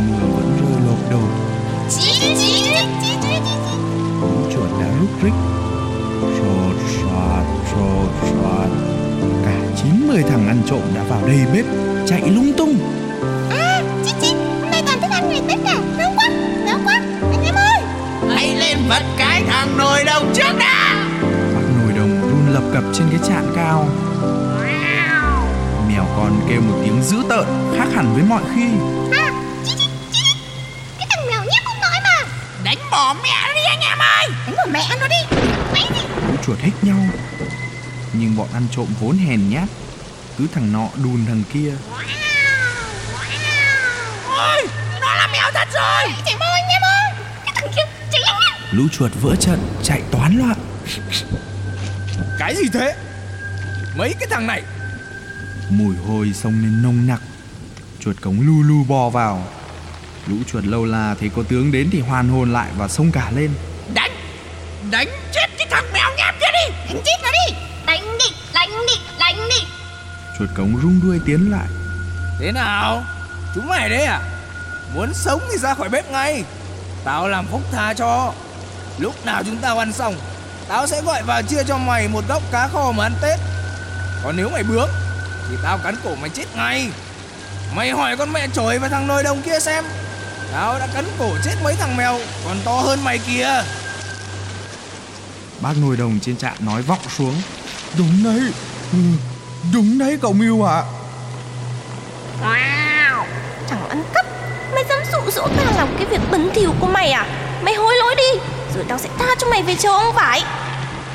mưa vẫn rơi lộp đột, lũ chuột đã rúc rích. Trột soạt, trột soạt Cả chín mười thằng ăn trộm đã vào đầy bếp Chạy lung tung. À, chị chị, hôm nay toàn thức ăn ngày Tết cả Ngon quá, ngon quá, anh em ơi. Hãy lên vật cái thằng nồi đồng trước đã cập trên cái chạn cao. Mèo con kêu một tiếng dữ tợn Khác hẳn với mọi khi. À, chị chị, chị chị Cái thằng mèo nhép không nói mà. Đánh bỏ mẹ nó đi anh em ơi. Đánh bỏ mẹ nó đi. Lũ chuột hích nhau. Nhưng bọn ăn trộm vốn hèn nhát. Cứ thằng nọ đùn thằng kia. Ôi, nó là mèo thật rồi. Chạy mau anh em ơi. Cái thằng kia, chạy Lũ chuột vỡ trận chạy toán loạn Cái gì thế? Mấy cái thằng này. Mùi hôi xông lên nồng nặc. Chuột cống lu lu bò vào. Lũ chuột lâu la thấy có tướng đến thì hoàn hồn lại và xông cả lên. Đánh, đánh chết cái thằng mèo nháp kia đi! Đánh chết nó đi! Đánh đi, đánh đi, đánh đi! Chuột cống rung đuôi tiến lại. Thế nào? Chúng mày đấy à? Muốn sống thì ra khỏi bếp ngay. Tao làm phúc tha cho. Lúc nào chúng tao ăn xong Tao sẽ gọi vào chia cho mày một góc cá kho mà ăn Tết. Còn nếu mày bướng Thì tao cắn cổ mày chết ngay. Mày hỏi con mẹ trồi và thằng nồi đồng kia xem. Tao đã cắn cổ chết mấy thằng mèo Còn to hơn mày kìa. Bác nồi đồng trên trạm nói vọng xuống. Đúng đấy ừ, Đúng đấy cậu Miu ạ. Thằng ăn cắp. Mày dám dụ dỗ tao làm cái việc bẩn thỉu của mày à? Mày hối lỗi đi Rồi tao sẽ tha cho mày về châu ông vải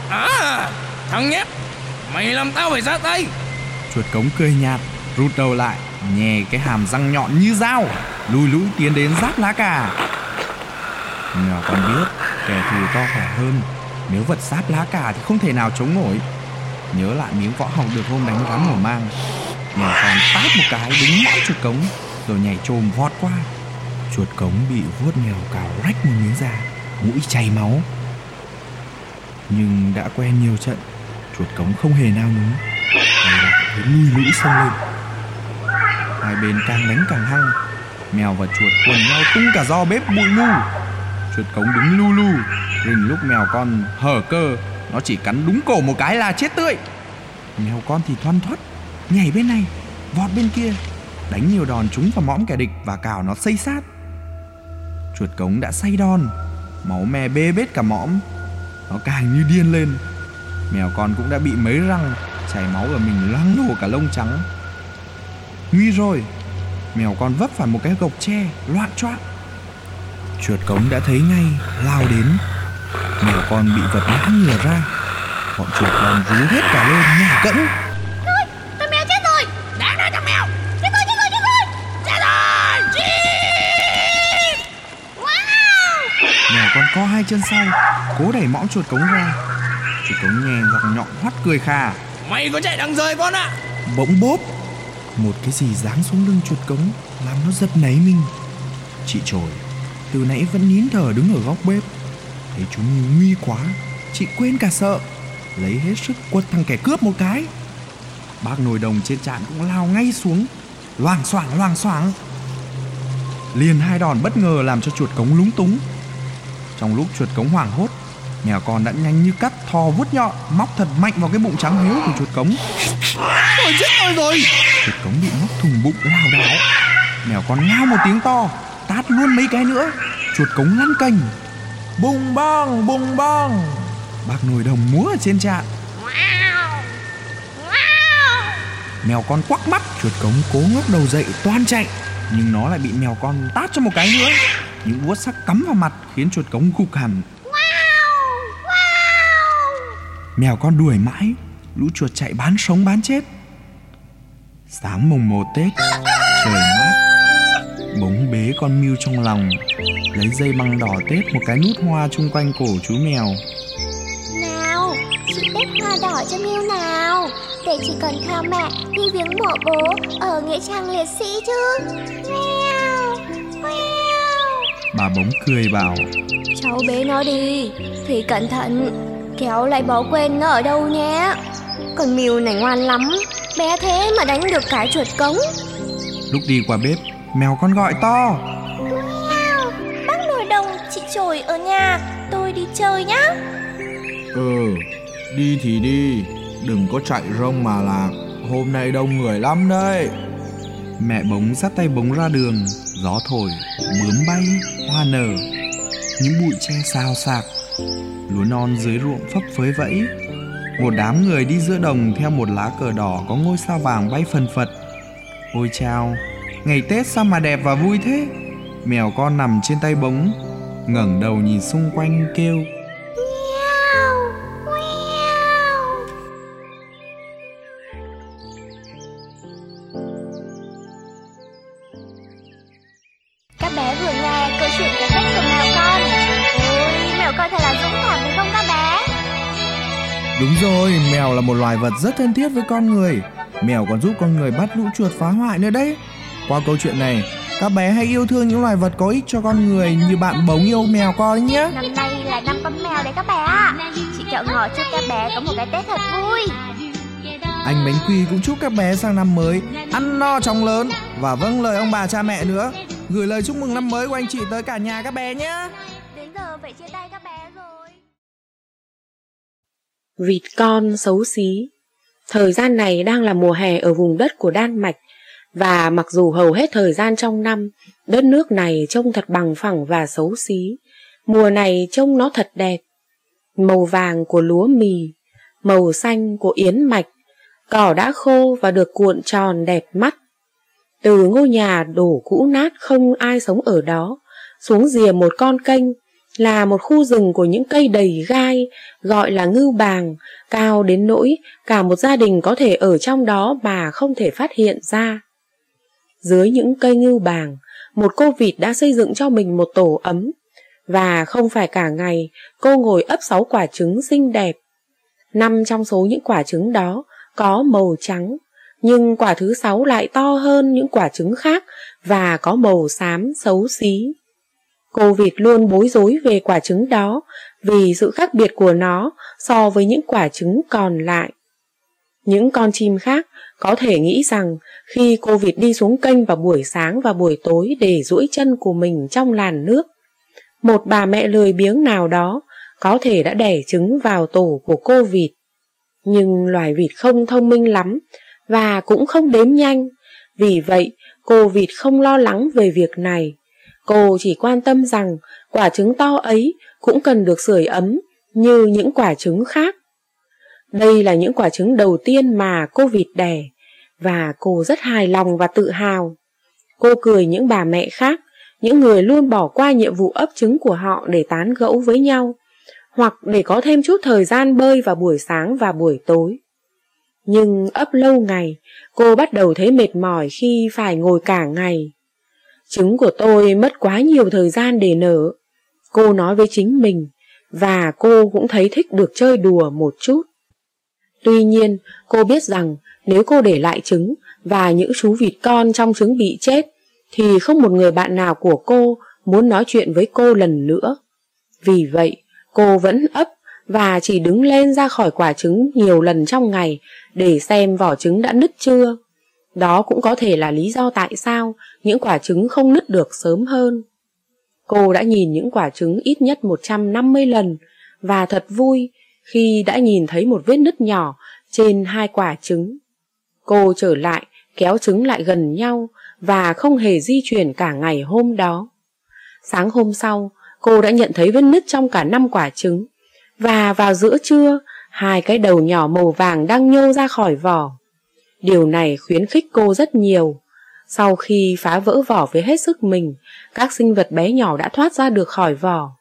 À Thằng nhép Mày làm tao phải ra tay. Chuột cống cười nhạt Rút đầu lại Nhè cái hàm răng nhọn như dao Lùi lũi tiến đến giáp lá cà. Nhỏ con biết Kẻ thù to khỏe hơn Nếu vật giáp lá cà thì không thể nào chống nổi. Nhớ lại miếng võ học được hôm đánh rắn hổ mang. Nhỏ con tát một cái đúng mõi chuột cống Rồi nhảy trồm vọt qua. Chuột cống bị vuốt mèo cào rách một miếng da Mũi chảy máu. Nhưng đã quen nhiều trận, Chuột cống không hề nao núng. Hay là thấy lui lũi xông lên. Hai bên càng đánh càng hăng, Mèo và chuột quần nhau tung cả do bếp bụi mù. Chuột cống đứng lu lu, Rình lúc mèo con hở cơ, Nó chỉ cắn đúng cổ một cái là chết tươi. Mèo con thì thoăn thoắt, Nhảy bên này, Vọt bên kia, Đánh nhiều đòn trúng vào mõm kẻ địch Và cào nó xây sát. Chuột cống đã say đòn Máu me bê bết cả mõm. Nó càng như điên lên. Mèo con cũng đã bị mấy răng, Chảy máu ở mình loang lổ cả lông trắng. Nguy rồi. Mèo con vấp phải một cái gộc tre, Loạn choạng. Chuột cống đã thấy ngay, Lao đến. Mèo con bị vật ngã ngửa ra. Bọn chuột con rú hết cả lên, nhả cẫng Con co hai chân sau Cố đẩy mõm chuột cống ra. Chuột cống nhè giọng nhọn hoắt cười khà. Mày có chạy đằng rời con ạ. À? Bỗng bốp Một cái gì giáng xuống lưng chuột cống Làm nó giật nảy mình. Chị trồi Từ nãy vẫn nín thở đứng ở góc bếp. Thấy chúng nguy quá Chị quên cả sợ. Lấy hết sức quất thằng kẻ cướp một cái. Bác nồi đồng trên trán cũng lao ngay xuống. Loảng xoảng loảng xoảng. Liền hai đòn bất ngờ làm cho chuột cống lúng túng Trong lúc chuột cống hoảng hốt Mèo con đã nhanh như cắt thò vuốt nhọn Móc thật mạnh vào cái bụng trắng hiếu của chuột cống. Ôi chết tôi rồi! Chuột cống bị móc thùng bụng lao đảo. Mèo con ngao một tiếng to Tát luôn mấy cái nữa. Chuột cống lăn cành. Bùng bong bùng bong Bác nồi đồng múa ở trên trạm Mèo con quắc mắt. Chuột cống cố ngóc đầu dậy toan chạy. Nhưng nó lại bị mèo con tát cho một cái nữa những vuốt sắc cắm vào mặt Khiến chuột cống gục hẳn. Mèo con đuổi mãi Lũ chuột chạy bán sống bán chết. Sáng mùng một Tết Trời mát Bống bế con mưu trong lòng Lấy dây băng đỏ Tết Một cái nút hoa chung quanh cổ chú mèo. Nào, chị tết hoa đỏ cho Miu nào Để chị còn theo mẹ đi viếng mộ bố ở Nghĩa Trang Liệt Sĩ chứ. mèo Bà bống cười bảo Cháu bế nó đi Thì cẩn thận Kéo lại bỏ quên nó ở đâu nhé. Con Miu này ngoan lắm Bé thế mà đánh được cái chuột cống. Lúc đi qua bếp Mèo con gọi to Mèo, bác nồi đồng chị trồi ở nhà Tôi đi chơi nhá. Ừ, đi thì đi Đừng có chạy rông mà lạc Hôm nay đông người lắm đấy. Mẹ bống dắt tay bống ra đường Gió thổi, bướm bay, hoa nở. Những bụi tre xào xạc Lúa non dưới ruộng phấp phới vẫy. Một đám người đi giữa đồng Theo một lá cờ đỏ có ngôi sao vàng bay phần phật. Ôi chao Ngày Tết sao mà đẹp và vui thế? Mèo con nằm trên tay bống ngẩng đầu nhìn xung quanh kêu. Loài vật rất thân thiết với con người. Mèo còn giúp con người bắt lũ chuột phá hoại nữa đấy. Qua câu chuyện này, các bé hãy yêu thương những loài vật có ích cho con người như bạn bống yêu mèo con nhé. Năm nay là năm con mèo đấy các bé ạ. Chị kẹo ngọt chúc các bé có một cái Tết thật vui. Anh Bánh Quy cũng chúc các bé sang năm mới ăn no chóng lớn. Và vâng lời ông bà cha mẹ nữa. Gửi lời chúc mừng năm mới của anh chị tới cả nhà các bé nhé. Đến giờ phải chia tay các bé rồi Vịt con xấu xí Thời gian này đang là mùa hè ở vùng đất của Đan Mạch và mặc dù hầu hết thời gian trong năm, đất nước này trông thật bằng phẳng và xấu xí, mùa này trông nó thật đẹp. Màu vàng của lúa mì, màu xanh của yến mạch, cỏ đã khô và được cuộn tròn đẹp mắt. Từ ngôi nhà đổ cũ nát không ai sống ở đó, xuống rìa một con kênh là một khu rừng của những cây đầy gai gọi là ngưu bàng, cao đến nỗi cả một gia đình có thể ở trong đó mà không thể phát hiện ra. Dưới những cây ngưu bàng, một cô vịt đã xây dựng cho mình một tổ ấm, và không phải cả ngày cô ngồi ấp sáu quả trứng xinh đẹp. Năm trong số những quả trứng đó có màu trắng, nhưng quả thứ sáu lại to hơn những quả trứng khác và có màu xám xấu xí. Cô vịt luôn bối rối về quả trứng đó vì sự khác biệt của nó so với những quả trứng còn lại. Những con chim khác có thể nghĩ rằng khi cô vịt đi xuống kênh vào buổi sáng và buổi tối để duỗi chân của mình trong làn nước, một bà mẹ lười biếng nào đó có thể đã đẻ trứng vào tổ của cô vịt. Nhưng loài vịt không thông minh lắm và cũng không đếm nhanh, vì vậy cô vịt không lo lắng về việc này. Cô chỉ quan tâm rằng quả trứng to ấy cũng cần được sưởi ấm như những quả trứng khác. Đây là những quả trứng đầu tiên mà cô vịt đẻ, và cô rất hài lòng và tự hào. Cô cười những bà mẹ khác, những người luôn bỏ qua nhiệm vụ ấp trứng của họ để tán gẫu với nhau, hoặc để có thêm chút thời gian bơi vào buổi sáng và buổi tối. Nhưng ấp lâu ngày, cô bắt đầu thấy mệt mỏi khi phải ngồi cả ngày. Trứng của tôi mất quá nhiều thời gian để nở. Cô nói với chính mình, và cô cũng thấy thích được chơi đùa một chút. Tuy nhiên, cô biết rằng nếu cô để lại trứng và những chú vịt con trong trứng bị chết, thì không một người bạn nào của cô muốn nói chuyện với cô lần nữa. Vì vậy, cô vẫn ấp và chỉ đứng lên ra khỏi quả trứng nhiều lần trong ngày để xem vỏ trứng đã nứt chưa. Đó cũng có thể là lý do tại sao những quả trứng không nứt được sớm hơn. Cô đã nhìn những quả trứng ít nhất 150 lần và thật vui khi đã nhìn thấy một vết nứt nhỏ trên hai quả trứng. Cô trở lại, kéo trứng lại gần nhau và không hề di chuyển cả ngày hôm đó. Sáng hôm sau, cô đã nhận thấy vết nứt trong cả năm quả trứng. Và vào giữa trưa, hai cái đầu nhỏ màu vàng đang nhô ra khỏi vỏ. Điều này khuyến khích cô rất nhiều. Sau khi phá vỡ vỏ với hết sức mình, các sinh vật bé nhỏ đã thoát ra được khỏi vỏ.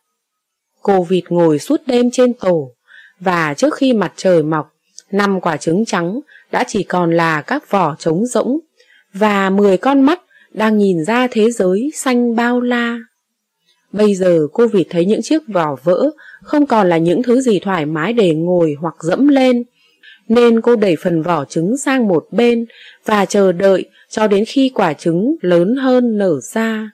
Cô vịt ngồi suốt đêm trên tổ, và trước khi mặt trời mọc, năm quả trứng trắng đã chỉ còn là các vỏ trống rỗng, và 10 con mắt đang nhìn ra thế giới xanh bao la. Bây giờ cô vịt thấy những chiếc vỏ vỡ không còn là những thứ gì thoải mái để ngồi hoặc dẫm lên, nên cô đẩy phần vỏ trứng sang một bên và chờ đợi cho đến khi quả trứng lớn hơn nở ra.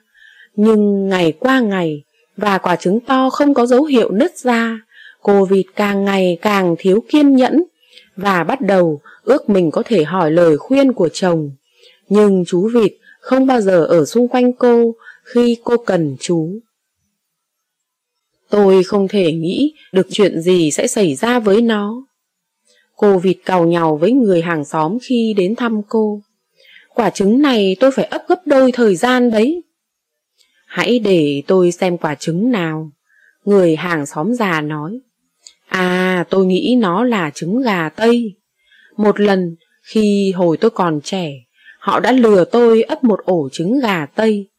Nhưng ngày qua ngày, và quả trứng to không có dấu hiệu nứt ra, cô vịt càng ngày càng thiếu kiên nhẫn và bắt đầu ước mình có thể hỏi lời khuyên của chồng. Nhưng chú vịt không bao giờ ở xung quanh cô khi cô cần chú. Tôi không thể nghĩ được chuyện gì sẽ xảy ra với nó. Cô vịt cào nhào với người hàng xóm khi đến thăm cô. Quả trứng này tôi phải ấp gấp đôi thời gian đấy. Hãy để tôi xem quả trứng nào. Người hàng xóm già nói. À, tôi nghĩ nó là trứng gà Tây. Một lần, khi hồi tôi còn trẻ, họ đã lừa tôi ấp một ổ trứng gà Tây.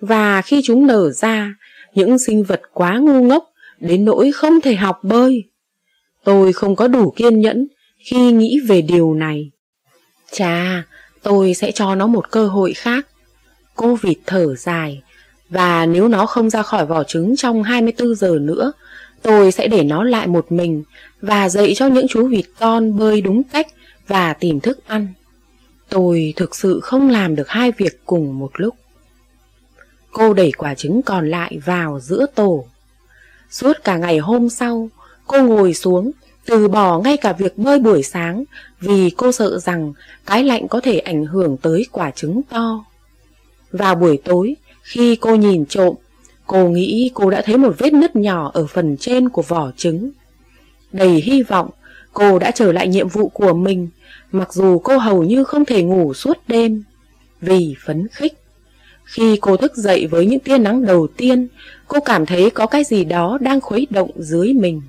Và khi chúng nở ra, những sinh vật quá ngu ngốc đến nỗi không thể học bơi. Tôi không có đủ kiên nhẫn khi nghĩ về điều này. Chà, tôi sẽ cho nó một cơ hội khác. Cô vịt thở dài, và nếu nó không ra khỏi vỏ trứng trong 24 giờ nữa, tôi sẽ để nó lại một mình và dạy cho những chú vịt con bơi đúng cách và tìm thức ăn. Tôi thực sự không làm được hai việc cùng một lúc. Cô đẩy quả trứng còn lại vào giữa tổ. Suốt cả ngày hôm sau, cô ngồi xuống, từ bỏ ngay cả việc bơi buổi sáng vì cô sợ rằng cái lạnh có thể ảnh hưởng tới quả trứng to. Vào buổi tối, khi cô nhìn trộm, cô nghĩ cô đã thấy một vết nứt nhỏ ở phần trên của vỏ trứng. Đầy hy vọng, cô đã trở lại nhiệm vụ của mình, mặc dù cô hầu như không thể ngủ suốt đêm. Vì phấn khích. Khi cô thức dậy với những tia nắng đầu tiên, cô cảm thấy có cái gì đó đang khuấy động dưới mình.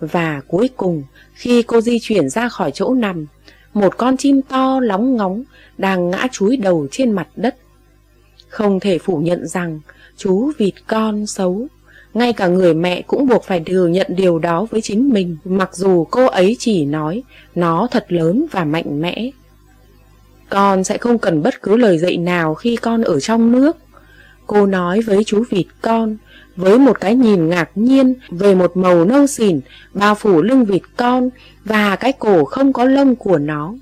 Và cuối cùng, khi cô di chuyển ra khỏi chỗ nằm, một con chim to lóng ngóng đang ngã chúi đầu trên mặt đất. Không thể phủ nhận rằng chú vịt con xấu. Ngay cả người mẹ cũng buộc phải thừa nhận điều đó với chính mình, mặc dù cô ấy chỉ nói nó thật lớn và mạnh mẽ. Con sẽ không cần bất cứ lời dạy nào khi con ở trong nước. Cô nói với chú vịt con, với một cái nhìn ngạc nhiên về một màu nâu xỉn bao phủ lưng vịt con và cái cổ không có lông của nó.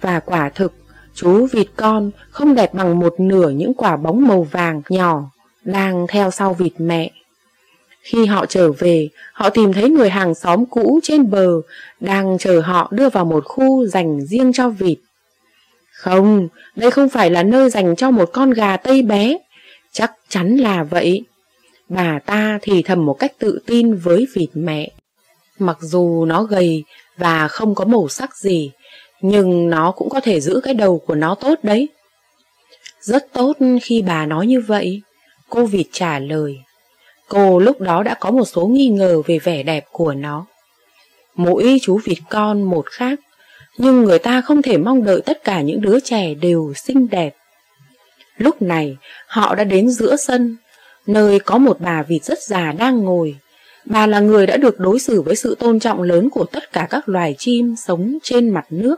Và quả thực, chú vịt con không đẹp bằng một nửa những quả bóng màu vàng nhỏ đang theo sau vịt mẹ. Khi họ trở về, họ tìm thấy người hàng xóm cũ trên bờ đang chờ họ đưa vào một khu dành riêng cho vịt. Không, đây không phải là nơi dành cho một con gà tây bé. Chắc chắn là vậy. Bà ta thì thầm một cách tự tin với vịt mẹ. Mặc dù nó gầy và không có màu sắc gì, nhưng nó cũng có thể giữ cái đầu của nó tốt đấy. Rất tốt khi bà nói như vậy, cô vịt trả lời. Cô lúc đó đã có một số nghi ngờ về vẻ đẹp của nó. Mỗi chú vịt con một khác, nhưng người ta không thể mong đợi tất cả những đứa trẻ đều xinh đẹp. Lúc này, họ đã đến giữa sân, nơi có một bà vịt rất già đang ngồi. Bà là người đã được đối xử với sự tôn trọng lớn của tất cả các loài chim sống trên mặt nước.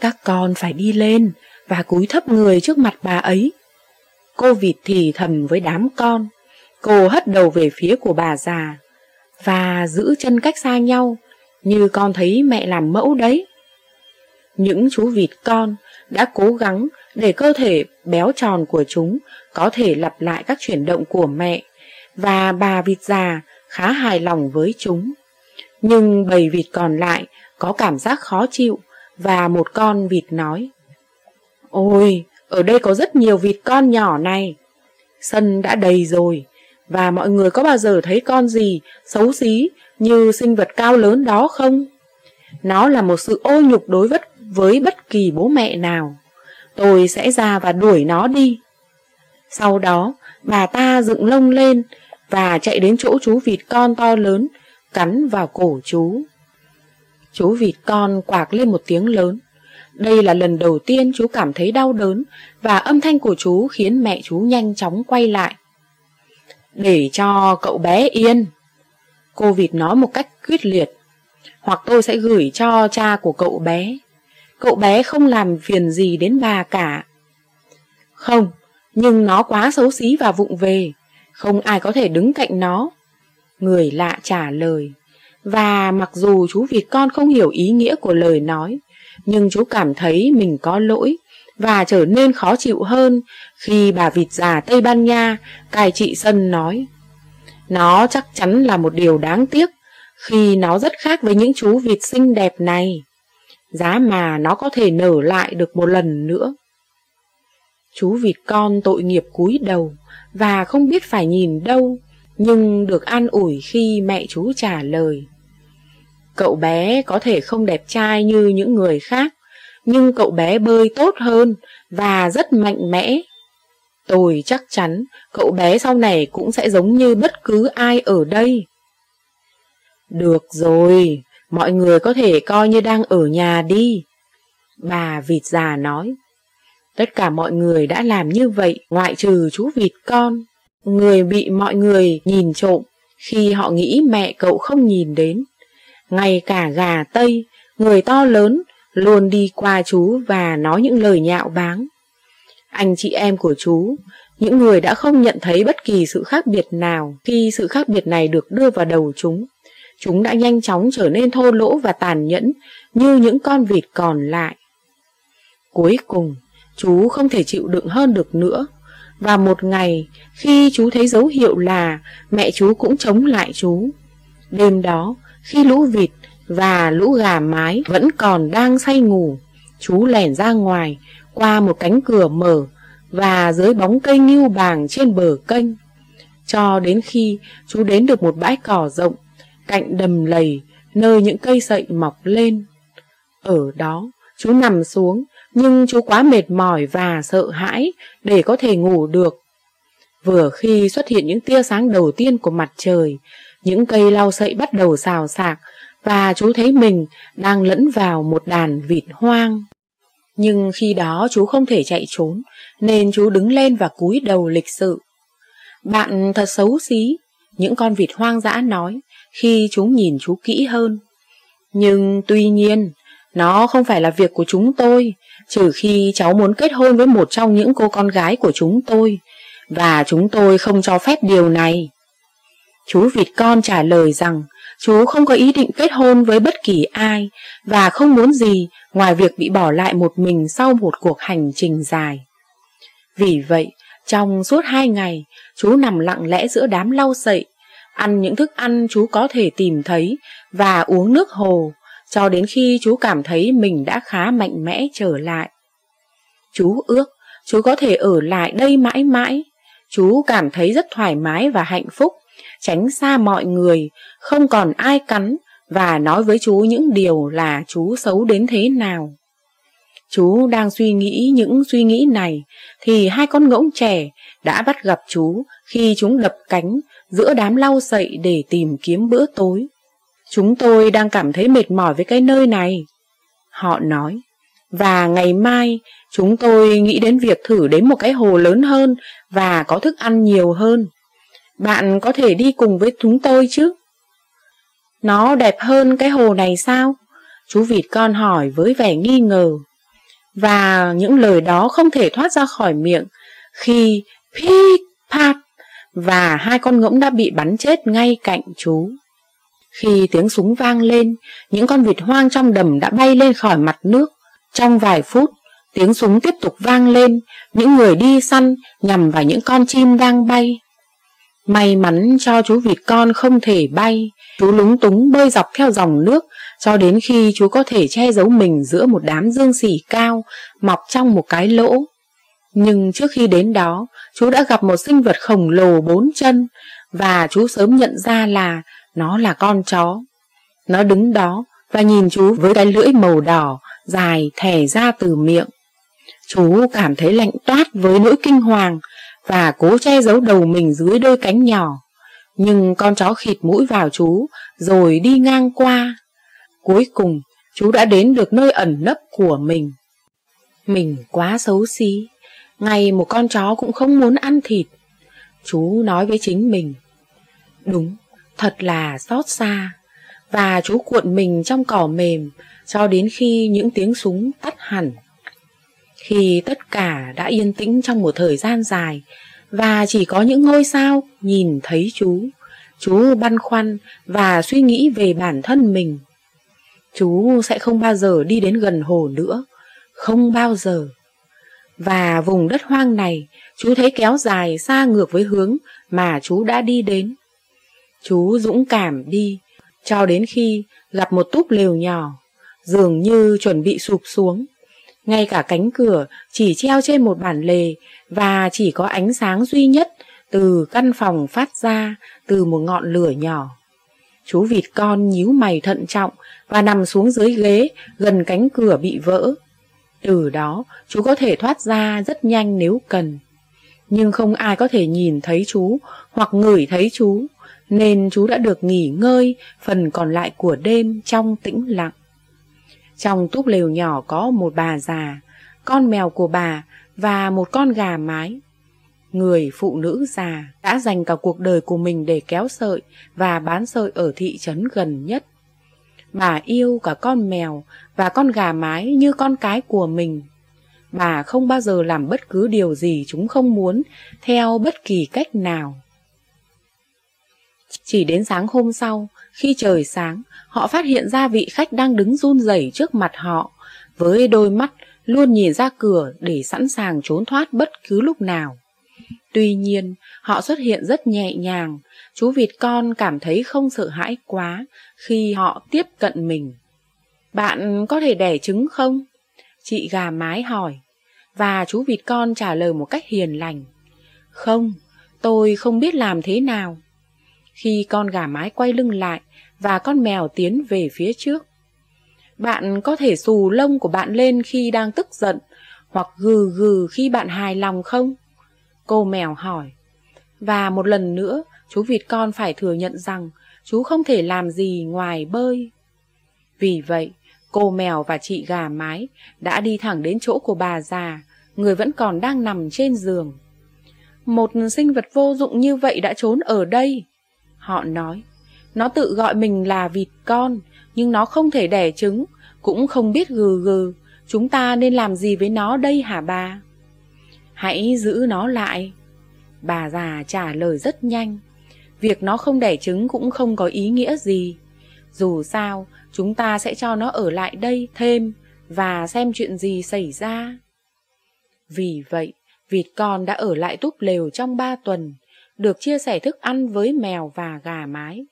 Các con phải đi lên và cúi thấp người trước mặt bà ấy. Cô vịt thì thầm với đám con. Cô hất đầu về phía của bà già và giữ chân cách xa nhau, như con thấy mẹ làm mẫu đấy. Những chú vịt con đã cố gắng để cơ thể béo tròn của chúng có thể lặp lại các chuyển động của mẹ và bà vịt già khá hài lòng với chúng. Nhưng bầy vịt còn lại có cảm giác khó chịu và một con vịt nói Ôi, ở đây có rất nhiều vịt con nhỏ này. Sân đã đầy rồi, và mọi người có bao giờ thấy con gì xấu xí như sinh vật cao lớn đó không? Nó là một sự ô nhục đối với, với bất kỳ bố mẹ nào. Tôi sẽ ra và đuổi nó đi. Sau đó, bà ta dựng lông lên và chạy đến chỗ chú vịt con to lớn, cắn vào cổ chú. Chú vịt con quạc lên một tiếng lớn. Đây là lần đầu tiên chú cảm thấy đau đớn và âm thanh của chú khiến mẹ chú nhanh chóng quay lại. Để cho cậu bé yên. Cô vịt nói một cách quyết liệt. Hoặc tôi sẽ gửi cho cha của cậu bé. Cậu bé không làm phiền gì đến bà cả. Không, nhưng nó quá xấu xí và vụng về. Không ai có thể đứng cạnh nó. Người lạ trả lời. Và mặc dù chú vịt con không hiểu ý nghĩa của lời nói, nhưng chú cảm thấy mình có lỗi và trở nên khó chịu hơn khi bà vịt già Tây Ban Nha cài trị sân nói. Nó chắc chắn là một điều đáng tiếc khi nó rất khác với những chú vịt xinh đẹp này. Giá mà nó có thể nở lại được một lần nữa. Chú vịt con tội nghiệp cúi đầu và không biết phải nhìn đâu, nhưng được an ủi khi mẹ chú trả lời. Cậu bé có thể không đẹp trai như những người khác, nhưng cậu bé bơi tốt hơn và rất mạnh mẽ. Tôi chắc chắn cậu bé sau này cũng sẽ giống như bất cứ ai ở đây. Được rồi, mọi người có thể coi như đang ở nhà đi. Bà vịt già nói. Tất cả mọi người đã làm như vậy ngoại trừ chú vịt con. Người bị mọi người nhìn trộm khi họ nghĩ mẹ cậu không nhìn đến. Ngay cả gà Tây, người to lớn, luôn đi qua chú và nói những lời nhạo báng. Anh chị em của chú, những người đã không nhận thấy bất kỳ sự khác biệt nào khi sự khác biệt này được đưa vào đầu chúng. Chúng đã nhanh chóng trở nên thô lỗ và tàn nhẫn như những con vịt còn lại. Cuối cùng, chú không thể chịu đựng hơn được nữa. Và một ngày, khi chú thấy dấu hiệu là mẹ chú cũng chống lại chú. Đêm đó, khi lũ vịt và lũ gà mái vẫn còn đang say ngủ, chú lẻn ra ngoài qua một cánh cửa mở và dưới bóng cây nghiêu bàng trên bờ kênh. Cho đến khi chú đến được một bãi cỏ rộng, cạnh đầm lầy, nơi những cây sậy mọc lên. Ở đó, chú nằm xuống, nhưng chú quá mệt mỏi và sợ hãi để có thể ngủ được. Vừa khi xuất hiện những tia sáng đầu tiên của mặt trời, những cây lau sậy bắt đầu xào xạc và chú thấy mình đang lẫn vào một đàn vịt hoang. Nhưng khi đó chú không thể chạy trốn, nên chú đứng lên và cúi đầu lịch sự. Bạn thật xấu xí, những con vịt hoang dã nói khi chúng nhìn chú kỹ hơn. Nhưng tuy nhiên, nó không phải là việc của chúng tôi, trừ khi cháu muốn kết hôn với một trong những cô con gái của chúng tôi, và chúng tôi không cho phép điều này. Chú vịt con trả lời rằng chú không có ý định kết hôn với bất kỳ ai và không muốn gì ngoài việc bị bỏ lại một mình sau một cuộc hành trình dài. Vì vậy, trong suốt hai ngày, chú nằm lặng lẽ giữa đám lau sậy ăn những thức ăn chú có thể tìm thấy và uống nước hồ cho đến khi chú cảm thấy mình đã khá mạnh mẽ trở lại. Chú ước chú có thể ở lại đây mãi mãi. Chú cảm thấy rất thoải mái và hạnh phúc, tránh xa mọi người, không còn ai cắn và nói với chú những điều là chú xấu đến thế nào. Chú đang suy nghĩ những suy nghĩ này thì hai con ngỗng trẻ đã bắt gặp chú khi chúng đập cánh giữa đám lau sậy để tìm kiếm bữa tối. Chúng tôi đang cảm thấy mệt mỏi với cái nơi này. Họ nói, và ngày mai chúng tôi nghĩ đến việc thử đến một cái hồ lớn hơn và có thức ăn nhiều hơn. Bạn có thể đi cùng với chúng tôi chứ? Nó đẹp hơn cái hồ này sao? Chú vịt con hỏi với vẻ nghi ngờ. Và những lời đó không thể thoát ra khỏi miệng khi pik pat và hai con ngỗng đã bị bắn chết ngay cạnh chú. Khi tiếng súng vang lên, những con vịt hoang trong đầm đã bay lên khỏi mặt nước. Trong vài phút, tiếng súng tiếp tục vang lên, những người đi săn nhằm vào những con chim đang bay. May mắn cho chú vịt con không thể bay, chú lúng túng bơi dọc theo dòng nước cho đến khi chú có thể che giấu mình giữa một đám dương xỉ cao mọc trong một cái lỗ. Nhưng trước khi đến đó, chú đã gặp một sinh vật khổng lồ bốn chân và chú sớm nhận ra là nó là con chó. Nó đứng đó và nhìn chú với cái lưỡi màu đỏ dài thẻ ra từ miệng. Chú cảm thấy lạnh toát với nỗi kinh hoàng và cố che giấu đầu mình dưới đôi cánh nhỏ. Nhưng con chó khịt mũi vào chú rồi đi ngang qua. Cuối cùng, chú đã đến được nơi ẩn nấp của mình. Mình quá xấu xí, ngày một con chó cũng không muốn ăn thịt. Chú nói với chính mình. Đúng, thật là xót xa. Và chú cuộn mình trong cỏ mềm cho đến khi những tiếng súng tắt hẳn. Khi tất cả đã yên tĩnh trong một thời gian dài và chỉ có những ngôi sao nhìn thấy chú, chú băn khoăn và suy nghĩ về bản thân mình. Chú sẽ không bao giờ đi đến gần hồ nữa, không bao giờ. Và vùng đất hoang này, chú thấy kéo dài xa ngược với hướng mà chú đã đi đến. Chú dũng cảm đi, cho đến khi gặp một túp lều nhỏ, dường như chuẩn bị sụp xuống. Ngay cả cánh cửa chỉ treo trên một bản lề và chỉ có ánh sáng duy nhất từ căn phòng phát ra từ một ngọn lửa nhỏ. Chú vịt con nhíu mày thận trọng và nằm xuống dưới ghế gần cánh cửa bị vỡ. Từ đó, chú có thể thoát ra rất nhanh nếu cần. Nhưng không ai có thể nhìn thấy chú hoặc ngửi thấy chú, nên chú đã được nghỉ ngơi phần còn lại của đêm trong tĩnh lặng. Trong túp lều nhỏ có một bà già, con mèo của bà và một con gà mái. Người phụ nữ già đã dành cả cuộc đời của mình để kéo sợi và bán sợi ở thị trấn gần nhất. Bà yêu cả con mèo và con gà mái như con cái của mình. Bà không bao giờ làm bất cứ điều gì chúng không muốn theo bất kỳ cách nào. Chỉ đến sáng hôm sau, khi trời sáng, họ phát hiện ra vị khách đang đứng run rẩy trước mặt họ, với đôi mắt luôn nhìn ra cửa để sẵn sàng trốn thoát bất cứ lúc nào. Tuy nhiên, họ xuất hiện rất nhẹ nhàng, chú vịt con cảm thấy không sợ hãi quá khi họ tiếp cận mình. Bạn có thể đẻ trứng không? Chị gà mái hỏi, và chú vịt con trả lời một cách hiền lành. Không, tôi không biết làm thế nào. Khi con gà mái quay lưng lại và con mèo tiến về phía trước. Bạn có thể xù lông của bạn lên khi đang tức giận hoặc gừ gừ khi bạn hài lòng không? Cô mèo hỏi. Và một lần nữa, chú vịt con phải thừa nhận rằng chú không thể làm gì ngoài bơi. Vì vậy, cô mèo và chị gà mái đã đi thẳng đến chỗ của bà già, người vẫn còn đang nằm trên giường. Một sinh vật vô dụng như vậy đã trốn ở đây. Họ nói, nó tự gọi mình là vịt con, nhưng nó không thể đẻ trứng, cũng không biết gừ gừ. Chúng ta nên làm gì với nó đây hả bà? Hãy giữ nó lại. Bà già trả lời rất nhanh. Việc nó không đẻ trứng cũng không có ý nghĩa gì. Dù sao, chúng ta sẽ cho nó ở lại đây thêm và xem chuyện gì xảy ra. Vì vậy, vịt con đã ở lại túp lều trong ba tuần, được chia sẻ thức ăn với mèo và gà mái,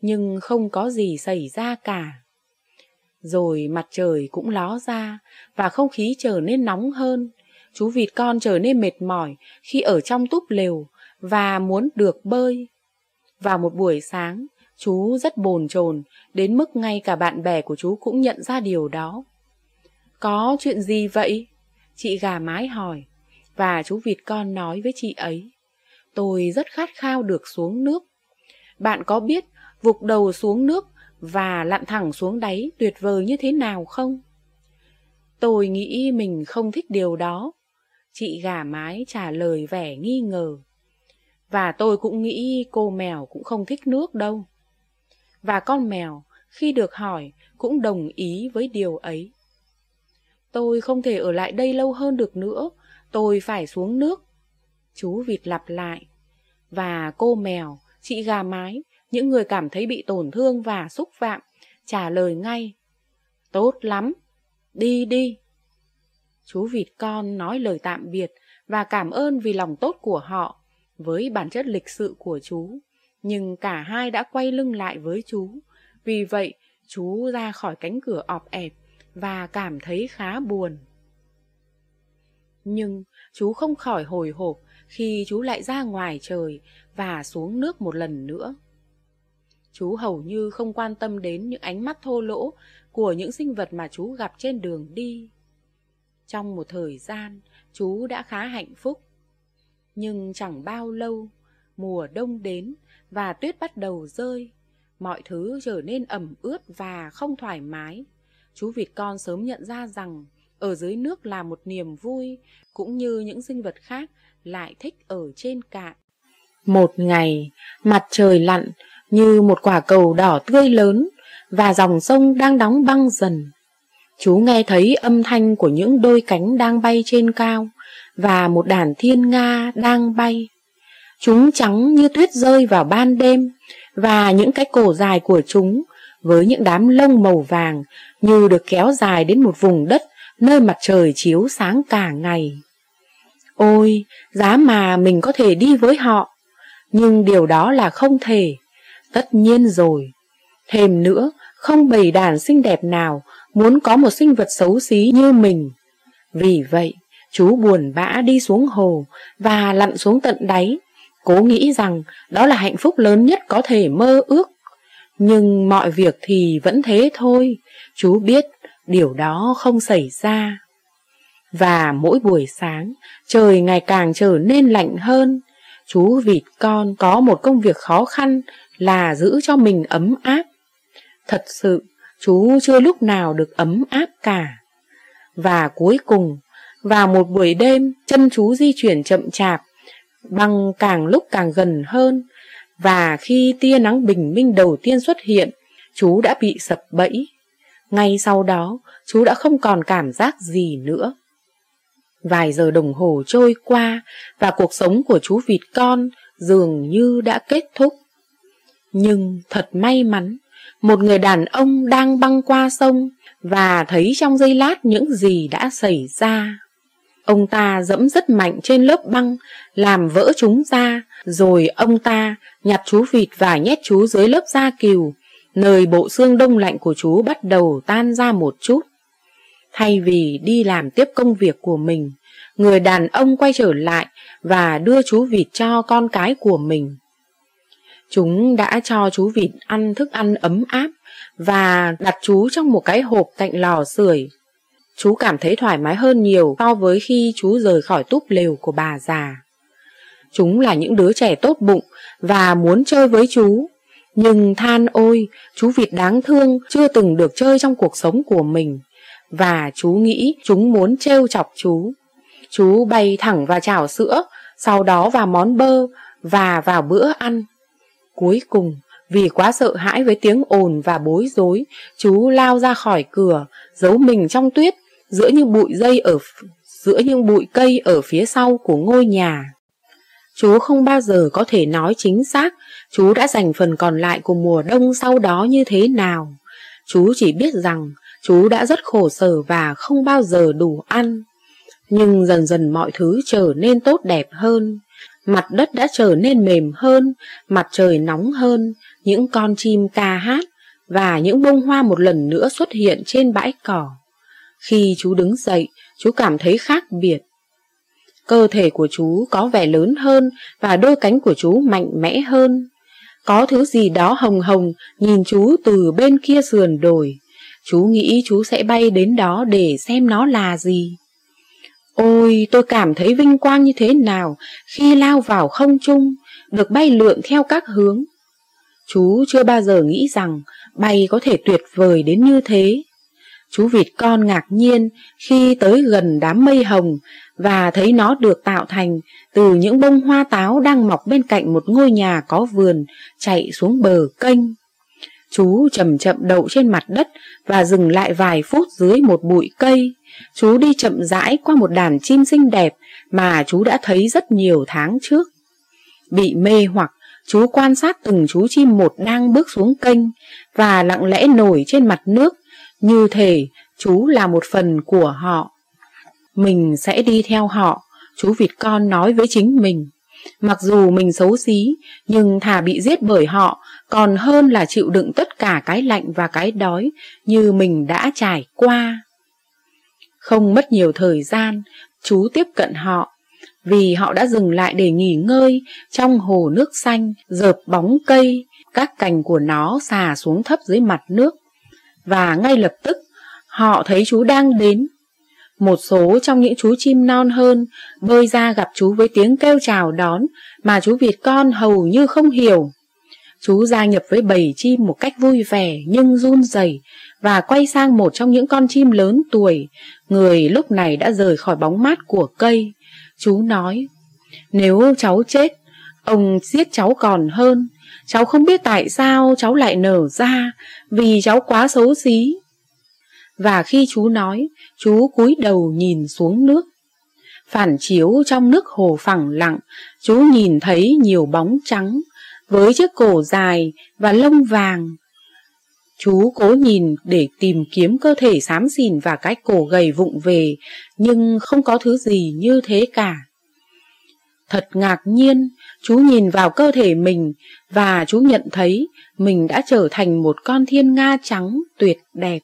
nhưng không có gì xảy ra cả. Rồi mặt trời cũng ló ra và không khí trở nên nóng hơn. Chú vịt con trở nên mệt mỏi khi ở trong túp lều và muốn được bơi. Vào một buổi sáng, chú rất bồn chồn đến mức ngay cả bạn bè của chú cũng nhận ra điều đó. Có chuyện gì vậy? Chị gà mái hỏi, và chú vịt con nói với chị ấy. Tôi rất khát khao được xuống nước. Bạn có biết vụt đầu xuống nước và lặn thẳng xuống đáy tuyệt vời như thế nào không? Tôi nghĩ mình không thích điều đó. Chị gà mái trả lời vẻ nghi ngờ. Và tôi cũng nghĩ cô mèo cũng không thích nước đâu. Và con mèo, khi được hỏi, cũng đồng ý với điều ấy. Tôi không thể ở lại đây lâu hơn được nữa, tôi phải xuống nước. Chú vịt lặp lại. Và cô mèo, chị gà mái, những người cảm thấy bị tổn thương và xúc phạm, trả lời ngay. Tốt lắm, đi đi. Chú vịt con nói lời tạm biệt và cảm ơn vì lòng tốt của họ với bản chất lịch sự của chú. Nhưng cả hai đã quay lưng lại với chú. Vì vậy, chú ra khỏi cánh cửa ọp ẹp và cảm thấy khá buồn. Nhưng chú không khỏi hồi hộp khi chú lại ra ngoài trời và xuống nước một lần nữa. Chú hầu như không quan tâm đến những ánh mắt thô lỗ của những sinh vật mà chú gặp trên đường đi. Trong một thời gian, chú đã khá hạnh phúc. Nhưng chẳng bao lâu, mùa đông đến và tuyết bắt đầu rơi. Mọi thứ trở nên ẩm ướt và không thoải mái. Chú vịt con sớm nhận ra rằng ở dưới nước là một niềm vui, cũng như những sinh vật khác lại thích ở trên cạn. Một ngày, mặt trời lặn như một quả cầu đỏ tươi lớn và dòng sông đang đóng băng dần. Chú nghe thấy âm thanh của những đôi cánh đang bay trên cao và một đàn thiên nga đang bay. Chúng trắng như tuyết rơi vào ban đêm và những cái cổ dài của chúng với những đám lông màu vàng như được kéo dài đến một vùng đất nơi mặt trời chiếu sáng cả ngày. Ôi, giá mà mình có thể đi với họ, nhưng điều đó là không thể. Tất nhiên rồi. Thêm nữa, không bầy đàn xinh đẹp nào muốn có một sinh vật xấu xí như mình. Vì vậy, chú buồn bã đi xuống hồ và lặn xuống tận đáy, cố nghĩ rằng đó là hạnh phúc lớn nhất có thể mơ ước. Nhưng mọi việc thì vẫn thế thôi, chú biết điều đó không xảy ra. Và mỗi buổi sáng, trời ngày càng trở nên lạnh hơn. Chú vịt con có một công việc khó khăn là giữ cho mình ấm áp. Thật sự, chú chưa lúc nào được ấm áp cả. Và cuối cùng, vào một buổi đêm, chân chú di chuyển chậm chạp, băng càng lúc càng gần hơn, và khi tia nắng bình minh đầu tiên xuất hiện, chú đã bị sập bẫy. Ngay sau đó, chú đã không còn cảm giác gì nữa. Vài giờ đồng hồ trôi qua và cuộc sống của chú vịt con dường như đã kết thúc. Nhưng thật may mắn, một người đàn ông đang băng qua sông và thấy trong giây lát những gì đã xảy ra. Ông ta dẫm rất mạnh trên lớp băng, làm vỡ chúng ra, rồi ông ta nhặt chú vịt và nhét chú dưới lớp da cừu, nơi bộ xương đông lạnh của chú bắt đầu tan ra một chút. Thay vì đi làm tiếp công việc của mình, người đàn ông quay trở lại và đưa chú vịt cho con cái của mình. Chúng đã cho chú vịt ăn thức ăn ấm áp và đặt chú trong một cái hộp cạnh lò sưởi. Chú cảm thấy thoải mái hơn nhiều so với khi chú rời khỏi túp lều của bà già. Chúng là những đứa trẻ tốt bụng và muốn chơi với chú. Nhưng than ôi, chú vịt đáng thương chưa từng được chơi trong cuộc sống của mình. Và chú nghĩ chúng muốn trêu chọc chú. Chú bay thẳng vào chảo sữa, sau đó vào món bơ và vào bữa ăn. Cuối cùng, vì quá sợ hãi với tiếng ồn và bối rối, chú lao ra khỏi cửa, giấu mình trong tuyết, giữa những bụi dây ở giữa những bụi cây ở phía sau của ngôi nhà. Chú không bao giờ có thể nói chính xác chú đã dành phần còn lại của mùa đông sau đó như thế nào. Chú chỉ biết rằng chú đã rất khổ sở và không bao giờ đủ ăn. Nhưng dần dần mọi thứ trở nên tốt đẹp hơn. Mặt đất đã trở nên mềm hơn, mặt trời nóng hơn, những con chim ca hát và những bông hoa một lần nữa xuất hiện trên bãi cỏ. Khi chú đứng dậy, chú cảm thấy khác biệt. Cơ thể của chú có vẻ lớn hơn và đôi cánh của chú mạnh mẽ hơn. Có thứ gì đó hồng hồng nhìn chú từ bên kia sườn đồi. Chú nghĩ chú sẽ bay đến đó để xem nó là gì. Ôi, tôi cảm thấy vinh quang như thế nào khi lao vào không trung, được bay lượn theo các hướng. Chú chưa bao giờ nghĩ rằng bay có thể tuyệt vời đến như thế. Chú vịt con ngạc nhiên khi tới gần đám mây hồng và thấy nó được tạo thành từ những bông hoa táo đang mọc bên cạnh một ngôi nhà có vườn chạy xuống bờ kênh. Chú chậm chậm đậu trên mặt đất và dừng lại vài phút dưới một bụi cây. Chú đi chậm rãi qua một đàn chim xinh đẹp mà chú đã thấy rất nhiều tháng trước. Bị mê hoặc, chú quan sát từng chú chim một đang bước xuống kênh và lặng lẽ nổi trên mặt nước, như thể chú là một phần của họ. Mình sẽ đi theo họ, chú vịt con nói với chính mình. Mặc dù mình xấu xí, nhưng thà bị giết bởi họ còn hơn là chịu đựng tất cả cái lạnh và cái đói như mình đã trải qua. Không mất nhiều thời gian, chú tiếp cận họ, vì họ đã dừng lại để nghỉ ngơi trong hồ nước xanh, dợp bóng cây, các cành của nó xà xuống thấp dưới mặt nước. Và ngay lập tức, họ thấy chú đang đến. Một số trong những chú chim non hơn bơi ra gặp chú với tiếng kêu chào đón mà chú vịt con hầu như không hiểu. Chú gia nhập với bầy chim một cách vui vẻ nhưng run rẩy và quay sang một trong những con chim lớn tuổi, người lúc này đã rời khỏi bóng mát của cây. Chú nói, nếu cháu chết, ông giết cháu còn hơn. Cháu không biết tại sao cháu lại nở ra, vì cháu quá xấu xí. Và khi chú nói, chú cúi đầu nhìn xuống nước. Phản chiếu trong nước hồ phẳng lặng, chú nhìn thấy nhiều bóng trắng, với chiếc cổ dài và lông vàng. Chú cố nhìn để tìm kiếm cơ thể xám xìn và cái cổ gầy vụng về, nhưng không có thứ gì như thế cả. Thật ngạc nhiên, chú nhìn vào cơ thể mình và chú nhận thấy mình đã trở thành một con thiên nga trắng tuyệt đẹp.